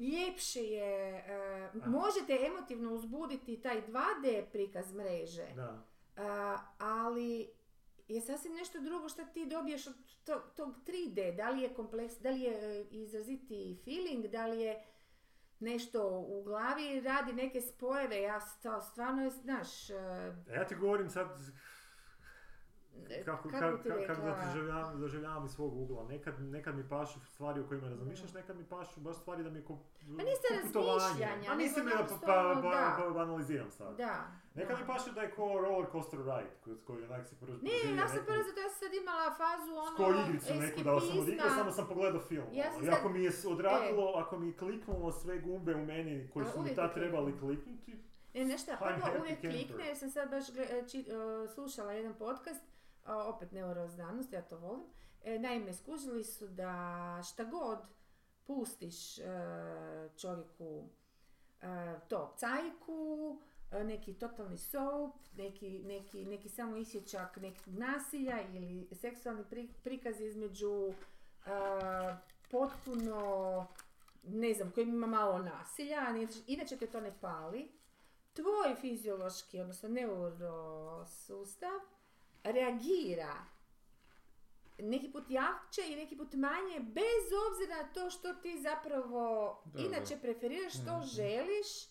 ljepše je, e, možete emotivno uzbuditi taj 2D prikaz mreže, Da. a, ali je sasvim nešto drugo što ti dobiješ od to- tog 3D, da li je kompleks, da li je e, izraziti feeling, da li je nešto u glavi, radi neke spojeve, ja stvarno je, znaš, e, ja ti govorim sad, kako, kako kako, ti kako, doživljavam, doživljavam iz svog ugla. Nekad, nekad mi pašu stvari o kojima razmišljaš, nekad mi pašu baš stvari da mi ko, Pa niste razmišljanja, Pa nego mislim da pa, naprosto, pa, pa, da. pa, banaliziram sad. Da. Nekad da. mi paše da je ko roller coaster ride, koji, koji onak si prvo Ne, ja sam prvo zato ja sam sad imala fazu ono... Ko igricu neku dao sam odigrao, eskapizma. samo sam pogledao film. Ja sam I sad- ako mi je odradilo, ako mi je kliknulo sve gumbe u meni koji A su mi tad trebali kliknu. kliknuti, Ne, nešto, prvo uvijek klikne, jer sam sad baš či- e, slušala jedan podcast, a, opet neuroznanost, ja to volim. E, naime, skužili su da šta god pustiš e, čovjeku e, to cajku, e, neki totalni soap, neki, neki, neki samo isječak nekog nasilja ili seksualni pri- prikaz između e, potpuno ne znam, koji ima malo nasilja, inače te to ne pali, tvoj fiziološki, odnosno neurosustav, reagira neki put jače i neki put manje, bez obzira na to što ti zapravo Da, inače da. preferiraš, što Mhm. želiš,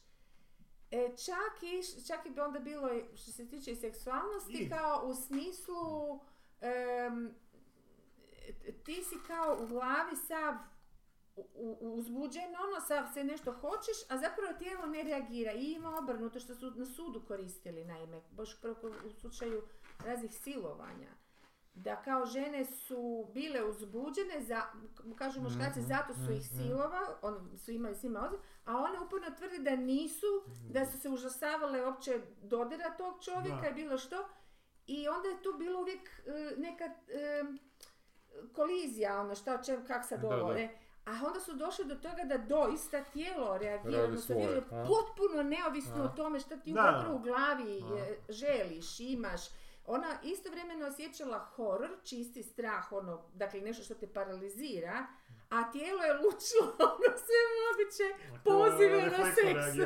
e, čak, i, čak i bi onda bilo, što se tiče i seksualnosti, I- kao u smislu, em, ti si kao u glavi sav uzbuđen, ono, sav se nešto hoćeš, a zapravo tijelo ne reagira. I ima obrnuto što su na sudu koristili, naime, baš u slučaju raznih silovanja. Da kao žene su bile uzbuđene, za, kažu muškarci, Mhm, zato su ih mhm. silova, on, su imali s njima a one uporno tvrde da nisu, da su se užasavale uopće dodira tog čovjeka Da. i bilo što. I onda je tu bilo uvijek e, neka e, kolizija, ono šta, čem, kak sad ovo, ne? A onda su došli do toga da doista tijelo reagira, odnosno potpuno neovisno A? o tome što ti zapravo u glavi A? e, želiš, imaš. Ona istovremeno osjećala horor, čisti strah, ono, dakle nešto što te paralizira, a tijelo je lučilo ono sve moguće pozive na seks.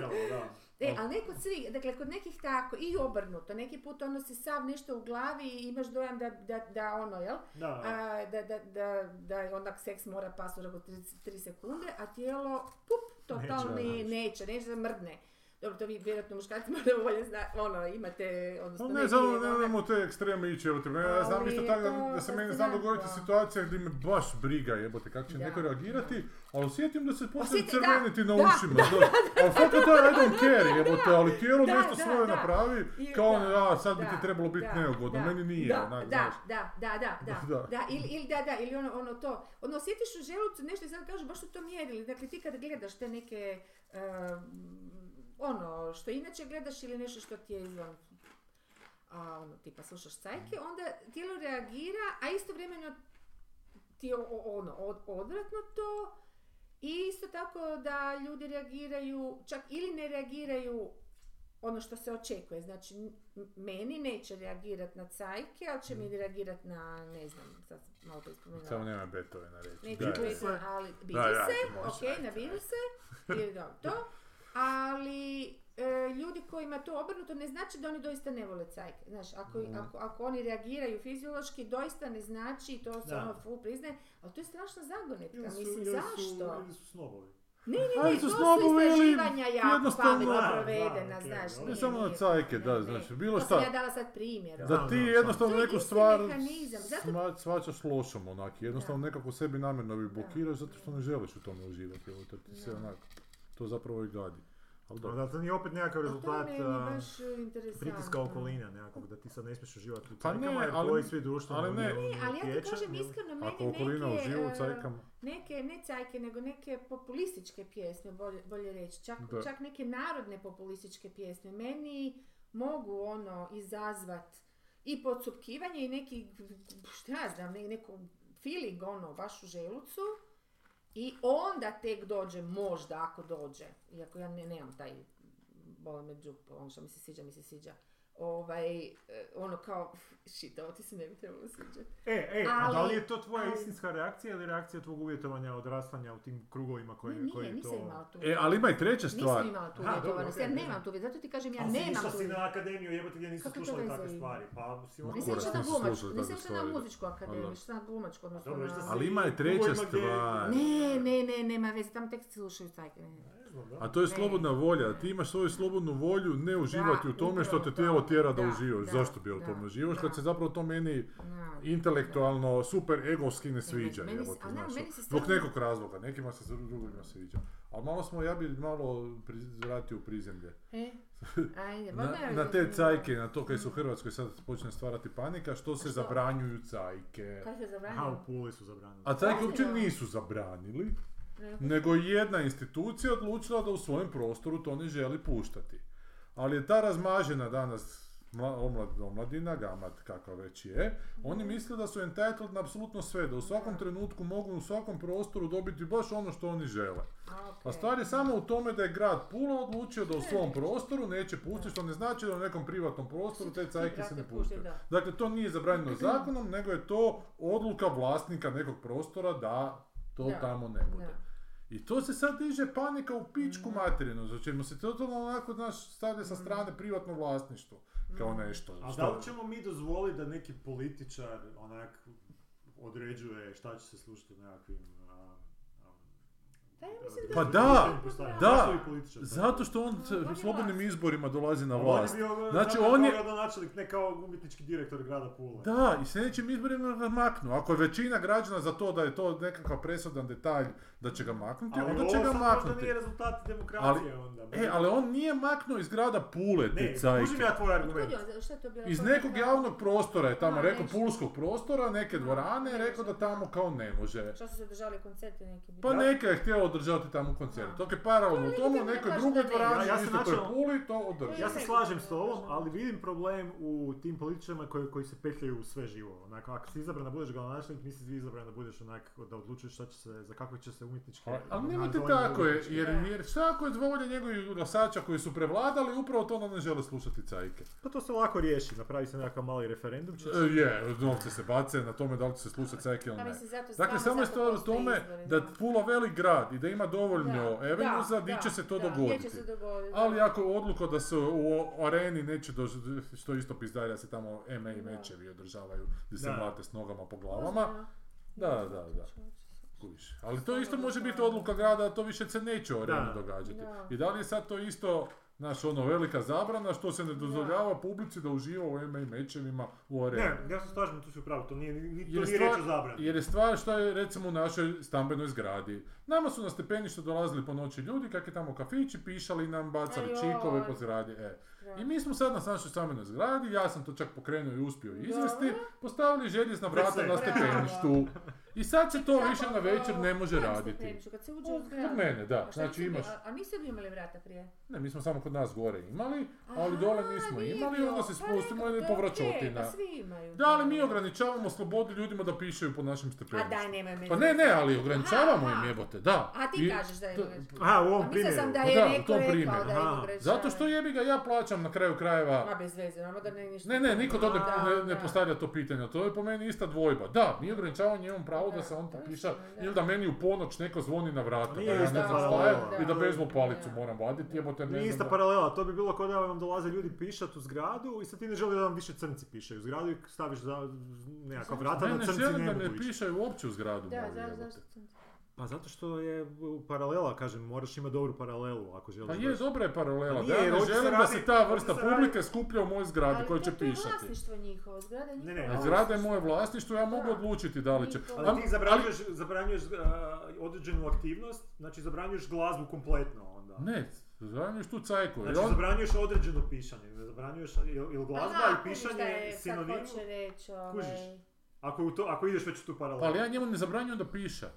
E, ali ne kod svih, dakle kod nekih tako i obrnuto, neki put ono si sav nešto u glavi i imaš dojam da, da, da ono, jel? Da, A, da, da, da, da onak seks mora pas u roku 3 sekunde, a tijelo, pup, totalni Neće, neće, neće da mrdne. Dobro, to vi vjerojatno muškarci malo bolje zna, ono, imate, odnosno ne, samo ne nemamo te ekstreme ići, evo te, ja znam isto tako da, da se meni znam dogoditi situacija gdje me baš briga jebote kako će Da, neko reagirati, ali osjetim da se počne crveniti da, na da, ušima, znaš. Ali fakat to je I don't care jebote, ali tijelo Da, nešto da, svoje da. napravi, kao da, ono, ja sad bi da, ti trebalo biti da, neugodno, da, meni nije, da, onak, da, znaš. da, da, da, da, Da. da, ili, ili da, da, ili ono, ono to, ono osjetiš u želucu nešto i sad kažu, baš su to mjerili, dakle ti kad gledaš te neke, ono, što inače gledaš ili nešto što ti je izvan, a ono, tipa slušaš cajke, onda tijelo reagira, a istovremeno ti je ono, od, odvratno to, i isto tako da ljudi reagiraju, čak ili ne reagiraju ono što se očekuje. Znači, meni neće reagirat na cajke, ali će mi reagirat na, ne znam, sad malo prije spomenula. Samo nema Beethovena reći. Neću Da, reći, se. ali Da, da, se, ok, na se, ili dobro, to. Ali e, ljudi kojima to obrnuto ne znači da oni doista ne vole cajke. Znaš, ako, Mhm. ako, ako oni reagiraju fiziološki, doista ne znači, to se Da. ono full priznaje, ali to je strašna zagonetka. Ili su, Mislim, ili su, zašto? ili su snobovi. Ne, ne, Ali ne, su to su istraživanja jako pametno Da, provedena, da, ok, znaš. dobro. Ne nije, samo na cajke, Ne, da, ne. znači, bilo To šta. sam ja dala sad primjer. Da Da, ti da, jednostavno To je neku stvar zato- shvaćaš lošom onak, jednostavno nekako sebi namjerno bi blokiraš zato što ne želiš u tome uživati, evo to ti se Da. To zapravo i gadi. Ali dobro. da to nije opet nekakav rezultat interesantno. pritiska okoline nekakvog, da ti sad ne smiješ uživati u Pa ne, cajkama, jer ali- tvoji svi društveni ali ne. Ne, ali ja ti kažem iskreno, Ako meni okolina neke, uživa u e, cajkama, neke, ne cajke, nego neke populističke pjesme, bolje, bolje reći, čak, Da. čak neke narodne populističke pjesme, meni mogu ono izazvat i podsupkivanje i neki, šta ja znam, ne- neko feeling ono baš u želucu i onda tek dođe, možda ako dođe, iako ja ne, nemam taj bole me džup, ono što mi se sviđa, mi se sviđa. Ovaj, e, ono kao, shit, ovo ti se ne bi trebalo sviđati. E, e, a da li Ali- je to tvoja ali- istinska reakcija ili reakcija tvog uvjetovanja odrastanja u tim krugovima koji, Ne, nije, koji nisam to... imala tu. E, ali ima i treća stvar. Nisam imala tu uvjetovanost, ja ne nemam tu uvjetovanost, zato ti kažem ja Ali nemam tu si na akademiju, jebote gdje nisu slušali takve stvari, pa si ono... Nisam išla na glumačku, slušala nisam takve išla na stvari. muzičku akademiju, Ali- išla na glumačku, odnosno na... Ali ima i treća stvar. Ne, ne, ne, nema veze, tamo tek slušaju cajke. Ne. Da. A to je Ne, slobodna volja, ti imaš svoju slobodnu volju ne uživati u tome što te tijelo tjera da, Da, uživaš. da, Zašto bi da, tome uživaš kad se zapravo to meni intelektualno, super egovski ne sviđa, meni a ne, znaš, meni se zbog nekog razloga, nekima se drugima sviđa. Ali malo smo, ja bi malo vratio u prizemlje. E? Ajde, Na, na te cajke, na to kaj se u Hrvatskoj sad počne stvarati panika, što se što? zabranjuju cajke. Kaj se Aha, zabranio? u Puli su zabranili. A cajke uopće nisu zabranili, nego je jedna institucija odlučila da u svojem prostoru to ne želi puštati. Ali je ta razmažena danas mla, omlad, omladina, gamat kakva već je, oni misle da su entitled na apsolutno sve, da u svakom trenutku mogu u svakom prostoru dobiti baš ono što oni žele. A, stvar je samo u tome da je grad Pula odlučio da u svom prostoru neće pustiti, što ne znači da u nekom privatnom prostoru te cajke se ne puštaju. da. Dakle, to nije zabranjeno zakonom, nego je to odluka vlasnika nekog prostora da to tamo ne bude. I to se sad diže panika u pičku Mhm. materinu, za čemu se totalno onako, znaš, stavlja sa strane privatno vlasništvo, kao Mhm. nešto. A što- da li ćemo mi dozvoliti da neki političar onak određuje šta će se slušati u nekakvim... Pa ja mislim da Pa da? Zato što on je slobodnim izborima dolazi na vlast. On je bio Znači, on je- kao gradonačelnik, ne kao umjetnički direktor grada Pula. Da, i sljedećim izborima ga maknu. Ako je većina građana za to da je to nekakav presudan detalj da će ga maknuti, Ali onda ovo će ga sad možda maknuti. nije rezultat demokracije onda. E, ali on nije maknuo iz grada Pule te Ne, cajke. kužim ja tvoj argument. To bilo? Iz nekog javnog prostora je tamo rekao, pulskog prostora, neke dvorane, rekao da tamo kao ne može. Šta su se održali koncerti neki? Pa neka je htjela održati tamo koncert. Dok je paralelno To tomu, u ne nekoj drugoj dvorani, Ja- ja isto toj Puli, to održi. Ja se slažem s znam. ali vidim problem u tim političarima koji, koji se petljaju u sve živo. Onako, ako si izabran da budeš gradonačelnik, nisi ti izabran da budeš onak, da odlučuješ šta će se, za kakve će se umjetničke... Ali, ali nemojte tako, je, jer, jer šta ako je volja njegovih glasača koji su prevladali, upravo to onda ne žele slušati cajke. Pa to se lako riješi, napravi se nekakav mali referendum. će E, Je, novce se bace na tome da li će se slušati cajke ili Pa ne. Dakle, samo je stvar u tome da Pula velik grad i da ima dovoljno Da, da, di će da, se to da, dogoditi. se Ali da. ako odluka da se u areni neće što isto pizdarja se tamo MMA Da. mečevi održavaju gdje se Da. mlate s nogama po glavama. Da, da, da. kužiš. Ali to isto može biti odluka grada, da to više se neće u areni Da. događati. Da. I da li je sad to isto Znaš, ono, velika zabrana što se ne dozvoljava publici da uživa u MMA mečevima u areni. Ne, ja se slažem, tu si u pravu, to nije, ni, to Jer nije stvar- riječ o zabrani. Jer je stvar što je recimo u našoj stambenoj zgradi. Nama su na stepenište dolazili po noći ljudi, kak je tamo kafići, pišali nam, bacali Ajoj. čikove po zgradi. E. Da. I mi smo sad na našoj stambenoj zgradi, ja sam to čak pokrenuo i uspio izvesti, postavili željezna vrata na stepeništu. I sad se to više na večer ne može raditi. stepeništu? Kad se uđe Kod u zgradu? mene, da. A Znači niste imaš... A, a niste vi imali vrata prije? Ne, mi smo samo kod nas gore imali, ali A, dole nismo imali, onda se Pa spustimo i povraćotina. Pa svi imaju. Da, ali mi ograničavamo slobodu ljudima da pišaju po našim A stepeništima. daj, nemoj me Pa ne, ne, ali ograničavamo im jebote, da. A ti kažeš da je. Aha, u ovom A mislila primjeru. sam da Pa je da, u neko rekao da je. Zato što jebi ga ja plaćam na kraju krajeva. Ma bez veze, nama da ne ništa. Ne, ne, niko to ne, Da, da. postavlja to pitanje, to je po meni ista dvojba. Da, mi ograničavamo njegovom pravo da Da, se on to je piša, istina, da. ili da meni u ponoć neko zvoni na vrata, Nije da ja ne znam šta je, i da bezbol palicu Da. moram vaditi, jebote ne Nije ista paralela, to bi bilo kao da vam dolaze ljudi pišat u zgradu i sad ti ne želi da vam više crnci pišaju u zgradu i staviš za nekakva vrata Ne, da ne crnci želim ne da mogu ići. pišaju uopće u zgradu Da, zašto sam... Pa zato što je u- paralela, kažem, moraš imati dobru paralelu ako želiš. Pa je, dobra je paralela, Pa da nije, jer ne želim da se ta vrsta se radi- publike skuplja u mojoj zgradi Ali koju to- će to je pišati. vlasništvo njihovo, zgrada je Ne, ne, ali- Zgrada je moje vlasništvo, ja mogu Da. odlučiti da li će... Ali ti zabranjuješ, zabranjuješ a, određenu aktivnost, znači zabranjuješ glazbu kompletno onda. Ne, zabranjuješ tu cajku. Znači on- zabranjuješ određeno pišanje, ne zabranjuješ ili ili glazba Aha, i kužiš pišanje je, sad sinonim. hoće reći, ovaj... Kužiš. Ako, u to, ako ideš već u tu paralelu. Pa ali ja njemu ne zabranjujem da piše.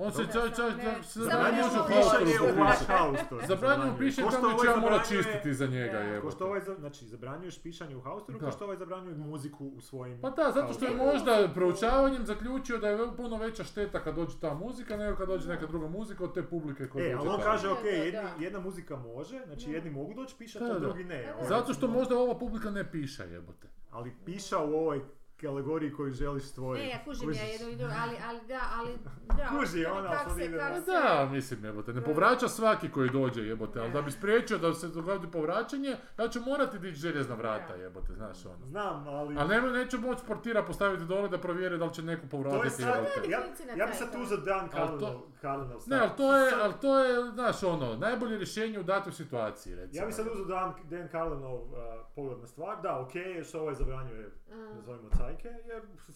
On se Dobro. čaj, čaj, Ne, čaj, samo zabranjuje ne može u može haustoru pišanje u piše. house piše Ko što tamo ovaj ja morat zabranjuje- čistiti za njega. Ko jebote. što ovaj, znači, zabranjuješ pišanje u haustoru, ko što ovaj zabranjuje muziku u svojim... Pa da, zato što je možda proučavanjem zaključio da je puno veća šteta kad dođe ta muzika nego kad dođe neka druga muzika od te publike koja E, dođe ali on kaže, ok, jedna muzika može, znači jedni mogu doći pišati, a drugi ne. Ovaj, Zato što no, možda ova publika ne piše, jebote. Ali piša u ovoj alegoriji koju želiš stvoriti. Ne, ja kužim Kužiš? ja jedno i drugo, ali, ali da, ali da. Kuži, ono, ona, kak sad se, kak Da, mislim, jebote, ne povraća svaki koji dođe, jebote, ali da bi spriječio da se dogodi povraćanje, ja ću morati dići željezna vrata, jebote, znaš ono. Znam, ali... Ali ne, neću moći portira postaviti dole da provjeri da li će neko To je povratiti, sad, jebote. ja, ja bi sad uzeo Dan Ali Kalinov Ne, ali to je, ali to je, znaš ono, najbolje rješenje u datoj situaciji, recimo. Ja bi sad uzeo Dan, Dan Carlinov uh, pogled na stvar, da, ok, je što ovaj zabranjuje, Mm. nazovimo cajke, jer su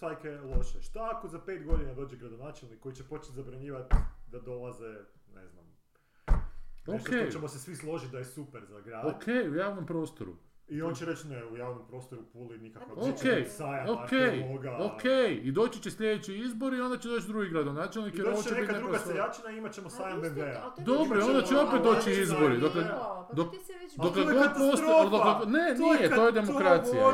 loše. Šta ako za pet godina dođe gradonačelnik koji će početi zabranjivati da dolaze, ne znam, nešto Ok. što ćemo se svi složiti da je super za grad. Ok, u javnom prostoru. I on će reći ne, u javnom prostoru Puli nikakva Ok, neće biti sajam Ok, i doći će sljedeći izbor i onda će doći drugi gradonačelnik I jer doći hoće će biti neka druga svoj- seljačina i imat ćemo sajam BMW-a. Dobro, onda bilo, će opet ali doći izbori, bilo, dokle- pa dok- ti se već Dokle to je god dokle- ne, To je nije, to je demokracija.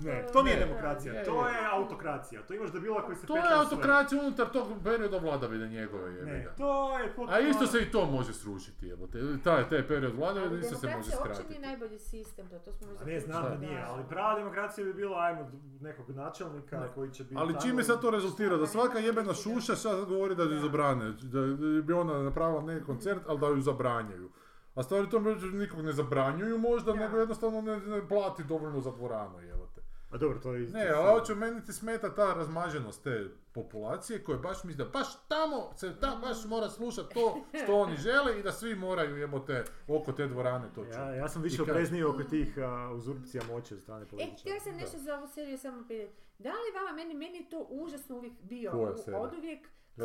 Ne, to- nije demokracija, to je. autokracija. To imaš debila koji se To je autokracija unutar tog perioda vladavine njegove, Ne, to je. A isto se i to može srušiti, jebote. Taj, taj period vladavine isto se može demokracija uopće skratiti. nije najbolji sistem, to, to smo ne, znam da nije, ali prava demokracija bi bila, ajmo, nekog načelnika Ne. koji će biti Ali čime sad to rezultira? Da svaka jebena šuša sad govori da ju zabrane, da bi ona napravila neki koncert, ali da ju zabranjuju. A stvari to nikog ne zabranjuju možda, Da. nego jednostavno ne, ne plati dovoljno za dvoranu, jebote. A dobro, to je. Ne, ali hoću, meni ti smeta ta razmaženost te populacije koje baš misle da baš tamo se ta baš mora slušati to što oni žele i da svi moraju jebote oko te dvorane to čuti. Ja, ja sam više kad- oprezniji oko tih a, uzurpcija moći od strane E, političara. htjela sam nešto za ovu seriju samo pitati. Da li vama, meni, meni je to užasno uvijek bio, Koja u- Last of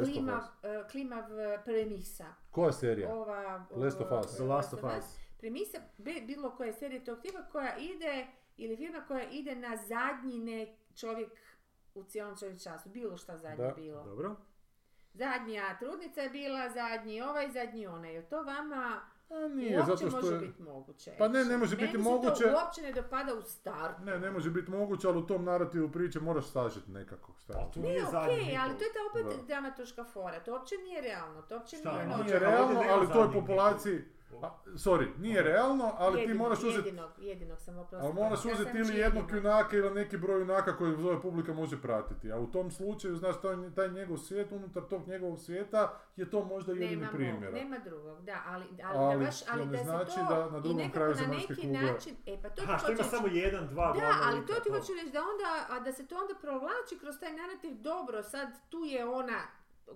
klimav, e, klimav e, premisa. Koja serija? Ova, Last of ova- Us. The Last of Us. Premisa bi- bilo koje serije tog tipa koja ide, ili firma koja ide na zadnji ne čovjek u cijelom čovječanstvu. Bilo šta zadnje Da. bilo. Dobro. Zadnja trudnica je bila, zadnji ovaj, zadnji onaj. Je to vama A nije, uopće zato što može je... biti moguće? Pa ne, ne može Meni biti se moguće. to uopće ne dopada u startu. Ne, ne može biti moguće, ali u tom narativu priče moraš sažeti nekako. Šta? Pa Ne, nije okej, zadnji ali to je ta opet Da. dramaturška fora. To uopće nije realno. To uopće Šta, nije nije realno, ali toj zadnjeg populaciji... A, sorry, nije realno, ali ti Jedinog, moraš uzeti... Jedinog, jedinog sam oprostila. Ali moraš uzeti ili jednog jedinog. junaka ili neki broj junaka koji zove publika može pratiti. A u tom slučaju, znaš, taj, taj njegov svijet, unutar tog njegovog svijeta je to možda jedini Nema, primjer. nema drugog, da, ali, ali, Ali da baš, ali da se znači to da na drugom kraju na neki kugle- način, e pa to Aha, ti što ima samo jedan, dva Da, ali to ti hoću reći da onda, a da se to onda provlači kroz taj narativ, dobro, sad tu je ona,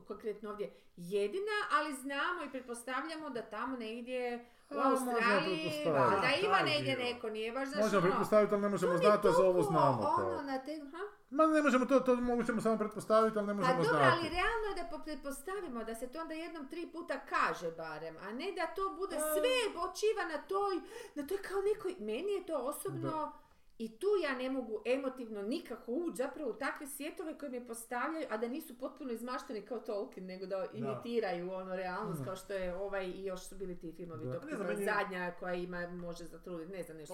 konkretno ovdje, jedina, ali znamo i pretpostavljamo da tamo negdje u A, Australiji, da ima negdje dio. neko, nije baš znaš Možemo pretpostaviti, ali ne možemo znati, za ovo znamo. Ono, na te, ha? Ma ne možemo to, to možemo samo pretpostaviti, ali ne Pa možemo dobro, znati. ali realno je da po- pretpostavimo da se to onda jednom tri puta kaže barem, a ne da to bude sve počiva na toj, na toj kao nekoj, meni je to osobno, i tu ja ne mogu emotivno nikako ući zapravo u takve svjetove koje mi postavljaju, a da nisu potpuno izmašteni kao Tolkien, nego da imitiraju ono realnost kao što je ovaj i još su bili ti filmovi Da. znam, meni je- zadnja koja ima, može zatruditi, ne znam nešto.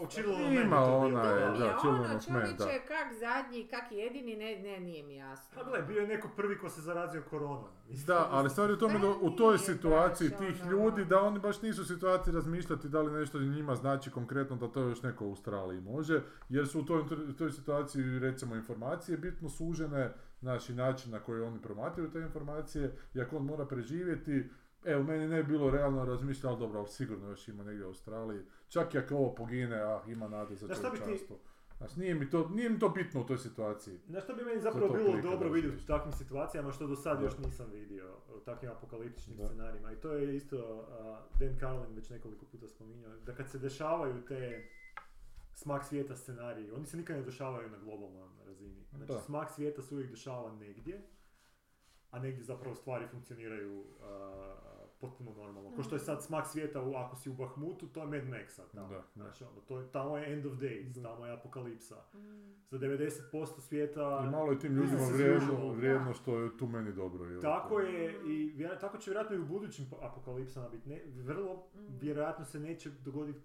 Ima je ona, To mi da, je Children ono, da. čovječe, kak zadnji, kak jedini, ne, ne, nije mi jasno. Pa gle, bio je neko prvi ko se zarazio koronom. Mislim, Da, ali stvar je u tome da u toj situaciji ono- tih ljudi, da oni baš nisu u situaciji razmišljati da li nešto njima znači konkretno da to još neko u Australiji može, jer su u toj, u toj situaciji recimo informacije bitno sužene, znači način na koji oni promatraju te informacije, i ako on mora preživjeti, Evo, meni ne bi bilo realno razmišljati, ali dobro, ali sigurno još ima negdje u Australiji. Čak i ako ovo pogine, ah, ima nade za čovječanstvo. Znači, nije mi, to, nije mi to bitno u toj situaciji. Znaš što bi meni zapravo bilo klika dobro vidjeti u takvim situacijama što do sad Da. još nisam vidio u takvim apokaliptičnim Da. scenarijima i to je isto a, Dan Carlin već nekoliko puta spominjao da kad se dešavaju te smak svijeta scenariji, oni se nikad ne dešavaju na globalnoj razini. Znači Da. smak svijeta se uvijek dešava negdje, a negdje zapravo stvari funkcioniraju a, potpuno normalno. Ko što je sad smak svijeta, u, ako si u Bahmutu, to je Mad Maxa tamo. Da, da. Znači, ono, to je, tamo je end of days, Da. tamo je apokalipsa. Mm. Za 90% svijeta... I malo je tim ljudima vrijedno, vrijedno što je tu meni dobro. jel? Tako je i vjer- tako će vjerojatno i u budućim po- apokalipsama biti. Ne, vrlo Mm. vjerojatno se neće dogoditi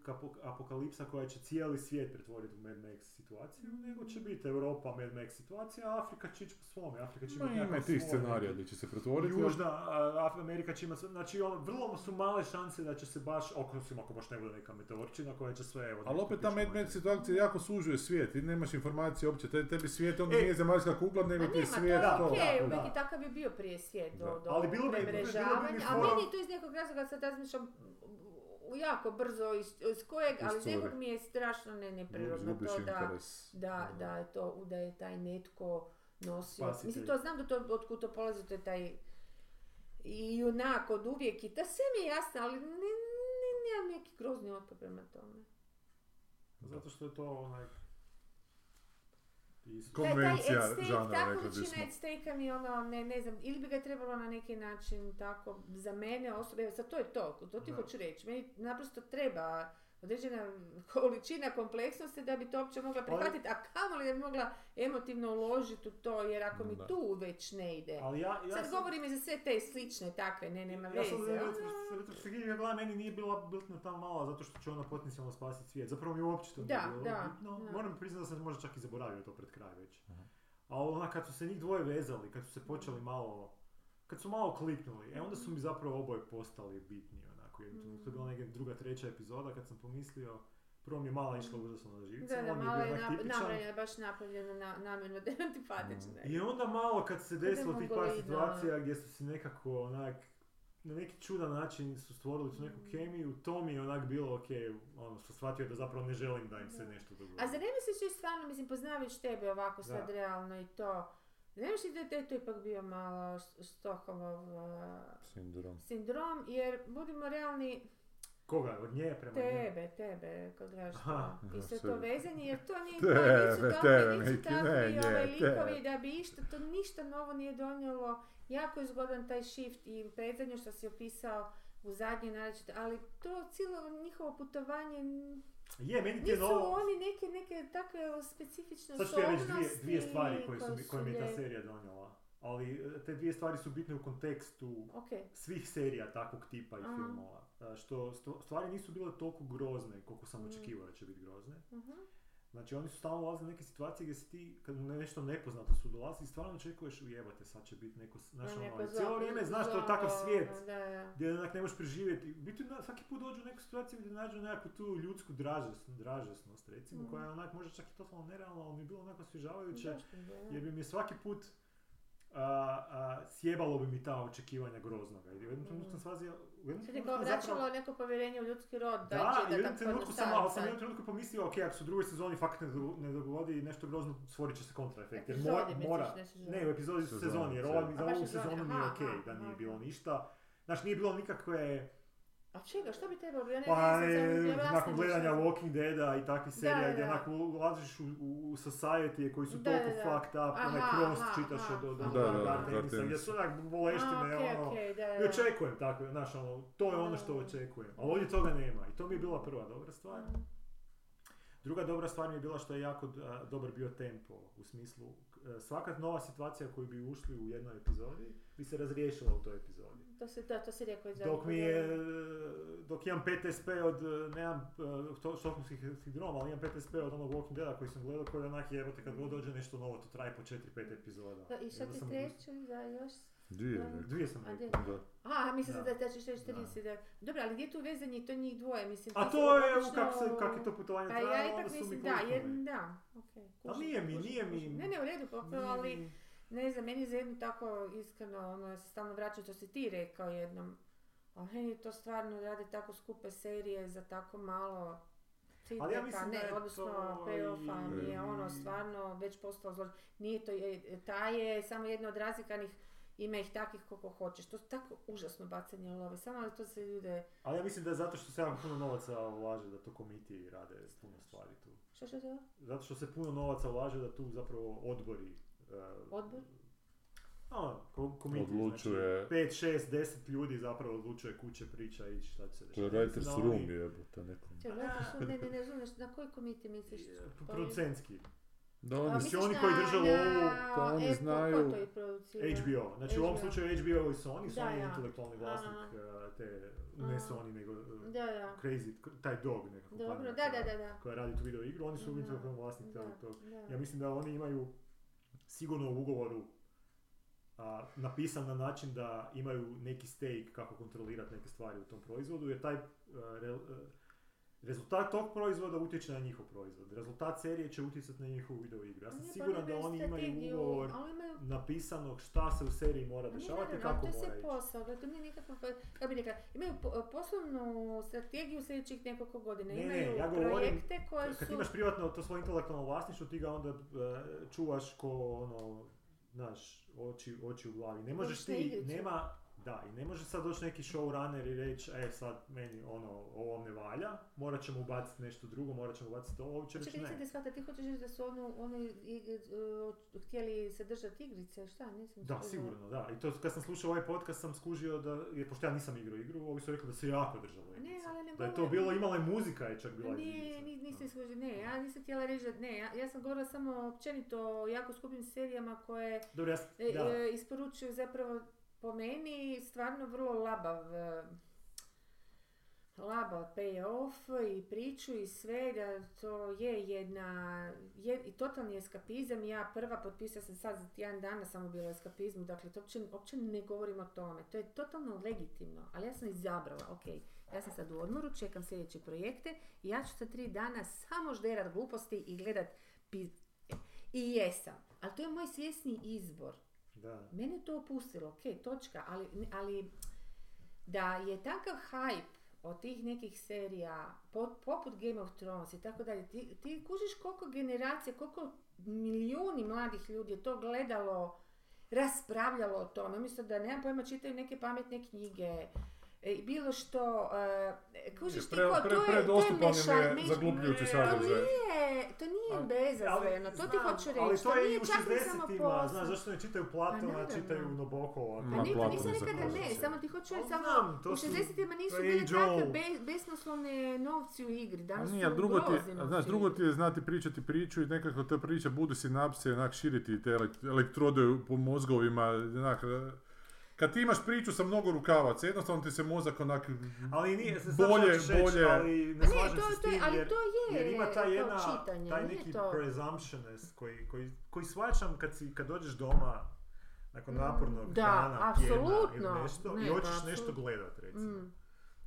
apokalipsa koja će cijeli svijet pretvoriti u Mad Max situaciju, Mm. nego će biti Europa Mad Max situacija, a Afrika će ići po svome. Afrika će Ma imati ima nekakav tih scenarija gdje će se pretvoriti. Južna a, Af- Amerika će imati, znači ono, vrlo su male šanse da će se baš, osim ako baš ne bude neka meteorčina koja će sve, evo... Ali opet ta maći. situacija jako sužuje svijet, ti nemaš informacije uopće, te, tebi svijet onda E, nije zemaljska kugla, nego Ma ti je to svijet je to. okej, da, uvijek da. i takav bi bio prije svijet do, Da. do Ali bilo bi- bilo bi mi a meni to iz nekog razloga sad razmišljam jako brzo iz, iz kojeg, ali iz nekog mi je strašno ne, neprirodno to da, da, da to, da je taj netko nosio. Spasitelj. Mislim, to znam da to, otkud to polazi, to je taj i junak od uvijek i to sve mi je jasno, ali ne, ne, nemam neki grozni otpor prema tome. Zato što je to onaj... Konvencija žanra, tako rekli većina bismo. at stake mi ono, ne, ne znam, ili bi ga trebalo na neki način tako, za mene osobe, evo sad to je to, to ti Da. hoću reći, meni naprosto treba određena količina kompleksnosti da bi to uopće mogla prihvatiti, a kamoli da bi mogla emotivno uložiti u to, jer ako mi Da. tu već ne ide. Ali ja, ja Sad sam- govorim i za sve te slične takve, ne, nema Ja sam veze. ono. retrospektivno gleda, meni nije bila bitna ta mala zato što će ona potencijalno spasiti svijet. Zapravo mi uopće to nije Da, bilo da, bitno. da. Moram priznati da sam možda čak i zaboravio to pred kraj već. Aha. A ona kad su se njih dvoje vezali, kad su se počeli malo, kad su malo kliknuli, e onda su mi zapravo oboje postali bitni onako. Jednom trenutku. To je bila neka druga, treća epizoda kad sam pomislio, prvo mi je mala išla užasno na živce, Da, da, mi je je nap- tipičan. napravljeno, baš napravljeno na, namjerno da je antipatična. I onda malo kad se desilo tih par situacija gdje su se nekako onak na neki čudan način su stvorili tu neku Mm. kemiju, to mi je onak bilo ok, ono što shvatio da zapravo ne želim da im se nešto dogodi. A zar ne misliš stvarno, mislim, poznavajući tebe ovako sad Da. realno i to, ne misliš da je te- to ipak bio malo Stokholmov uh, Sindrom. sindrom, jer budimo realni, Koga? Od nje prema nje? tebe, tebe, kad gledaš Aha. to, i sve to vezanje, jer to nije, Tebe, to nisu takvi, tebe, nisu takvi ovaj, likovi tebe. da bi išta, to ništa novo nije donijelo, jako je zgodan taj shift i predzadnje što si opisao u zadnjoj naročito, ali to cijelo njihovo putovanje Je, meni ti je Nisu novo... oni neke, neke takve specifične Sad ću ja reći dvije, dvije stvari koje, su, koje mi je ta serija donijela. Ali e, te dvije stvari su bitne u kontekstu Ok, svih serija takvog tipa i Aha. filmova. E, Što stvari nisu bile toliko grozne koliko sam Mm. očekivao da će biti grozne. mhm. Znači oni su stalno ulazili u neke situacije gdje si ti, kad na nešto nepoznato su dolazili, stvarno očekuješ ujebate, sad će biti neko, znaš No, ono, cijelo vrijeme znaš to je takav svijet Da, da. gdje onak ne možeš preživjeti. U Biti na, svaki put dođu u neku situaciju gdje nađu nekakvu tu ljudsku dražest, dražesnost recimo, Mhm. koja je onak možda čak i totalno nerealna, ali mi je bilo onako osvježavajuće, jer bi mi svaki put a, a, sjebalo bi mi ta očekivanja groznoga. I u jednom trenutku sam shvatio, u jednom trenutku kao sam zapravo- vraćalo neko povjerenje u ljudski rod, da, da, će i u da jednom trenutku sam, ali sam u jednom trenutku pomislio, ok, ako su u drugoj sezoni fakat ne, ne dogodi nešto grozno, stvorit će se kontraefekt. Jer mora, misliš, mora, ne u epizodi Sezoni, sezoni, jer A za ovu sezonu nije okej, aha, da nije bilo ništa. Znaš, nije bilo nikakve, A čega, što bi trebalo? Ja ne, pa ne, e, znam, ja nakon gledanja Walking Deada i takvih serija da, gdje onako ulaziš u, u, u society koji su Da, toliko da, da. fucked up, onaj cross aha, čitaš aha. od, od, Da, od da, da, gdje su onak boleštine, okej, ono, da, i očekujem tako, znaš, ono, to je ono što očekujem. Ali ovdje toga nema i to mi je bila prva dobra stvar. Druga dobra stvar mi je bila što je jako a, dobar bio tempo, u smislu e, svaka nova situacija koju bi ušli u jednoj epizodi bi se razriješila u toj epizodi. To se, da, to se rekao iz Dok mi je, dok imam PTSP od, e, nemam e, to- štokholmski sindrom, ali imam PTSP od onog Walking Deada koji sam gledao, koji onak je, evo te kad god dođe nešto novo, to traje po 4-5 epizoda. Da, I šta ti sam treće za još? Dvije, Da. rekao. Dvije sam A rekao. Da. A, mislim Da. da, da ćeš reći Da. 30, da. Dobro, ali gdje je tu vezanje, to njih dvoje, mislim. A to je, obično- kak, se, kak je to putovanje Pa ja trajalo, ipak onda su mi mislim, da, jer, da, okej. A kužim, nije mi, nije mi. Ne, ne, u redu, pa, ali, mi- ne znam, meni za jednu tako iskreno, ono, ja se stalno vraćam, što si ti rekao jednom, ali meni to stvarno radi tako skupe serije za tako malo Ali ja feedbacka, mislim da ne, je odnosno to payoffa mi je ono stvarno već postalo zlo. Nije to, je, ta je samo jedna od razlikanih, ima ih takvih koliko hoćeš. To je tako užasno bacanje love, samo ali to se ljude... Ali ja mislim da je zato što se jako puno novaca ulaže da to komitiji rade puno stvari tu. Što što to? Zato što se puno novaca ulaže da tu zapravo odbori Odbor? A, komiti, Odlučuje- znači 5, 6, 10 ljudi zapravo odlučuje kuće priča ići šta će se To je. Mislim writer's da room oni- jebote nekom. Čekaj, gledajte su, ne, ne, ne razumiješ, na koji komiti misliš? To je- Producentski. Da A, oni misliš oni koji drže na lovu, to oni Apple, znaju- to ih producira? HBO. Znači u ovom HBO. slučaju HBO i Sony, Da, Sony je ja. intelektualni vlasnik Aha. uh, te, ne Aha. Sony nego uh, Da, da. Crazy, taj dog nekako. Dobro, da, da, da, da. Koja radi tu video igru, oni su Da, intelektualni vlasnik Da, tog- da. Ja mislim da oni imaju sigurno u ugovoru a, napisan na način da imaju neki stake kako kontrolirati neke stvari u tom proizvodu, jer taj a, re- rezultat tog proizvoda utječe na njihov proizvod. Rezultat serije će utjecati na njihovu video igru. Ja sam Ne, siguran da oni imaju ugovor imaju napisanog šta se u seriji mora dešavati i kako to je mora ići. posao, da to nije nikakva, kako bi rekla, imaju po- poslovnu strategiju sljedećih nekoliko godina, Ne, ne, imaju ja govorim, koje Kad su... imaš privatno to svoje intelektualno vlasništvo, ti ga onda e, čuvaš ko ono, znaš, oči, oči u glavi. Ne možeš ti, nema, da, i ne može sad doći neki showrunner i reći, e sad meni ono, ovo ne valja, morat ćemo ubaciti nešto drugo, morat ćemo ubaciti ovo će reći Čekaj, ne. te shvata, ti hoćeš reći da su ono, oni uh, htjeli se držati igrice, šta, nisam Da, sigurno, da. I to kad sam slušao ovaj podcast sam skužio da, jer pošto ja nisam igrao igru, ovi su rekli da se jako držalo Ne, igrice. ali ne Da je to bilo, imala je muzika je čak bila ni- nisam skužila, ne, ja nisam htjela reći da, ne, ja, ja sam govorila samo općenito o jako skupim serijama koje Dobro, ja, e, e, isporučuju zapravo po meni stvarno vrlo labav e, labav payoff i priču i sve, da to je jedna, je, i totalni eskapizam, ja prva potpisala sam sad za tjedan dana samo bilo eskapizmu, dakle to uopće, uopće ne govorim o tome, to je totalno legitimno, ali ja sam izabrala, ok, ja sam sad u odmoru, čekam sljedeće projekte i ja ću sa tri dana samo žderat gluposti i gledat pi- i jesam, ali to je moj svjesni izbor. Da. Mene to opustilo, ok, točka, ali, ali da je takav hype od tih nekih serija, po- poput Game of Thrones i tako dalje, ti, ti kužiš koliko generacija, koliko milijuni mladih ljudi je to gledalo, raspravljalo o tome, umjesto da nemam pojma čitaju neke pametne knjige, e, bilo što, e, kužiš ti Pre- ko, pre- to je, to je meša- je meš- zaglupljujući to sadržaj. nije, to nije Ali- bezazleno, to ti hoću Ali reći, to to je i nije u čak ni samo 60-ima, posao. znaš, zašto ne čitaju Platona, naravno. čitaju Nabokova. Ma, Pa ne, to nisam je rekla da ne, samo ti hoću reći, Ali samo znam, to u su- 60-ima nisu to bile takve be, besnoslovne novci u igri, A danas nije, su ali drugo ti, znaš, drugo ti je znati pričati priču i nekako ta priča bude sinapse, onak širiti te elek- elektrode po mozgovima, onak, kad ti imaš priču sa mnogo rukavaca, jednostavno ti se mozak onak Ali nije, se bolje, reći, bolje, ali ne ne, slažem to- se s to je- tim, ali jer, to je jer ima taj, jedna, čitanje, taj neki to- presumptionist koji, koji, koji shvaćam kad, si, kad dođeš doma nakon napornog Mm, da, dana, tjedna apsolutno. ili nešto Ne, i pa hoćeš nešto apsolutno. gledat, recimo. Mm.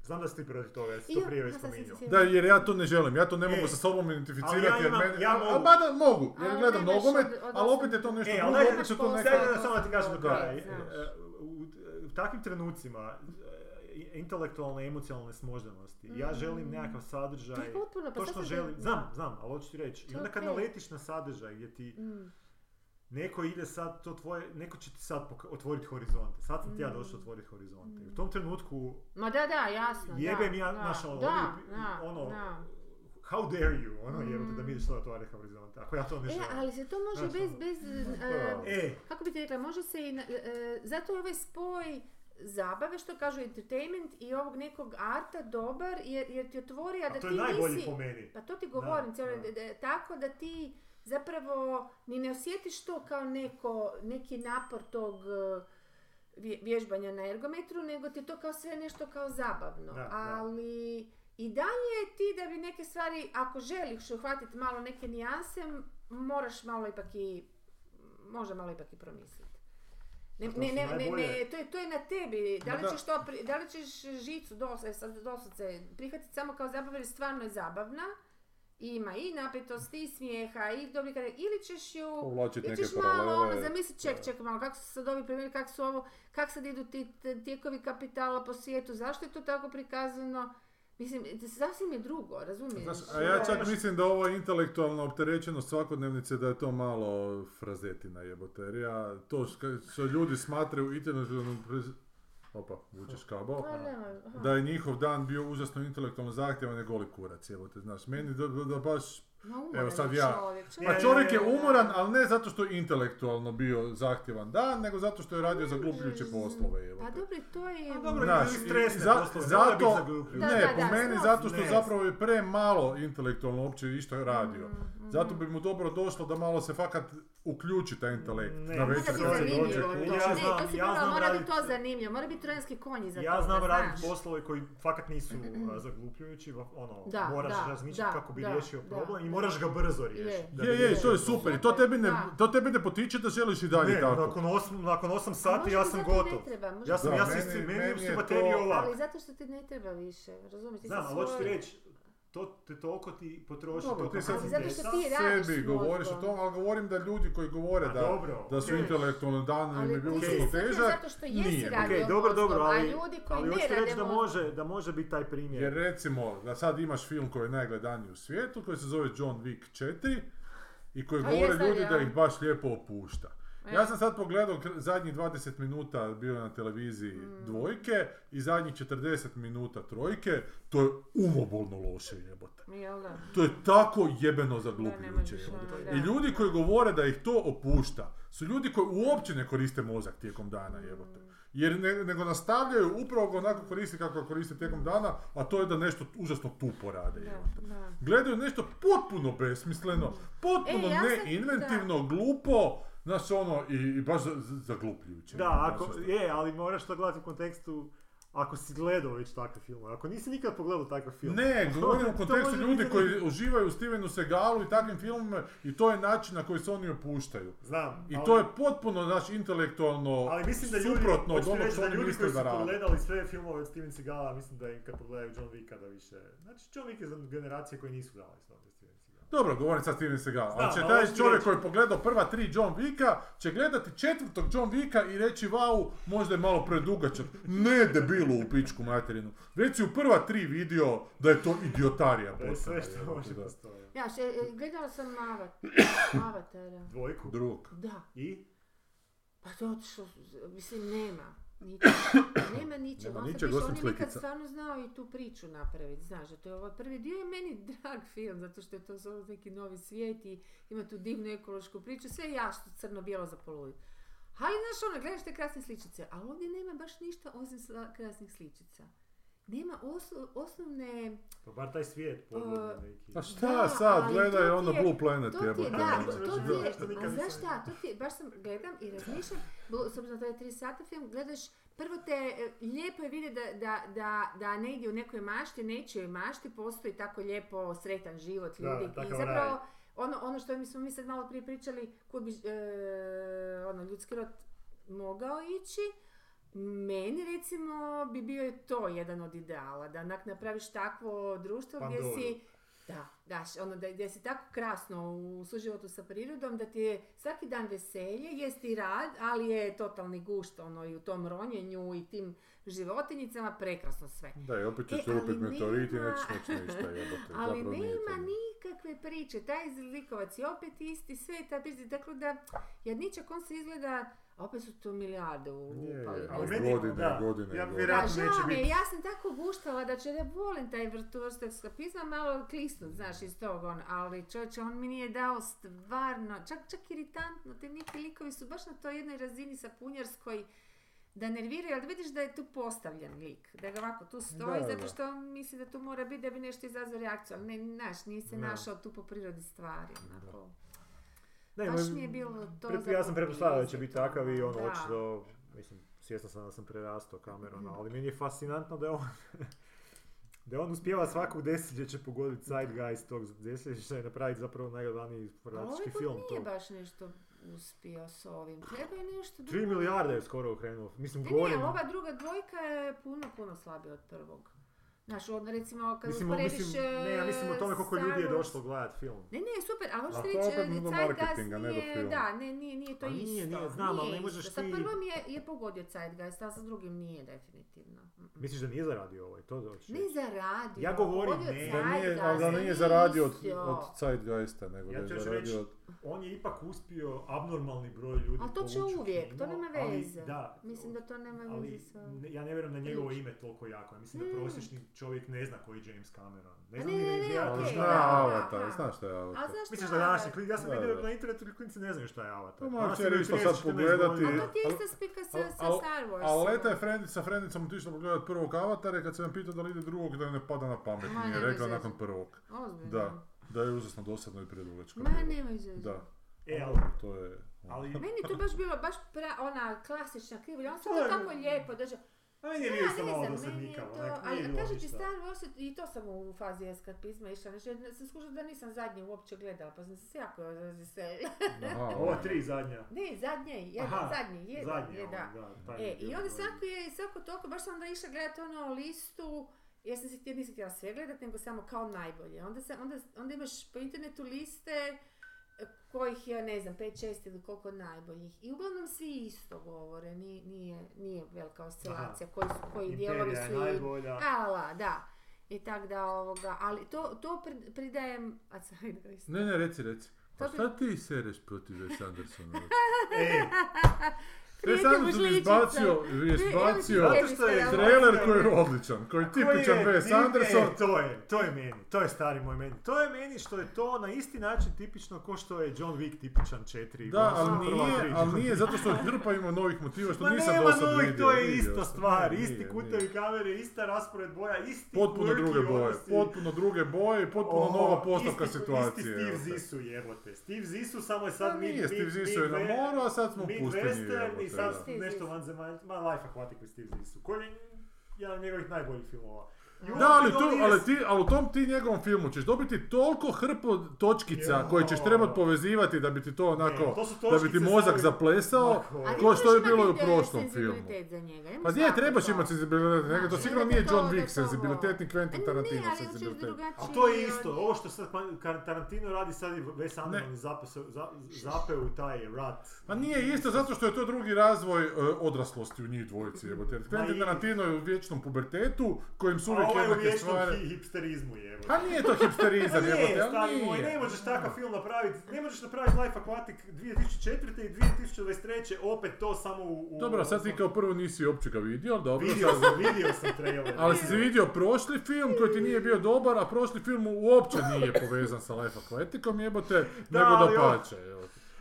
Znam da si ti protiv toga, ja to prije već spominjao. Da, jer ja to ne želim, ja to ne mogu E, sa sobom identificirati, ali ja jer imam- mene, ja a- a mogu. mada mogu, jer Ali gledam nogomet, ali opet je to nešto E, drugo, opet se to neka... Sad da samo da ti kažem do Da, kraja. U, takvim trenucima e, intelektualne i emocionalne smoždanosti. Ja želim nekakav sadržaj. To je potpuno, pa se- želim, da. znam, znam, ali hoću ti reći. I onda kad okej. naletiš na sadržaj gdje ti Mm. neko ide sad, to tvoje, neko će ti sad otvoriti horizonte. Sad sam ti ja Mm. došao otvoriti horizonte. I u tom trenutku Ma da, da, jasno, da. jebem ja, da, ono, da, da, ono. How dare you, ono jebote da Mm. mi ideš sad otvarati horizonte, ako ja to ne E, želim. ali se to može Znaš, bez, ono. bez, Pa, e, E, kako bi ti rekla, može se i, na- e, zato je ovaj spoj zabave, što kažu entertainment i ovog nekog arta dobar, jer, jer ti otvori, a da a to ti je najbolji nisi... po meni. Pa to ti govorim, Da, cijelo, da. da- tako da ti zapravo ni ne osjetiš to kao neko, neki napor tog e, vje- vježbanja na ergometru, nego ti je to kao sve nešto kao zabavno. Da, da. Ali i dalje ti da bi neke stvari, ako želiš uhvatiti malo neke nijanse, moraš malo ipak i, možda malo ipak i promisliti. Ne, ne, ne, ne, ne, to je, to je na tebi. Da li da. ćeš to, da li ćeš žicu doslovce, prihvatiti samo kao zabavu jer stvarno je zabavna, ima i napetosti, i smijeha, i dobri kare, ili ćeš ju, Povlačiti ili neke ćeš malo ono, paralele. zamisli, ček, ček malo, kako su sad ovi primjeri, kako su ovo, kako sad idu ti tijekovi kapitala po svijetu, zašto je to tako prikazano, mislim, sasvim je drugo, razumiješ? Znaš, a ja čak mislim da ovo intelektualna opterećenost svakodnevnice da je to malo frazetina jebote. Jer ja, to što ljudi smatraju intelektualnom... Opa, vučeš kabel. Pa. Da je njihov dan bio užasno intelektualno zahtjevan je goli kurac, jebote, znaš. Meni da, da, da baš... Ma umoran Evo sad ja. čovjek, čovjek. Pa Je, čovjek je umoran, ali ne zato što je intelektualno bio zahtjevan dan, nego zato što je radio zaglupljujuće poslove, Pa jebote. dobro, to je... A dobro, Znaš, stresne za- poslove, zato-. Da, ne, da, po da, meni zato što Ne. zapravo je premalo intelektualno uopće išta radio. Mm, Zato bi mu dobro došlo da malo se fakat uključi taj intelekt. Ne. Na Mora biti zanimljivo to. Ja Ne, znam- to si ja znam mora biti to zanimljivo, mora biti trojanski konji za Ja to, znam da raditi poslove koji fakat nisu zaglupljujući, ono, Da, moraš da, razmišljati da, kako bi da, riješio da, problem. i moraš ga brzo riješiti. Je. da Je, je, to je super i to tebi ne, Da. to tebi ne potiče da želiš i dalje Ne, tako. nakon 8, nakon osam A sati možda ja sam ne gotov. Ja sam, Da, ja sam, meni- meni, meni su to- baterije ovak. Ali zato što ti ne treba više, razumiješ? Znam, ali hoću ti reći, to te toliko ti potroši Dobro, toliko ti sad zato što ti radiš sebi govoriš o mozgom. tom, ali govorim da ljudi koji govore A da, dobro, da su okej. intelektualno dani im Ali je bilo sretan težak, zato što jesi nije. radio Ok, dobro, dobro, a ali, ljudi koji ali ne reći da može, da može biti taj primjer. Jer recimo, da sad imaš film koji je najgledaniji u svijetu, koji se zove John Wick 4 i koji A govore ljudi ja. da ih baš lijepo opušta. E. Ja sam sad pogledao zadnjih 20 minuta bio na televiziji Mm. dvojke i zadnjih 40 minuta trojke, to je umobolno loše jebote. To je tako jebeno zaglupljujuće. jebote. I ljudi koji govore da ih to opušta, su ljudi koji uopće ne koriste mozak tijekom dana jebote. Jer ne, nego nastavljaju upravo onako koristiti kako koriste tijekom dana, a to je da nešto užasno tupo rade. Da, da. Gledaju nešto potpuno besmisleno, potpuno E, ja neinventivno, glupo, znaš ono, i, i baš za- za- zaglupljujuće. Da, ako, Znaš, je, ali moraš to gledati u kontekstu ako si gledao već takve filmove. Ako nisi nikad pogledao takav film. Ne, govorim u kontekstu ljudi biti- koji uživaju u Stevenu Segalu i takvim filmima i to je način na koji se oni opuštaju. Znam. I ali- to je potpuno, znaš, intelektualno Ali mislim da ljudi, suprotno od onog što oni ljudi misle koji su da rade. pogledali sve filmove od Steven Seagala, mislim da im kad pogledaju John Wicka da više... Znači, John Wick je za generacije koji nisu gledali sve Steven. Dobro, govorim sad Steven Seagal, ali će taj čovjek reći- koji je pogledao prva tri John Wicka, će gledati četvrtog John Wicka i reći vau, možda je malo predugačak. Ne debilu u pičku materinu. Već si u prva tri vidio da je to idiotarija Da je sve što može. Ja, še, e, gledala sam Avat- Avatara. Dvojku. Drug. Da, I? pa to otišlo, mislim, nema. Nema ničeg. Nema ničeg on je nekad stvarno znao i tu priču napraviti, znaš, to je ovaj prvi dio je meni drag film, zato što je to zove neki novi svijet i ima tu divnu ekološku priču, sve jasno, crno-bijelo za poludit. Ali, znaš, ono, gledaš te krasne sličice, ali ovdje nema baš ništa osim krasnih sličica. Nema oslo- osnovne... Pa bar taj svijet podvodni neki. Pa šta Da, sad, gledaj ono je- Blue Planet To ti je, jebote. da, ono. to ti je, a znaš šta, to ti baš sam gledam i razmišljam, s obzirom da je tri sata film, gledaš, prvo te, e, lijepo je vidjeti da, da, da, da negdje u nekoj mašti, nečijoj mašti postoji tako lijepo sretan život Da, ljudi. I takav zapravo, ono, ono što mi smo mi sad malo prije pričali, kud bi e, ono, ljudski rod mogao ići, meni recimo bi bio to jedan od ideala, da onak napraviš takvo društvo gdje si da, daš, ono da, gdje si tako krasno u suživotu sa prirodom, da ti je svaki dan veselje, jest i rad, ali je totalni gušt ono i u tom ronjenju i tim životinjicama, prekrasno sve. Da, i opet će E, se ali lupit meteorit i nema- nećeš moći ništa jebote. Ali nije nema nikakve priče, taj likovac je opet isti, sve je ta priča, dakle da jedničak on se izgleda, a opet su to milijarde u upali, ali meni- Godine, da, godine, ja godine. Da, vjerojatno žao neće mi je, biti. ja sam tako guštala da će, ja volim taj vrtu eskapizma, malo klisnut, znaš, iz tog on, ali čovječe, on mi nije dao stvarno, čak, čak iritantno, te neki likovi su baš na toj jednoj razini sapunjarskoj, da nerviraju, ali vidiš da je tu postavljen lik, da ga ovako tu stoji, Da, da. zato što on misli da tu mora biti da bi nešto izazvao reakciju, ali ne, znaš, nije se Da. našao tu po prirodi stvari, onako. Ne, Baš mi je bilo to pre- Ja sam pretpostavljao da će biti takav i ono, da. očito, mislim, svjestan sam da sam prerastao Camerona, Mhm. ali meni je fascinantno da je on, da on uspijeva svakog desetljeća pogoditi zeitgeist tog desetljeća i napraviti zapravo najgledaniji Ali informatički ovaj film. nije To. baš nešto uspio s ovim. Treba je nešto 3 milijarde je skoro okrenuo. Mislim, Ne, ne, govorim... ali ova druga dvojka je puno, puno slabija od prvog. Znaš, ono recimo kad Mislim, usporediš... mislim, ne, ja mislim o tome koliko Star ljudi je došlo gledat film. Ne, ne, super, ali to reći, e, Zeitgeist marketinga, ne do nije-. Da, ne, nije, nije to A nije, isto. nije, znam, ali ne možeš Sa ti- prvom je, je pogodio Zeitgeist, a sa drugim nije definitivno. Misliš da nije zaradio ovaj, to da hoćeš Ne zaradio. Ja govorim, ne. Da nije, Zeitgeist, ali da nije nije zaradio od, od Zeitgeista, nego Ja da je zaradio reći- od... On je ipak uspio abnormalni broj ljudi Ali to će uvijek, to nema ali veze. Da, Mislim da to nema ali veze sa... ne- ja ne vjerujem da njegovo ime toliko jako. Ja mislim da ne, ne. prosječni čovjek ne zna koji je James Cameron. Ne A zna ne, ni ne, ne. Ali da, da, Avatar, da. znaš šta je A Avatar. zašto Misliš da današnji klinici, ja sam Da, vidio da. na internetu klinici ne znaju šta je Avatar. Danas će isto 13, sad 14 pogledati. A to ti je isto spika sa, Star Wars. A leta je Frendi, sa Frendicom otišla pogledat prvog Avatara i kad sam je pitao da li ide drugog, da ne pada na pamet. Ma, Nije rekla nakon prvog. Ozbiljno. Da, da je užasno dosadno i predugačko. Ma nemoj zezati. Da, E, ali, to je... ali Meni je to baš bilo baš pra, ona klasična krivulja, on se To tako lijepo drže. A meni je bio ne malo dosadnikavo, Ali kažem ti. Star Wars, i to sam u fazi eskapizma išla, znači sam skušala da nisam zadnje uopće gledala, pa sam se jako razveselila. Aha, Ova tri zadnja. Ne, zadnje, jedan, zadnji, jedan, Zadnji, je, da. ovo, mi je E, i onda svako je, svako toliko, baš sam onda išla gledati ono listu, ja sam se htjela, nisam htjela sve gledat, nego samo kao najbolje. Onda, sam, onda, onda imaš po internetu liste e, kojih je, ne znam, 5-6 ili koliko najboljih. I uglavnom svi isto govore, nije, nije, nije velika oscilacija, koji, su, koji dijelovi su i... najbolja. Ala, da. I tak da ovoga, ali to, to pri- pridajem, a sad. Ne, ne, reci, reci. Pa šta ti sereš protiv Wes Andersona? E, Prijatelj Anderson je Bušličica. izbacio, je izbacio Zato što je trailer koji je odličan, koji je tipičan je Wes Anderson. E, to je, to je meni, to je stari moj meni. To je meni što je to na isti način tipično ko što je John Wick tipičan 4. Da, odnosno ali nije, ali nije zato što hrpa ima novih motiva što Ma nisam nema do sad novih, vidio. to je vidio ista sam. stvar, Nije, isti kutevi kamere, ista raspored boja, isti Potpuno druge boje, potpuno druge boje i potpuno Oho, nova postavka isti- situacije. Isti evo Steve te. Zissou jebote. Steve Zissou samo je sad mid, nije, Steve Zissou je na moru, a sad smo u pustinji, i sad nešto Zissou. vanzemaljski. Ma Life Aquatic je Steve Zissou, koji je jedan od njegovih najboljih filmova. Da, ali, donio- ali, ti, ali u tom ti njegovom filmu ćeš dobiti toliko hrpu točkica Jo. koje ćeš trebat povezivati da bi ti to onako, Ne, to da bi ti mozak stavi- zaplesao, ko što je bilo i u prošlom filmu. za njega. Pa nije, trebaš to. imati senzibilitet, nego to Znači, sigurno nije to- John Wick to- senzibilitet ni Quentin Ne, Tarantino senzibilitet. A to je isto, ovo što sad Kar- Tarantino radi sad i Wes Anderson zapeo, za- u taj rat. Pa nije isto zato što je to drugi razvoj e, odraslosti u njih dvojici, Quentin Tarantino je u vječnom pubertetu, kojim su uvijek ovo je u vječnom hipsterizmu jebote. Pa nije to hipsterizam, Pa nije, ali stari moj, ne možeš takav film napraviti, ne možeš napraviti Life Aquatic 2004. i 2023. opet to samo u... u Dobro, sad ti kao prvo nisi uopće ga vidio, ali dobro, Vidio sad- sam, vidio sam trailer. Ali si vidio prošli film koji ti nije bio dobar, a prošli film uopće nije povezan sa Life Aquaticom, jebote, nego da pače.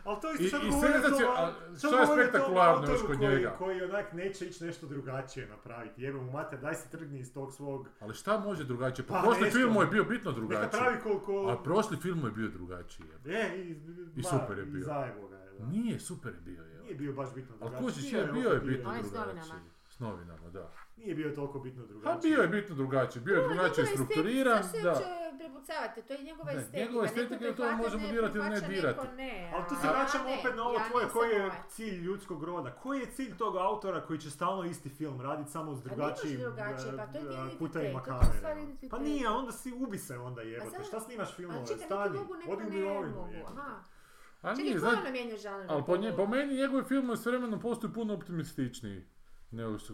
Ali to isto sad i govori o senzacija- tom- a sad šta je spektakularno još kod koji- njega? Koji onak neće ići nešto drugačije napraviti. Jebe mu mater, daj se trgni iz tog svog... Ali šta može drugačije? Pa, Pa prošli nešto. film mu je bio bitno Neka drugačiji. pravi koliko... A prošli film mu je bio drugačiji. Je, i, I ma, super je bio. zajebo ga je, da. Nije, super je bio, jebote. Nije bio baš bitno Ali drugačiji. kužiš, Bio je, je bitno drugačiji. novinama. S novinama, da. Nije bio toliko bitno drugačiji. A bio je bitno drugačiji, bio je drugačije strukturiran, estetika, da. Prepucavate? To je njegova Ne, estetika. njegova estetika je to možemo ne dirati ili ne dirati. ne, Ali tu se vraćamo opet na ovo ja tvoje, koji je ovaj. cilj ljudskog roda? Koji je cilj tog autora koji će stalno isti film raditi samo s drugačijim drugačije, pa to je eh, identitet, kutajima to je kamere? stvar Pa identiteta. nije, a onda si ubi se onda jebote. Šta snimaš filmove? Stani, mogu, neko odi u ne mirovinu. mogu. jebote. Aha. A Čekaj, nije, ono žanr? ali po, nje, po meni njegovi filmovi s vremenom postaju puno optimističniji nego što,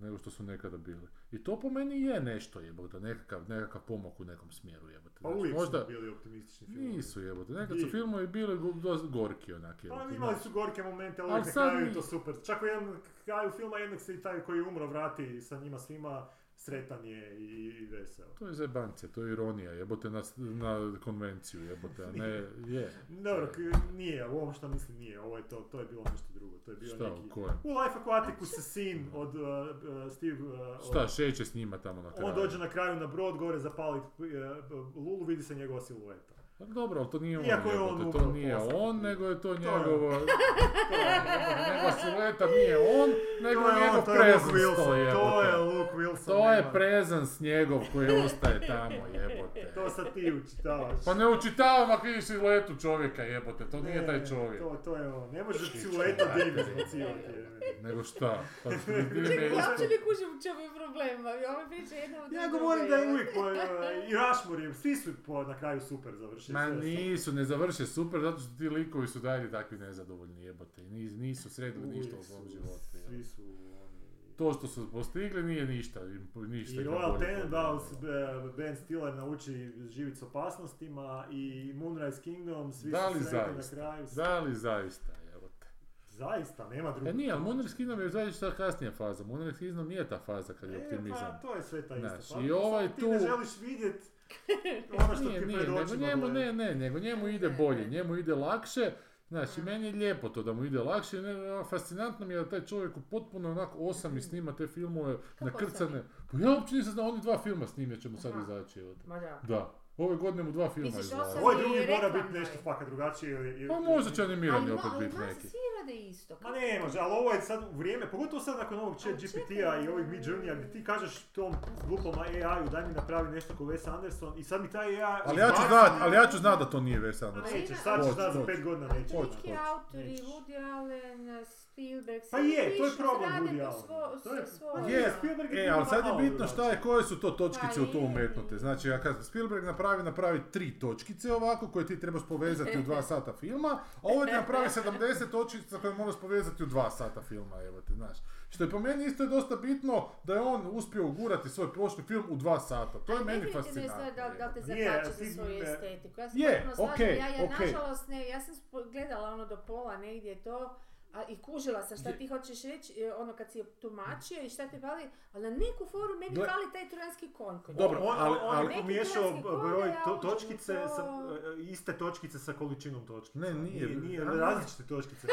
nego što su nekada bili. I to po meni je nešto jebote, nekakav, nekakav pomak u nekom smjeru jebote. Pa uvijek možda, su bili optimistični filmovi. Nisu jebote, nekad su filmovi bili dosta gorki onak Pa jebote. imali znaš. su gorke momente, ali Ali na kraju je to super. Čak u jednom kraju filma jednog se i taj koji je umro vrati sa njima svima, sretan je i, veseo. To je zajebance, to je ironija, jebote na, na konvenciju, jebote, a ne, je. Dobro, k- nije, u ovom što mislim nije, ovo je to, to je bilo nešto drugo, to je bio Šta, neki... u kojem? U Life Aquaticu se sin od uh, uh, Steve... uh, od- Šta, šeće s njima tamo na kraju. On dođe na kraju na brod, gore zapali uh, Lulu, vidi se njegova silueta. Pa dobro, ali to nije on, Iako je on to nije on, nego je to je- njegovo, To je, njegova silueta nije on, nego to je je njegov on, to je Luke to Wilson, to je. Luke Wilson. To je presence njegov koji ostaje tamo, jebote. To sad ti učitavaš. Pa ne učitavam ako vidiš siluetu čovjeka, jebote, to nije Ne, taj čovjek. To, to je on, ne može silueta divno izbacivati. jebe. Nego šta? Pa je Čekaj, ja uopće ne kužim u čemu je problema. I ova priča je jedna od Ja govorim da je uvijek po, i Rushmore, je- svi su po, na kraju super završili. Ma sve. nisu, ne završe super, zato što ti likovi su dalje takvi nezadovoljni jebote. I nis- nisu sredili ništa u svom su- životu. Svi su oni... To što su postigli nije ništa, ništa. I Royal Tenenbaums, e, Ben Stiller nauči živjeti s opasnostima i Moonrise Kingdom, svi Da su li sretni na kraju. Da li zaista, jebote? Zaista, nema E drugog. nije, ali Moonrise Kingdom je zaista kasnija faza. Moonrise Kingdom nije ta faza kad je E, optimizam. pa to je sve ta ista. Pa, i ovaj ti tu- ne želiš vidjet ono što Nije, ti nije, nego njemu, ne, ne, nego njemu ide bolje, njemu ide lakše. Znači, meni je lijepo to da mu ide lakše. Ne, fascinantno mi je da taj čovjek u potpuno onako osam i snima te filmove Kako nakrcane. Pa ja uopće nisam znao, oni dva filma snimit će mu sad izaći. evo. Ma da. Da. Ove godine mu dva filma osam Ovaj drugi mora biti nešto fakat drugačije. ili- ili- Pa možda će Ali, animirani no, opet ali biti neki. svi rade isto. Ma ne može, ali ovo je sad u vrijeme, pogotovo sad nakon ovog chat Ali GPT-a i ovih Midjourney-a gdje ti kažeš tom glupom AI-u daj mi napravi nešto ko Wes Anderson i sad mi taj AI Ali ja ću znat, ali ja ću znat da to nije Wes Anderson. Nećeš, sad ćeš znat za pet godina Ali nećeš. Hoću, neki hoću. autori. Woody Allen, Spielberg, Pa je, to je problem Woody Allen. svo- To je- svo- pa. Je, Spielberg je e, ali sad je bitno šta je, koje su to točkice Pa u to umetnute. Znači, ja kad Spielberg napravi, napravi tri točkice ovako, koje ti trebaš povezati u dva sata filma, a ovo ti napravi 70 točkica koje moraš povezati u dva sata filma, evo te, znaš. Što je po meni isto je dosta bitno da je on uspio ugurati svoj prošli film u dva sata. To je meni fascinantno. Da, da te zakače za svoju ne- estetiku. Ja se Je, ja, ja nažalost ne, ja sam gledala ono do pola negdje to, a, i kužila sam šta ti hoćeš reći, e, ono kad si je tumačio i šta te fali, ali na neku foru meni Gle- fali taj trojanski konj. Dobro. On, ali- on, ali- pomiješao broj to, točkice, to. sa, e, iste točkice sa količinom točkica. Ne, nije. Nije, nije, različite točkice.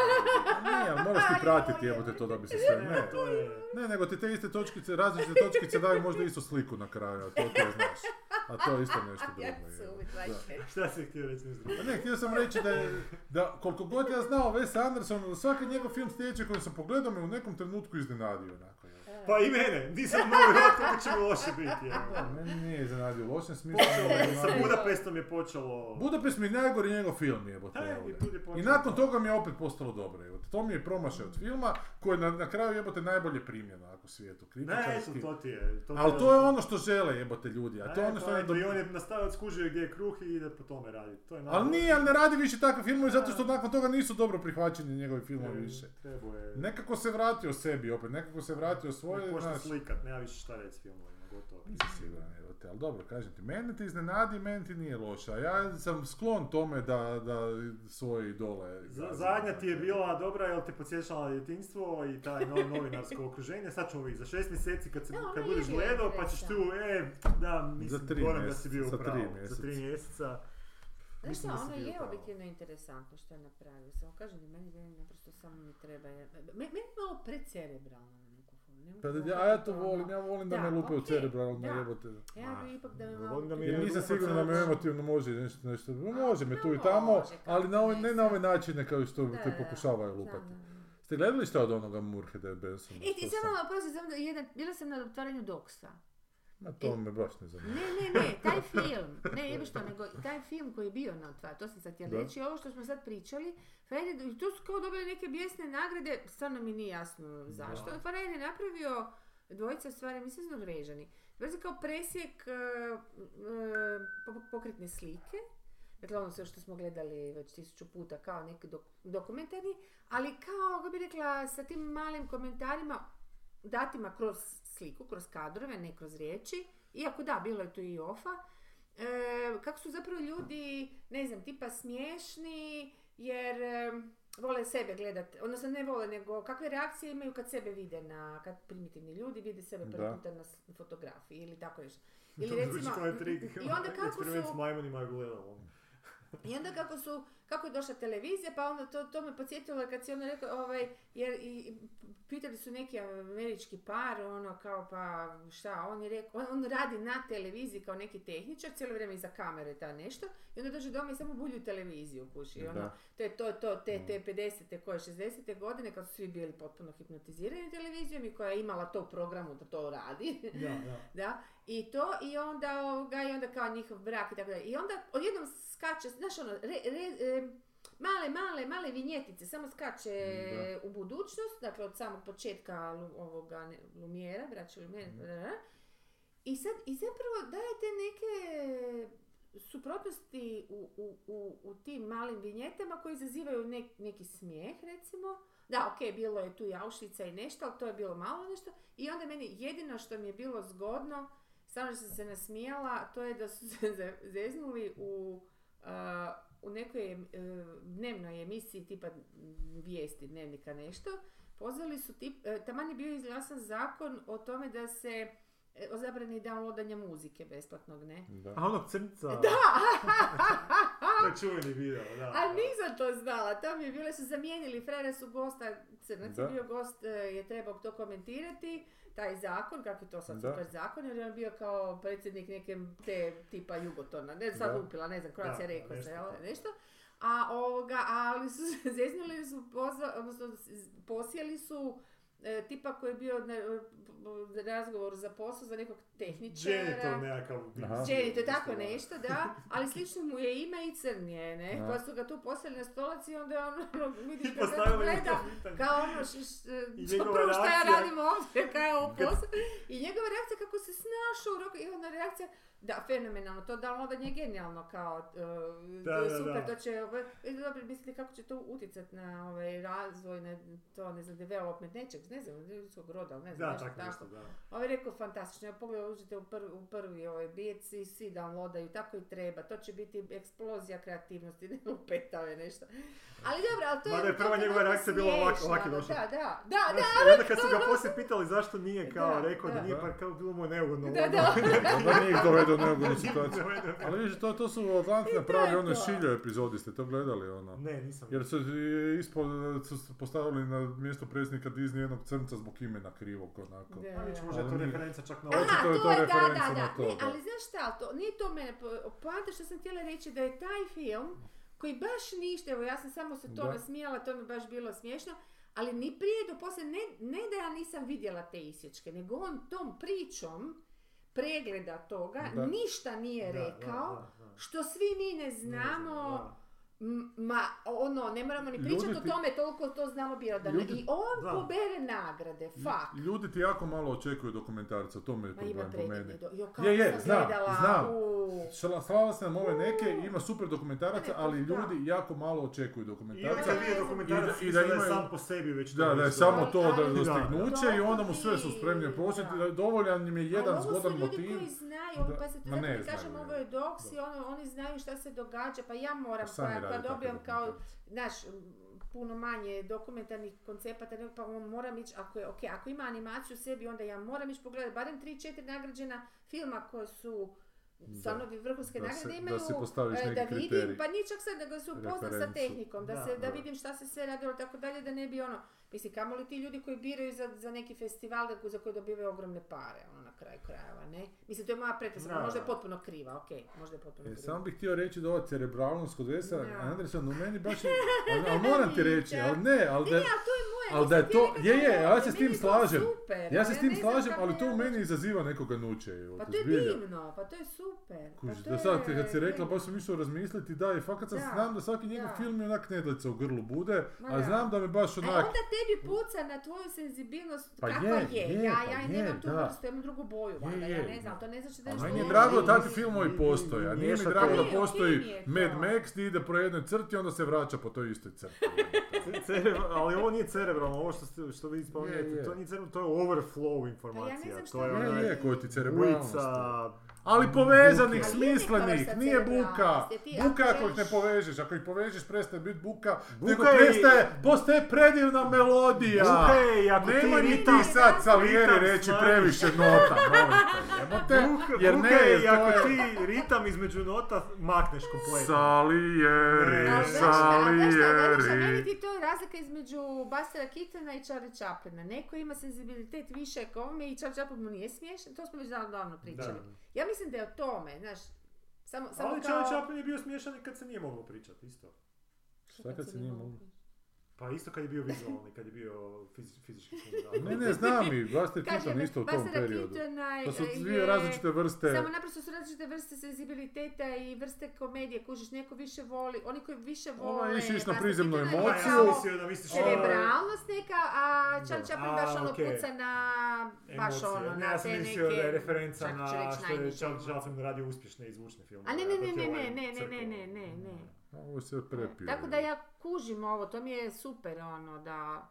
Nije, ali moraš ti pratiti, jebote, to da bi se sve... ne, Ne, to je... ne, nego ti te iste točkice, različite točkice daju možda istu sliku na kraju, to, to znaš. A to je isto nešto drugo. Ja. Šta si htio reći nešto drugo? Pa ne, htio sam reći da, je, da koliko god ja znao Wes Anderson, svaki njegov film sljedeći koji sam pogledao me u nekom trenutku iznenadio. Onako, je. Pa i mene, nisam mogao kako će loše biti. Da, meni nije iznenadio u lošem smislu. sa Budapestom je počelo... Budapest mi je najgori njegov film. E, je I nakon to. toga mi je opet postalo dobro. To mi je promašaj od filma koji na, na kraju jebote najbolje primljeno ako svijetu. Ne, eto, to ti je. To Ali to je ono što žele jebote ljudi, a to je ono što pa je eto, I on je nastavio skužio gdje je kruh i ide po tome raditi. To je Ali nije, ali ne radi više takve filmove zato što nakon toga nisu dobro prihvaćeni njegovi filmovi više. Nekako se vratio sebi opet, nekako se vratio svoje, Počne znaš, slikat, nema više šta reći s gotovo. Nisam siguran, evo te, ali dobro, kažem ti, mene ti iznenadi, meni ti nije loše, a ja sam sklon tome da, da svoje idole... Z- Zadnja ti je bila dobra jer te podsjećala na djetinjstvo i taj no, novinarsko okruženje. Sad ćemo vidjeti, za šest mjeseci kad, se, kad budeš gledao pa ćeš tu, e, da, mislim, Za tri da si bio mjeseca, u za tri pravu. Za mjeseca. tri mjeseca. Znaš Mislim šta, da si ono je pravo. objektivno interesantno što je napravio. Samo kažem da meni, meni naprosto samo mi treba. Meni je malo precerebralno. Ne Pa da, ja, ja to ono- volim, ja volim da, Da, me lupe u okej, cerebralno da. jebote. Ja bi ipak da me Ma, malo... volim da mi Jer je nisam siguran da me emotivno može nešto, nešto, A, može me tu i tamo, ali na ove, ne, na ove načine kao što Da, te pokušavaju lupati. Ste gledali šta od onoga Murheda Bensona? E, ti samo prosim, jedan, bila sam na otvaranju doksa. Ma to me baš ne zanima. Ne, ne, ne, taj film, ne, jebe što, nego taj film koji je bio na otvaranju, to sam sad htjela reći, ovo što smo sad pričali, Fred, i tu su kao dobili neke bijesne nagrade, stvarno mi nije jasno zašto. Da. Je napravio dvojica stvari, mislim da su Norvežani. Dvojica kao presjek e, po- pokretne slike, dakle ono sve što smo gledali već tisuću puta kao neki dok- dokumentarni, ali kao, kako bi rekla, sa tim malim komentarima, datima kroz sliku, kroz kadrove, ne kroz riječi, iako da, bilo je tu i ofa, e, kako su zapravo ljudi, ne znam, tipa smiješni, jer e, vole sebe gledati, odnosno ne vole, nego kakve reakcije imaju kad sebe vide na, kad primitivni ljudi vide sebe prvi puta na fotografiji ili tako nešto. Ili recimo, i onda kako su, i onda kako su, kako je došla televizija, pa onda to, to me podsjetilo kad si ono rekao, ovaj, jer i, pitali su neki američki par, ono kao pa šta, on je rekao, on, on radi na televiziji kao neki tehničar, cijelo vrijeme iza kamere ta nešto, i onda dođe doma i samo bulju televiziju kući, ono, to je to, to, te, te 50. koje 60. godine kad su svi bili potpuno hipnotizirani televizijom i koja je imala to u programu da to radi. Da, da. Da, i to, i onda, ovoga, i onda kao njihov brak i tako dalje. I onda odjednom skače, znaš ono, re, re- e, male, male, male vinjetice, samo skače u budućnost, dakle od samog početka ovoga ne, Lumijera, braća Lumijera, Mhm. i sad, i zapravo dajete neke suprotnosti u, u, u, u tim malim vinjetama koji izazivaju nek- neki smijeh, recimo. Da, ok, bilo je tu i Auschwitza i nešto, ali to je bilo malo nešto. I onda meni jedino što mi je bilo zgodno, samo što sam se nasmijala, to je da su se ze- zeznuli u, a, u nekoj e, dnevnoj emisiji tipa vijesti, dnevnika nešto. Pozvali su tip, e, taman je bio izglasan zakon o tome da se e, o zabrani downloadanja muzike besplatnog, ne? Da. A onog crnca... Da! Je čuveni video, da. A nisam to znala, to mi je bile su zamijenili, frere su gosta, crnac je Da. bio gost, e, je trebao to komentirati, taj zakon, kako je to sad super zakon, jer je on bio kao predsjednik neke te tipa Jugotona, ne sad Da. lupila, ne znam, Croatia Da, rekao nešto se, nešto. A ovoga, ali su se zeznuli su, pozva, odnosno posjeli su e, tipa koji je bio na na razgovoru za posao za nekog tehničara. Janitor nekakav. To je tako nešto, da, ali slično mu je ime i crn je, ne, pa su ga tu poslali na stolac i onda on, ono, vidiš I ga kako mu gleda, to kao ono, š, š, njegova prvo šta ja reakcija- radim ovdje, je Kad- posao, i njegova reakcija kako se snašao u roku, i onda reakcija, da, fenomenalno, to downloadanje je genijalno, kao, uh, Da, je da, super, da. to će, ovaj, e, dobro, mislite kako će to utjecati na ovaj razvoj, na to, ne znam, development nečeg, ne znam, ljudskog roda, ne znam, Da, nešto tako tako. da. Ovo je rekao fantastično, ja pogledaj, uđete u prvi, u prvi ovaj bijec i svi downloadaju, tako i treba, to će biti eksplozija kreativnosti, ne lupetave nešto. Ali dobro, ali to je... Mada je prva je njegova reakcija bila ovak- smiješno, ovak je ono, došao. Da, da, da, da, I onda kad su ga poslije pitali zašto nije kao Da, rekao da, da. nije, pa kao bilo mu je neugodno. da, ono. da. Da nije ih dovedio u neugodnu situaciju. Ali vidiš, to, to su Atlanti to napravili je to. šiljo epizodi, ste to gledali ono? Ne, nisam. Jer su ispod, su postavili na mjesto predsjednika Disney jednog crnca zbog imena krivog onako. Da, A vidiš, da. možda je to referenca čak na ovo. Očito Aha, je to to je, da, referenca da, da. na to, Ne, ali znaš šta, to, nije to mene, po- poanta što sam htjela reći da je taj film, koji baš ništa, evo ja sam samo se to nasmijala, to mi baš bilo smiješno, ali ni prije do poslije, ne, ne da ja nisam vidjela te isječke, nego on tom pričom pregleda toga, Da. ništa nije Da, rekao, da, da. što svi mi ne znamo, Ma, ono, ne moramo ni pričati o tome, toliko to znamo bjelodano. Ljudi- I on Da. pobere nagrade, fuck. Ljudi ti jako malo očekuju dokumentarca, to mi je problem po meni. do... Jo, Je, je, sam znam, gledala, znam. u. Slava se na ove neke, ima super dokumentaraca, Ne, ali da. ljudi jako malo očekuju I dokumentarca. I dokumentarac, da- i i da da, je imaju- sam po sebi već Da, da je samo to da dostignuće i onda mu sve su spremni da. dovoljan im je jedan Ali ovo su zgodan ljudi motiv. koji znaju, pa se ne kažem, ovo je doks i ono, oni znaju šta se događa, pa ja moram, Pa koja, koja takve dobijam kao, znaš, puno manje dokumentarnih koncepata, nego pa on moram ići, ako je, ok, ako ima animaciju u sebi, onda ja moram ići pogledati barem 3-4 nagrađena filma koje su stvarno vrhunske Da nagrade se- imaju, da si postaviš e, neki da vidim, kriterij. pa nije čak sad da ga se upoznam sa tehnikom, da, Da, se, da da. vidim šta se sve radilo tako dalje, da ne bi ono, mislim, kamo li ti ljudi koji biraju za, za neki festival za koji dobivaju ogromne pare, ono, kraju krajeva, ne? Mislim, to je moja pretpostavka, Da, možda je potpuno kriva, ok, možda je potpuno E, kriva. samo bih htio reći da ova cerebralnost kod Vesa. Anderson u meni baš je, ali, ali moram ti reći, ali ne, ali da, Ne, ali to je moje, ali da je to, je, je, ja se s tim slažem, super, ja se s tim slažem, ali to u meni izaziva nekoga nuče, Pa to je divno, pa to je super. pa Kužiš, da sad kad si rekla, baš sam išao razmisliti, da, i fakat sam znam da svaki njegov film je onak nedlica u grlu bude, a znam da me baš A onak, onda tebi puca na tvoju senzibilnost Pa kakva je, ja, pa ja nemam tu vrstu, imam drugu boju, Je, valjda, je. ja ne znam, to ne znači da nešto meni je drago da takvi filmovi postoje, a ni- nije mi drago da Ne, postoji je. Mad Max gdje ide po jednoj crti, onda se vraća po toj istoj crti. Ali ovo nije cerebralno, ovo što, što vi Je, spominjete, je. to nije cerebralno, to je overflow Pa ja informacija. ne znam to šta je je. Je, onaj je, koji ti cerebralnost. Ali povezanih, Buke. smislenih, nije buka. Buka ako ih ne povežeš, ako ih povežeš prestaje biti buka, Buka nego je- prestaje, postaje predivna melodija. Buka je, ako ti Nemoj mi ritam- ti sad Salieri reći previše nota, molim te, jebote, Buka, jer buka ne, je, ako je... ti ritam između nota makneš kompletno. Salieri, Ne, Ali znaš meni Salieri. ti to je razlika između Bastera Keatona i Charlie Chaplina. Neko ima senzibilitet više kao ovome i Charlie Chaplin mu nije smiješan, to smo već davno davno pričali. Da. Ja mislim da je o tome, znaš, samo, samo Ali kao... Charlie Chaplin je bio smiješan i kad se nije moglo pričati, isto. Šta kad se nije moglo? Pa isto kad je bio vizualni, kad je bio fizi- fizički film. Ne, ne, znam i, Buster Keaton isto u tom periodu. To su je- dvije različite vrste. Samo naprosto su različite vrste senzibiliteta i vrste komedije, kužiš, neko više voli, oni koji više vole... Ovaj je išao na prizemnu emociju. ja kao sam mislio da misliš... Cerebralnost neka, a Charlie. Chaplin baš ono puca na, baš ono, Ne, na ja sam te mislio da je neke... referenca na što je Charlie emocije. Chaplin radio uspješne i zvučne filmove. A ne, ne, ne, ne, ovaj ne, ne, ne, crkao. ne, ne, ne, ne. Ovo se prepije. Tako da ja kužim ovo, to mi je super ono Da.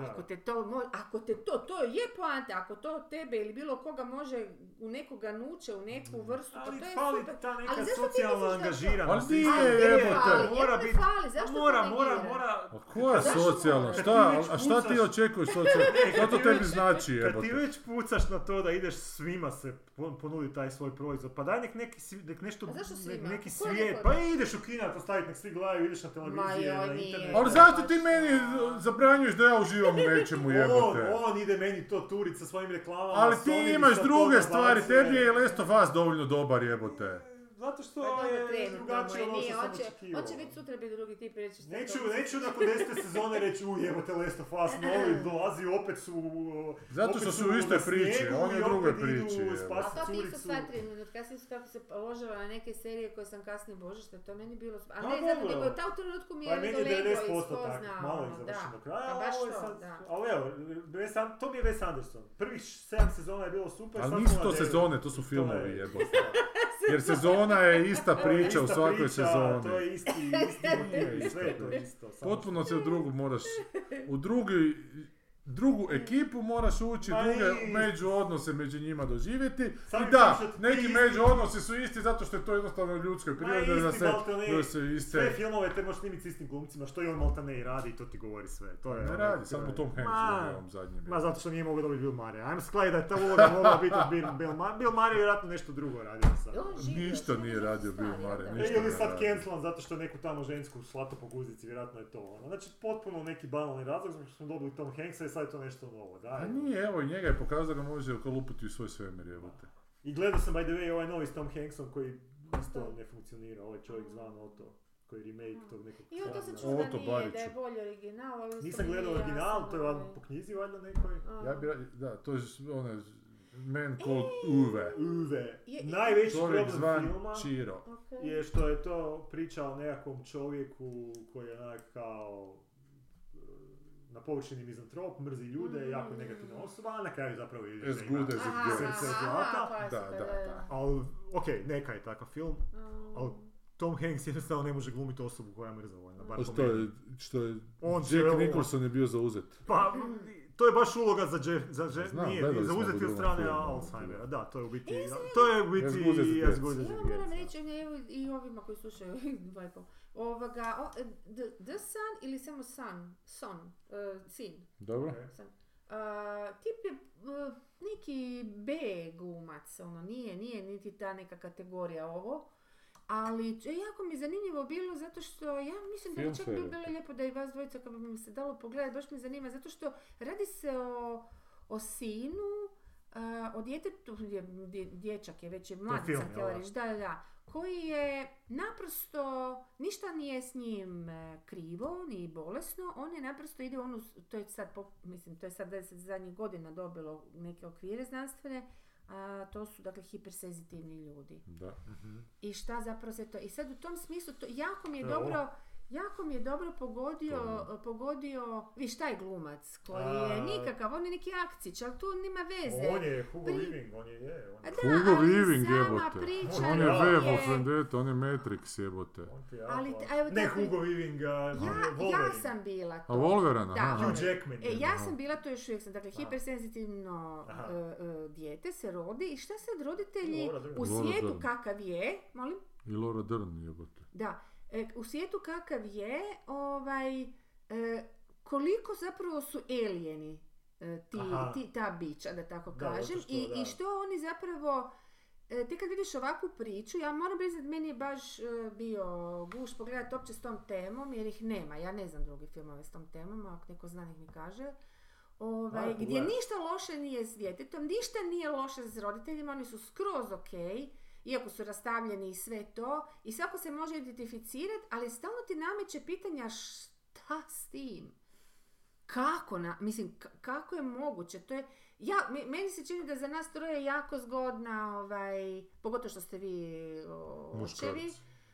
Ako te to, mo- ako te to, to je poanta, ako to tebe ili bilo koga može u nekoga nuče, u neku vrstu, pa Ali to je fali super. ta neka Ali socijalna angažiranost. Ali nije, jebote. Mora biti, fali, zašto to mora, mora, mora, A koja Zašto socijalna? Šta, a šta ti očekuješ socijalno? Šta to ti tebi već- znači Kad ti jebote? već pucaš na to da ideš svima se pon- ponudi taj svoj proizvod, pa daj nek neki, nek nešto, nek- neki svijet, pa ideš u kina to staviti, nek svi gledaju, ideš na televizije, joj, na nije. internet. Ali zašto ti meni zabranjuješ da ja uživam u nečemu On, jebote? on ide meni to turit sa svojim reklamama. Ali ti imaš druge stvari, tebi je Last of Us dovoljno dobar jebote. Zato što Pa je trenutno drugačije ono što sam hoće, očekivao. hoće biti sutra biti drugi tip i reći što Neću, to neću nakon desete sezone reći u jebote Last of Us novi dolazi opet su Zato što su u istoj na priči, snijegu on je priči, spasit A to ti curicu. sva tri minut, kasnije su kako se obožava na neke serije koje sam kasnije božište, to meni bilo... A A, ne zato, nego ta u trenutku mi Pa je meni je dolego iz 90% ko tak, zna, malo je ono, završeno do kraja, Pa a baš ovo je to, sad, da. ali evo, Wes to mi je Wes Anderson. Prvih sedam sezona je bilo super, Ali sad nisu to sezone, to su filmovi je- jebote. Jer sezona je ista priča u svakoj priča, sezoni. To je isti, isti motiv, sve je to isto. Potpuno se u drugu moraš, u drugi, drugu ekipu moraš ući, Ma druge i- među odnose među njima doživjeti. Samo I da, neki isti- među odnosi su isti zato što je to jednostavno u ljudskoj Ma prirodi da se, da se iste... Sve filmove te možeš snimiti s istim glumcima, što i on maltene i radi, to ti govori sve. To je, Ne ono, radi, samo je- Tom Hanks Ma, u ovom zadnjem. Ma zato što nije mogao dobiti Bill Murray. Ajmo skladiti da je ta uloga mogla biti od Bill, Bill Murray. Bill Murray je vjerojatno nešto drugo radio sad. Ništa nije radio Bill Murray. Ili ne sad cancelan zato što je neku tamo žensku slato po guzici, vjerojatno je to ono. Znači potpuno neki banalni razlog zbog što smo dobili Tom Hanksa i sad je to nešto novo. Da, A nije, evo, njega je pokazao da ga može ukalupiti u svoj svemir, jebote. I gledao sam by the way ovaj novi s Tom Hanksom koji isto ne funkcionira, ovaj čovjek zvan Otto, koji je remake tog nekog I on to se čuo da nije, Bariću. da je bolji original, ali Nisam gledao original, to je valjda ovaj. po knjizi valjda nekoj. Ja bi, da, to je onaj man called Uwe. Uve. Je- Najveći Čovjek problem zvan filma Čiro. Je što je to priča o nekakvom čovjeku koji je onak kao na površini mizantrop, mrzi ljude, Mm. jako je negativna osoba, a na kraju zapravo je As good ima as it gets. Da, da, da. Ali, ok, neka je takav film. Mm. Ali Tom Hanks jednostavno ne može glumiti osobu koja je mrzovoljna. bar Pa po što je, što je, On Jack ovo- Nicholson je bio zauzet. Pa, to je baš uloga za Jeff, za Jeff, Znam, nije, nije za smo uzeti u od strane filmu. Alzheimera, da, to je u biti, to je u biti As good as it gets. Ja moram da. reći evo, i ovima koji slušaju. Ovoga, o, the, the Sun ili samo Sun? Son, uh, sin. Dobro? Sun. Uh, tip je uh, neki B glumac, ono, nije, nije niti ta neka kategorija ovo. Ali č- jako mi je zanimljivo bilo zato što ja mislim da bi čak bi bilo lijepo da i vas dvojica kad bi mi se dalo pogledati, baš me zanima zato što radi se o, o sinu, a, o djetetu, dje- dje- dječak je već je mlad, film, sam htjela reći, da, da, da, koji je naprosto, ništa nije s njim e, krivo, ni bolesno, on je naprosto ide onu, to je sad, po- mislim, to je sad deset zadnjih godina dobilo neke okvire znanstvene, a to su dakle hipersenzitivni ljudi. Da. I šta zapravo se to... I sad u tom smislu, to jako mi je To ovo. Jako mi je dobro pogodio, To pogodio, viš taj glumac koji A- je nikakav, on je neki akcić, ali tu nema veze. On je Hugo Pri- Weaving, on je, je, on A je. da, Hugo ali Weaving sama jebote. priča On je Ja. V je- of Vendetta, on je Matrix jebote. Je Ali, jako- evo, Ne dakle, Hugo Weaving, a Ja, Wolverine. ja sam bila to. A Wolverine, Da, aha. Hugh Jackman. E, je. ja sam bila, to još uvijek sam, dakle, hipersenzitivno e, e, dijete se rodi i šta sad roditelji u svijetu kakav je, molim? I Laura Dern jebote. Da, u svijetu kakav je, ovaj, e, koliko zapravo su alijeni e, ti, ti, ta bića, da tako Da, kažem, što, I, da. i što oni zapravo, e, te kad vidiš ovakvu priču, ja moram priznat, meni je baš e, bio guš pogledat uopće s tom temom, jer ih nema, ja ne znam druge filmove s tom temom, ako neko zna nek mi kaže. Ovaj, gdje ništa loše nije s djetetom, ništa nije loše s roditeljima, oni su skroz ok, iako su rastavljeni i sve to, i svako se može identificirati, ali stalno ti nameće pitanja šta s tim? Kako, na, mislim, k- kako je moguće? To je, ja, me- meni se čini da za nas troje jako zgodna, ovaj, pogotovo što ste vi o, očevi,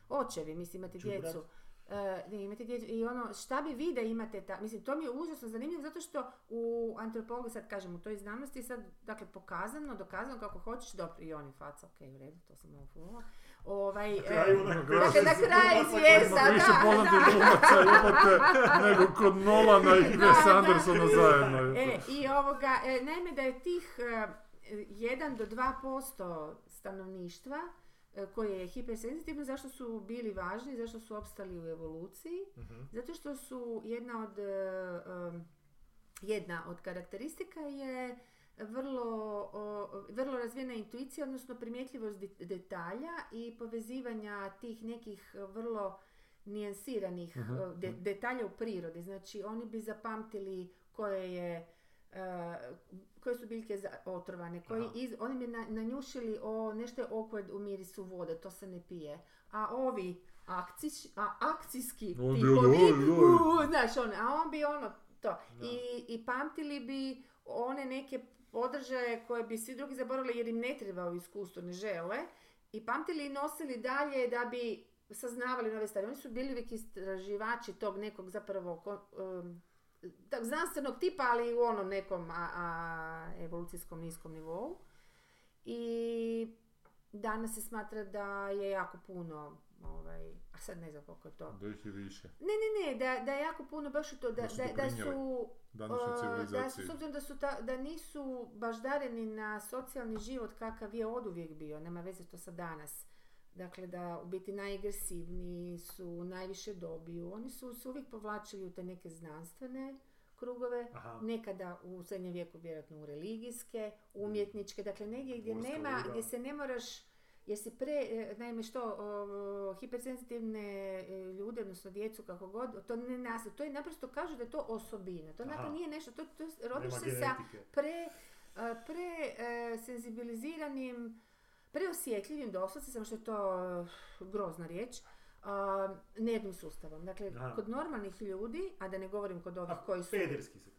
očevi, mislim, imate djecu. E, ne imate djecu i ono šta bi vi da imate ta, mislim to mi je užasno zanimljivo zato što u antropologiji sad kažem u toj znanosti je sad dakle pokazano, dokazano kako hoćeš dobro i oni faca, ok u redu, to sam malo fulala. Ovaj, e, kraju onak- dakle, na kraju svijesa, Više da, da. glumaca imate nego kod Nolana i Da, Wes da. Andersona zajedno. E, I ovoga, e, naime da je tih e, 1 do 2% stanovništva e, koje je hipersenzitivno, zašto su bili važni, zašto su opstali u evoluciji, Mhm. zato što su jedna od, e, em, jedna od karakteristika je vrlo, o, vrlo razvijena intuicija, odnosno primjetljivost de- detalja i povezivanja tih nekih vrlo nijansiranih Mhm, e, de- detalja u prirodi. Znači, oni bi zapamtili koje je e, koje su biljke otrovane, koji iz, oni bi na- nanjušili o nešto je okved u mirisu vode, to se ne pije. A ovi akciš, a, akcijski On bi tipovi, ono, znaš ono, a on bi ono, to. Da. I, I pamtili bi one neke podržaje koje bi svi drugi zaboravili jer im ne treba u iskustvu, ne žele. I pamtili i nosili dalje da bi saznavali nove stvari. Oni su bili uvijek istraživači tog nekog zapravo um, tak znanstvenog tipa, ali u onom nekom a, a, evolucijskom niskom nivou. I danas se smatra da je jako puno, ovaj, a sad ne znam koliko je to. Da ih je više. Ne, ne, ne, da, da je jako puno baš to, da, Da su da, su, uh, da su, s obzirom da, su ta, da nisu baždareni na socijalni život kakav je oduvijek bio, nema veze to sa danas. Dakle, da u biti najagresivniji su, najviše dobiju. Oni su se uvijek povlačili u te neke znanstvene krugove, Aha. nekada u srednjem vijeku vjerojatno u religijske, umjetničke, dakle negdje gdje nema, gdje se ne moraš jer si pre, e, naime što, o, hipersenzitivne e, ljude, odnosno djecu kako god, to ne nas, to je naprosto kažu da je to osobina. To dakle nije nešto, to, to rodiš se sa pre, a, pre e, senzibiliziranim, preosjetljivim doslovce, samo što je to e, grozna riječ, a, nervnim sustavom. Dakle, Aha. kod normalnih ljudi, a da ne govorim kod ovih A, koji su Pederski se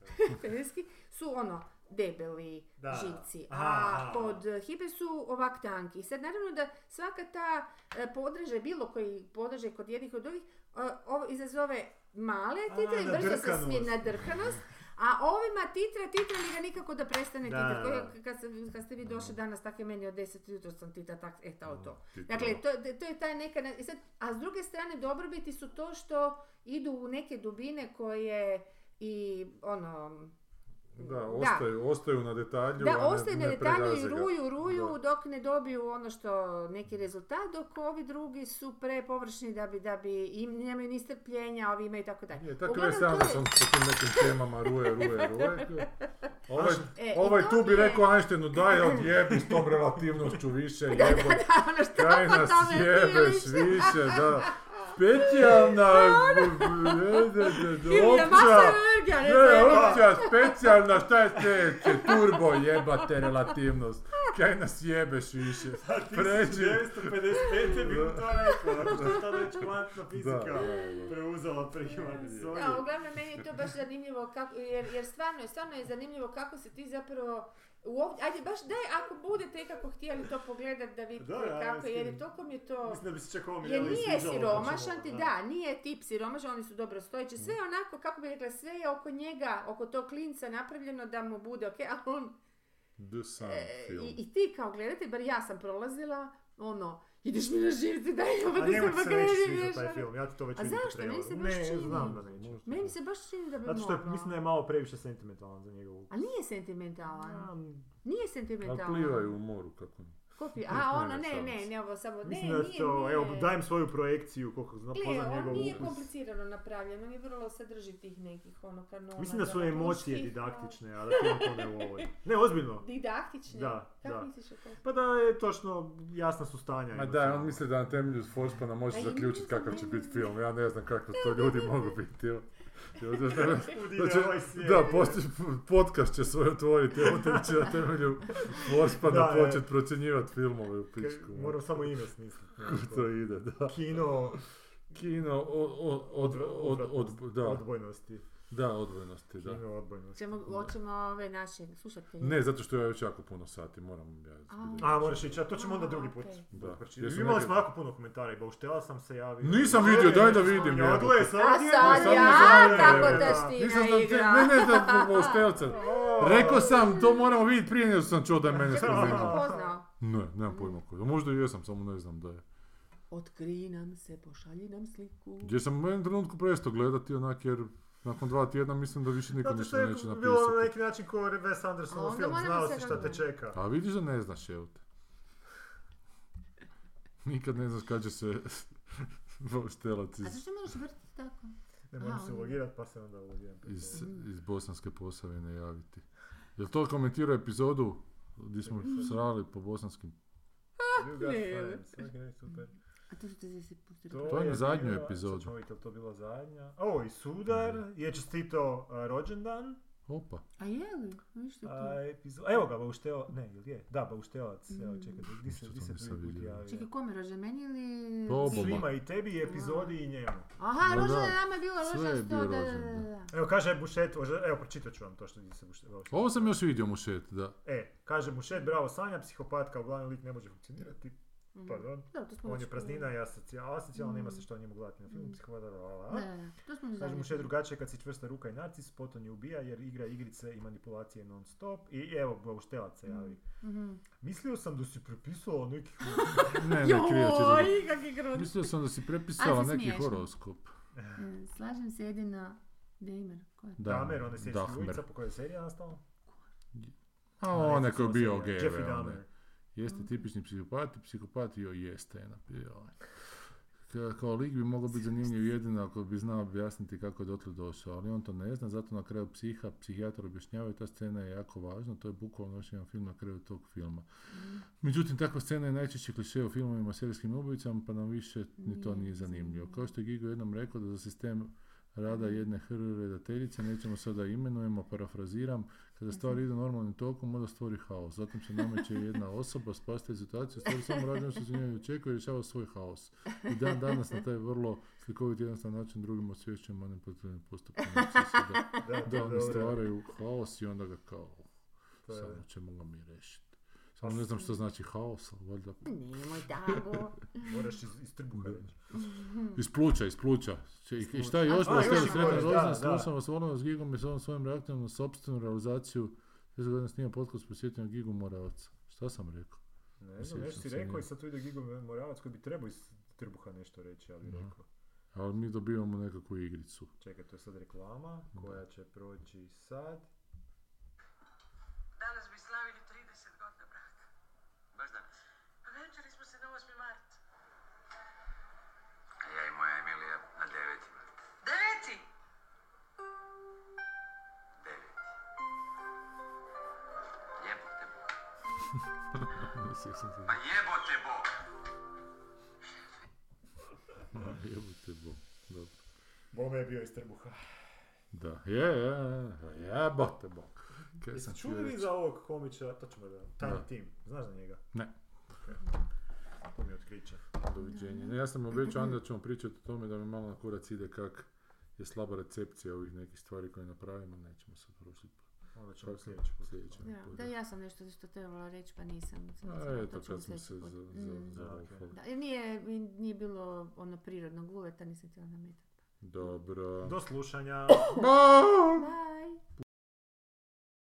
pederski, su ono debeli Da. živci, Aha, a kod eh, hiper su ovak tanki. I sad naravno da svaka ta eh, podražaj, bilo koji podražaj kod jednih od drugih, eh, ovo izazove male titre, brzo se smije nadrkanost. nadrkanost, a ovima titra, titra mi ga nikako da prestane Da, titrat. Koji-. Kad, ste- kad ste vi došli danas, tako je meni od 10 jutro sam titra, tak, e, to, to. Dakle, to. to, to je taj neka... i sad, a s druge strane, dobrobiti su to što idu u neke dubine koje i ono... Da, ostaju, ostaju na detalju, Da, a ne, ostaju na detalju i ruju, ruju Da. dok ne dobiju ono što neki rezultat, dok ovi drugi su prepovršni da bi, da bi im nemaju ni strpljenja, ovi imaju tako dalje. Je, tako Uglavnom, je to sam po tim nekim temama ruje, ruje, ruje. Ovaj, E, i ovaj tu bi je- rekao Einsteinu, daj odjebi s tom relativnošću više, jebo, Da, ono što kaj nas jebeš više, da. Specijalna, Ili opća, ne opća, specijalna, šta je sljedeće, turbo jebate relativnost, kaj nas jebeš više, A ti pređi. 1955. bi mu to rekao, zato što je tada već kvantna fizika preuzela primat. sorry. Da, uglavnom meni je to baš zanimljivo kako, jer, jer stvarno, je- stvarno je zanimljivo kako se ti zapravo ajde baš daj ako budete ikako htjeli to pogledat da vidite Da, ja, kako je, jer je toliko mi je to... Mislim da bi se čak ovo Jer nije siromašan ti, da, nije tip siromašan, oni su dobro stojeći, sve je onako, kako bi rekla, sve je oko njega, oko tog klinca napravljeno da mu bude ok, a on, The Sun e, film. i, i ti kao gledatelj, bar ja sam prolazila, ono, ideš mi na živce, daj, A jebote njemu se neće pogledaj, sviđati taj film, ja ti to već A vidim po zašto? Meni se baš Ne, čini. znam da neće. Meni se baš čini da bi Zato što je, mislim da je malo previše sentimentalan za njegovu... A nije sentimentalan. Ja, Nije Ali sentimentalan. plivaju u moru, kako ne. Ko pi- Ne, A, ono, ne, ne, ne, ne, ovo samo, ne, Mislim da je nije, to, nije. evo, dajem svoju projekciju koliko zna, Gle, poznam on njegov nije ukus. komplicirano napravljen, on je vrlo sadrži tih nekih ono kanona. Mislim da su emocije didaktične, a da ti to ne ovoj. Ne, ozbiljno. Didaktične? Da, Kako da. misliš o to? Pa da je točno jasna su stanja. Ma da, on misli da na temelju Forspana može zaključiti kakav će ne, biti ne. film. Ja ne znam kako to ljudi mogu biti. evo. Da- će- ovaj. Da, postoji, podcast će svoj otvoriti, evo te će na temelju Forspana Da, je. početi procjenjivati filmove u pičku. Moram samo ime smisliti. To ide, da. Kino Kino od, od, od, od, od, da. odbojnosti. Da, odvojenosti, da. Ime odbojnosti. Ćemo, hoćemo ove naše slušatelje. Ne, zato što ja već jako puno sati moram ja A. A, moraš ići, a to ćemo onda drugi put. Okej. Da. Jesu Imali smo jako puno komentara i bauštela sam se javio. Nisam vidio, daj da vidim, Ja, gle, sad A je- sad sad ja, sam, igra. ne, ne, da po Štelca. Rekao sam, to moramo vidjeti prije nego što sam čuo da je mene spomenuo. Ne, nemam pojma koji. Možda i jesam, samo ne znam da je. Otkrij nam se, pošalji nam sliku. Gdje sam u jednom trenutku prestao gledati onak jer nakon dva tjedna mislim da više niko Zato ništa što je neće bilo na napisati. neki način kao Wes Andersonov A onda film, znao se si šta te čeka. A vidiš da ne znaš, evo te. Nikad ne znaš kad će se Štelac A iz, zašto moraš vrtiti tako? Ne moram se onda. ulogirat pa se onda ulogiram. iz, iz Bosanske Posavine javiti. Jel to komentirao epizodu gdje smo srali po bosanskim? Ne. Ok, super. A to što te si pustiti. To je na zadnju bila- epizodu. je li to bila zadnja. O, i Sudar je čestito a, rođendan. Opa. A je li? Viš što A, to? epizo- Evo ga, Bauštela, ne, jel je? Da, Bauštelac, evo Mm. čekaj, di se, di to se prvi put javio? Čekaj, kome rođe meni ili... Oboma. Svima i tebi i epizodi i njemu. Aha, Da, rođe da. nama je bilo Sve rođe je bio da. Evo, kaže Bušet, evo, pročitat ću vam to što di se Bušet. Ovo sam još vidio mušet, da. E, kaže Bušet, bravo Sanja, psihopat kao glavni lik ne može funkcionirati. Mhm. Pardon. Da, to smo On je praznina i asocijalno, asocijalno nema se Mm. što njemu gledati na filmu, Mm. da. To smo već Kaže zadnji mu še put. drugačije kad si čvrsta ruka i narcis, potom je ubija jer igra igrice i manipulacije non stop. I evo, Bauštelac se javi. Mhm. Mislio sam da si prepisala neki... Ne, ne. Joj, je. Mislio sam da si prepisala neki horoskop. Slažem se jedino... Dejmer, ko je? Da, Damer, on je Dahmer. ulica po kojoj je serija nastala. A onaj koji je bio serija. Jeffrey. Dahmer. Jeste tipični psihopat i psihopat joj jeste je napio. Ka- Kao lik bi mogao biti zanimljiv jedino ako bi znao objasniti kako je dotle došao, ali on to ne zna, zato na kraju psiha, psihijatar objašnjava i ta scena je jako važna, to je bukvalno još jedan film na kraju tog filma. Međutim, takva scena je najčešći kliše u filmovima o serijskim ubojicama, pa nam više ni to Nije zanimljivo. zanimljivo. Kao što je Gigo jednom rekao da za sistem rada jedne HR redateljice, nećemo sada imenujemo, parafraziram, kada stvari idu normalnim tokom, onda stvori haos. Zatim se nameće jedna osoba, spasitelj situacije, stvari samo radi ono što se njoj očekuje i rješava svoj haos. I dan danas na taj vrlo slikovit jednostavan način drugim osvješćujem manipulativnim postupkom. Da, Da, da oni stvaraju haos i onda ga kao, samo ćemo ga mi riješiti. Samo ne znam što znači haos, ali valjda Nemoj tako. Moraš iz, iz trbuha reći. Iz pluća, iz pluća. Če- I šta je A, još? i sretan rođendan, da. slušam vas, volim vas Gigom i s ovom svojim reakcijom na sobstvenu realizaciju. 10 godina snima podcast posjetio Gigu Moravac. Šta sam rekao? Ne znam, nešto si rekao i sad tu ide Gigo Moravac koji bi trebao iz trbuha nešto reći, ali rekao. Ali mi dobivamo nekakvu igricu. Čekaj, to je sad reklama koja će proći sad. Mislio sam se Pa jebote Bog. jebote Bog. Dobro. Bome je bio iz trbuha. Da, je, je, je, jebote Bog. Kaj htio čuli za ovog komiča, to ćemo da, Tiny Da. Tim, znaš za njega? Ne. To mi je otkriće. Doviđenja. Ne, ja sam obećao onda da ćemo pričati o tome da mi malo na kurac ide kak je slaba recepcija ovih nekih stvari koje napravimo, nećemo sad prošli. Onda ćemo sljedeći put. sljedeći Da, put, da, ja sam nešto što trebala reći pa nisam. A eto kad smo se put. za, Mm. za, Da, zaufali. Da, jer nije, nije bilo ono prirodnog uveta, nisam htjela nametati. Dobro. Do slušanja. Bye! Bye!